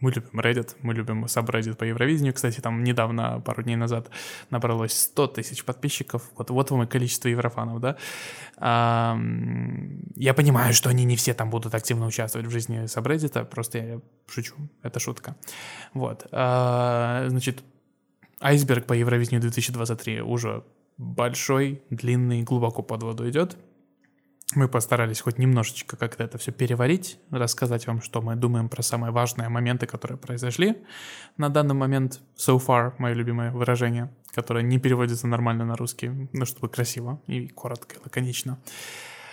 мы любим Reddit, мы любим Subreddit по Евровидению. Кстати, там недавно, пару дней назад, набралось 100 тысяч подписчиков. Вот, вот вам и количество еврофанов, да. А, я понимаю, что они не все там будут активно участвовать в жизни Subreddit, просто я шучу, это шутка. Вот. А, значит, Айсберг по Евровидению 2023 уже большой, длинный, глубоко под воду идет. Мы постарались хоть немножечко как-то это все переварить, рассказать вам, что мы думаем про самые важные моменты, которые произошли. На данный момент so far, мое любимое выражение, которое не переводится нормально на русский, ну, чтобы красиво и коротко, и лаконично.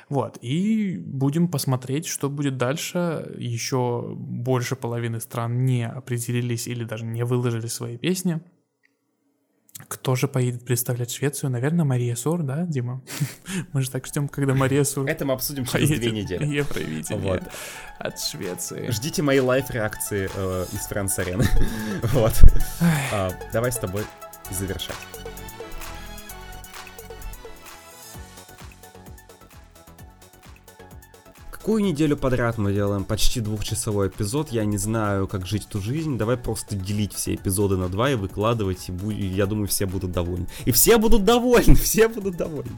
Вот, и будем посмотреть, что будет дальше. Еще больше половины стран не определились или даже не выложили свои песни. Кто же поедет представлять Швецию? Наверное, Мария Сур, да, Дима? Мы же так ждем, когда Мария Сур Это мы обсудим через две недели. Евровидение вот. от Швеции. Ждите мои лайф-реакции э, из Франс-арены. вот. А, давай с тобой завершать. Какую неделю подряд мы делаем почти двухчасовой эпизод, я не знаю, как жить эту жизнь, давай просто делить все эпизоды на два и выкладывать, и бу- я думаю, все будут довольны. И все будут довольны, все будут довольны.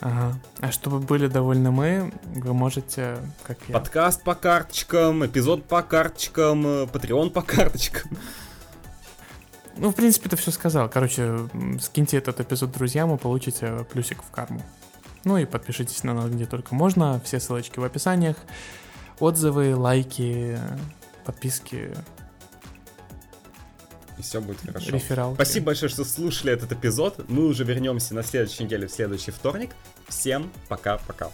Ага. А чтобы были довольны мы, вы можете, как я... Подкаст по карточкам, эпизод по карточкам, э, Patreon по карточкам. Ну, в принципе, ты все сказал. Короче, скиньте этот эпизод друзьям и получите плюсик в карму. Ну и подпишитесь на нас где только можно. Все ссылочки в описаниях. Отзывы, лайки, подписки. И все будет хорошо. Рефералки. Спасибо большое, что слушали этот эпизод. Мы уже вернемся на следующей неделе, в следующий вторник. Всем пока-пока.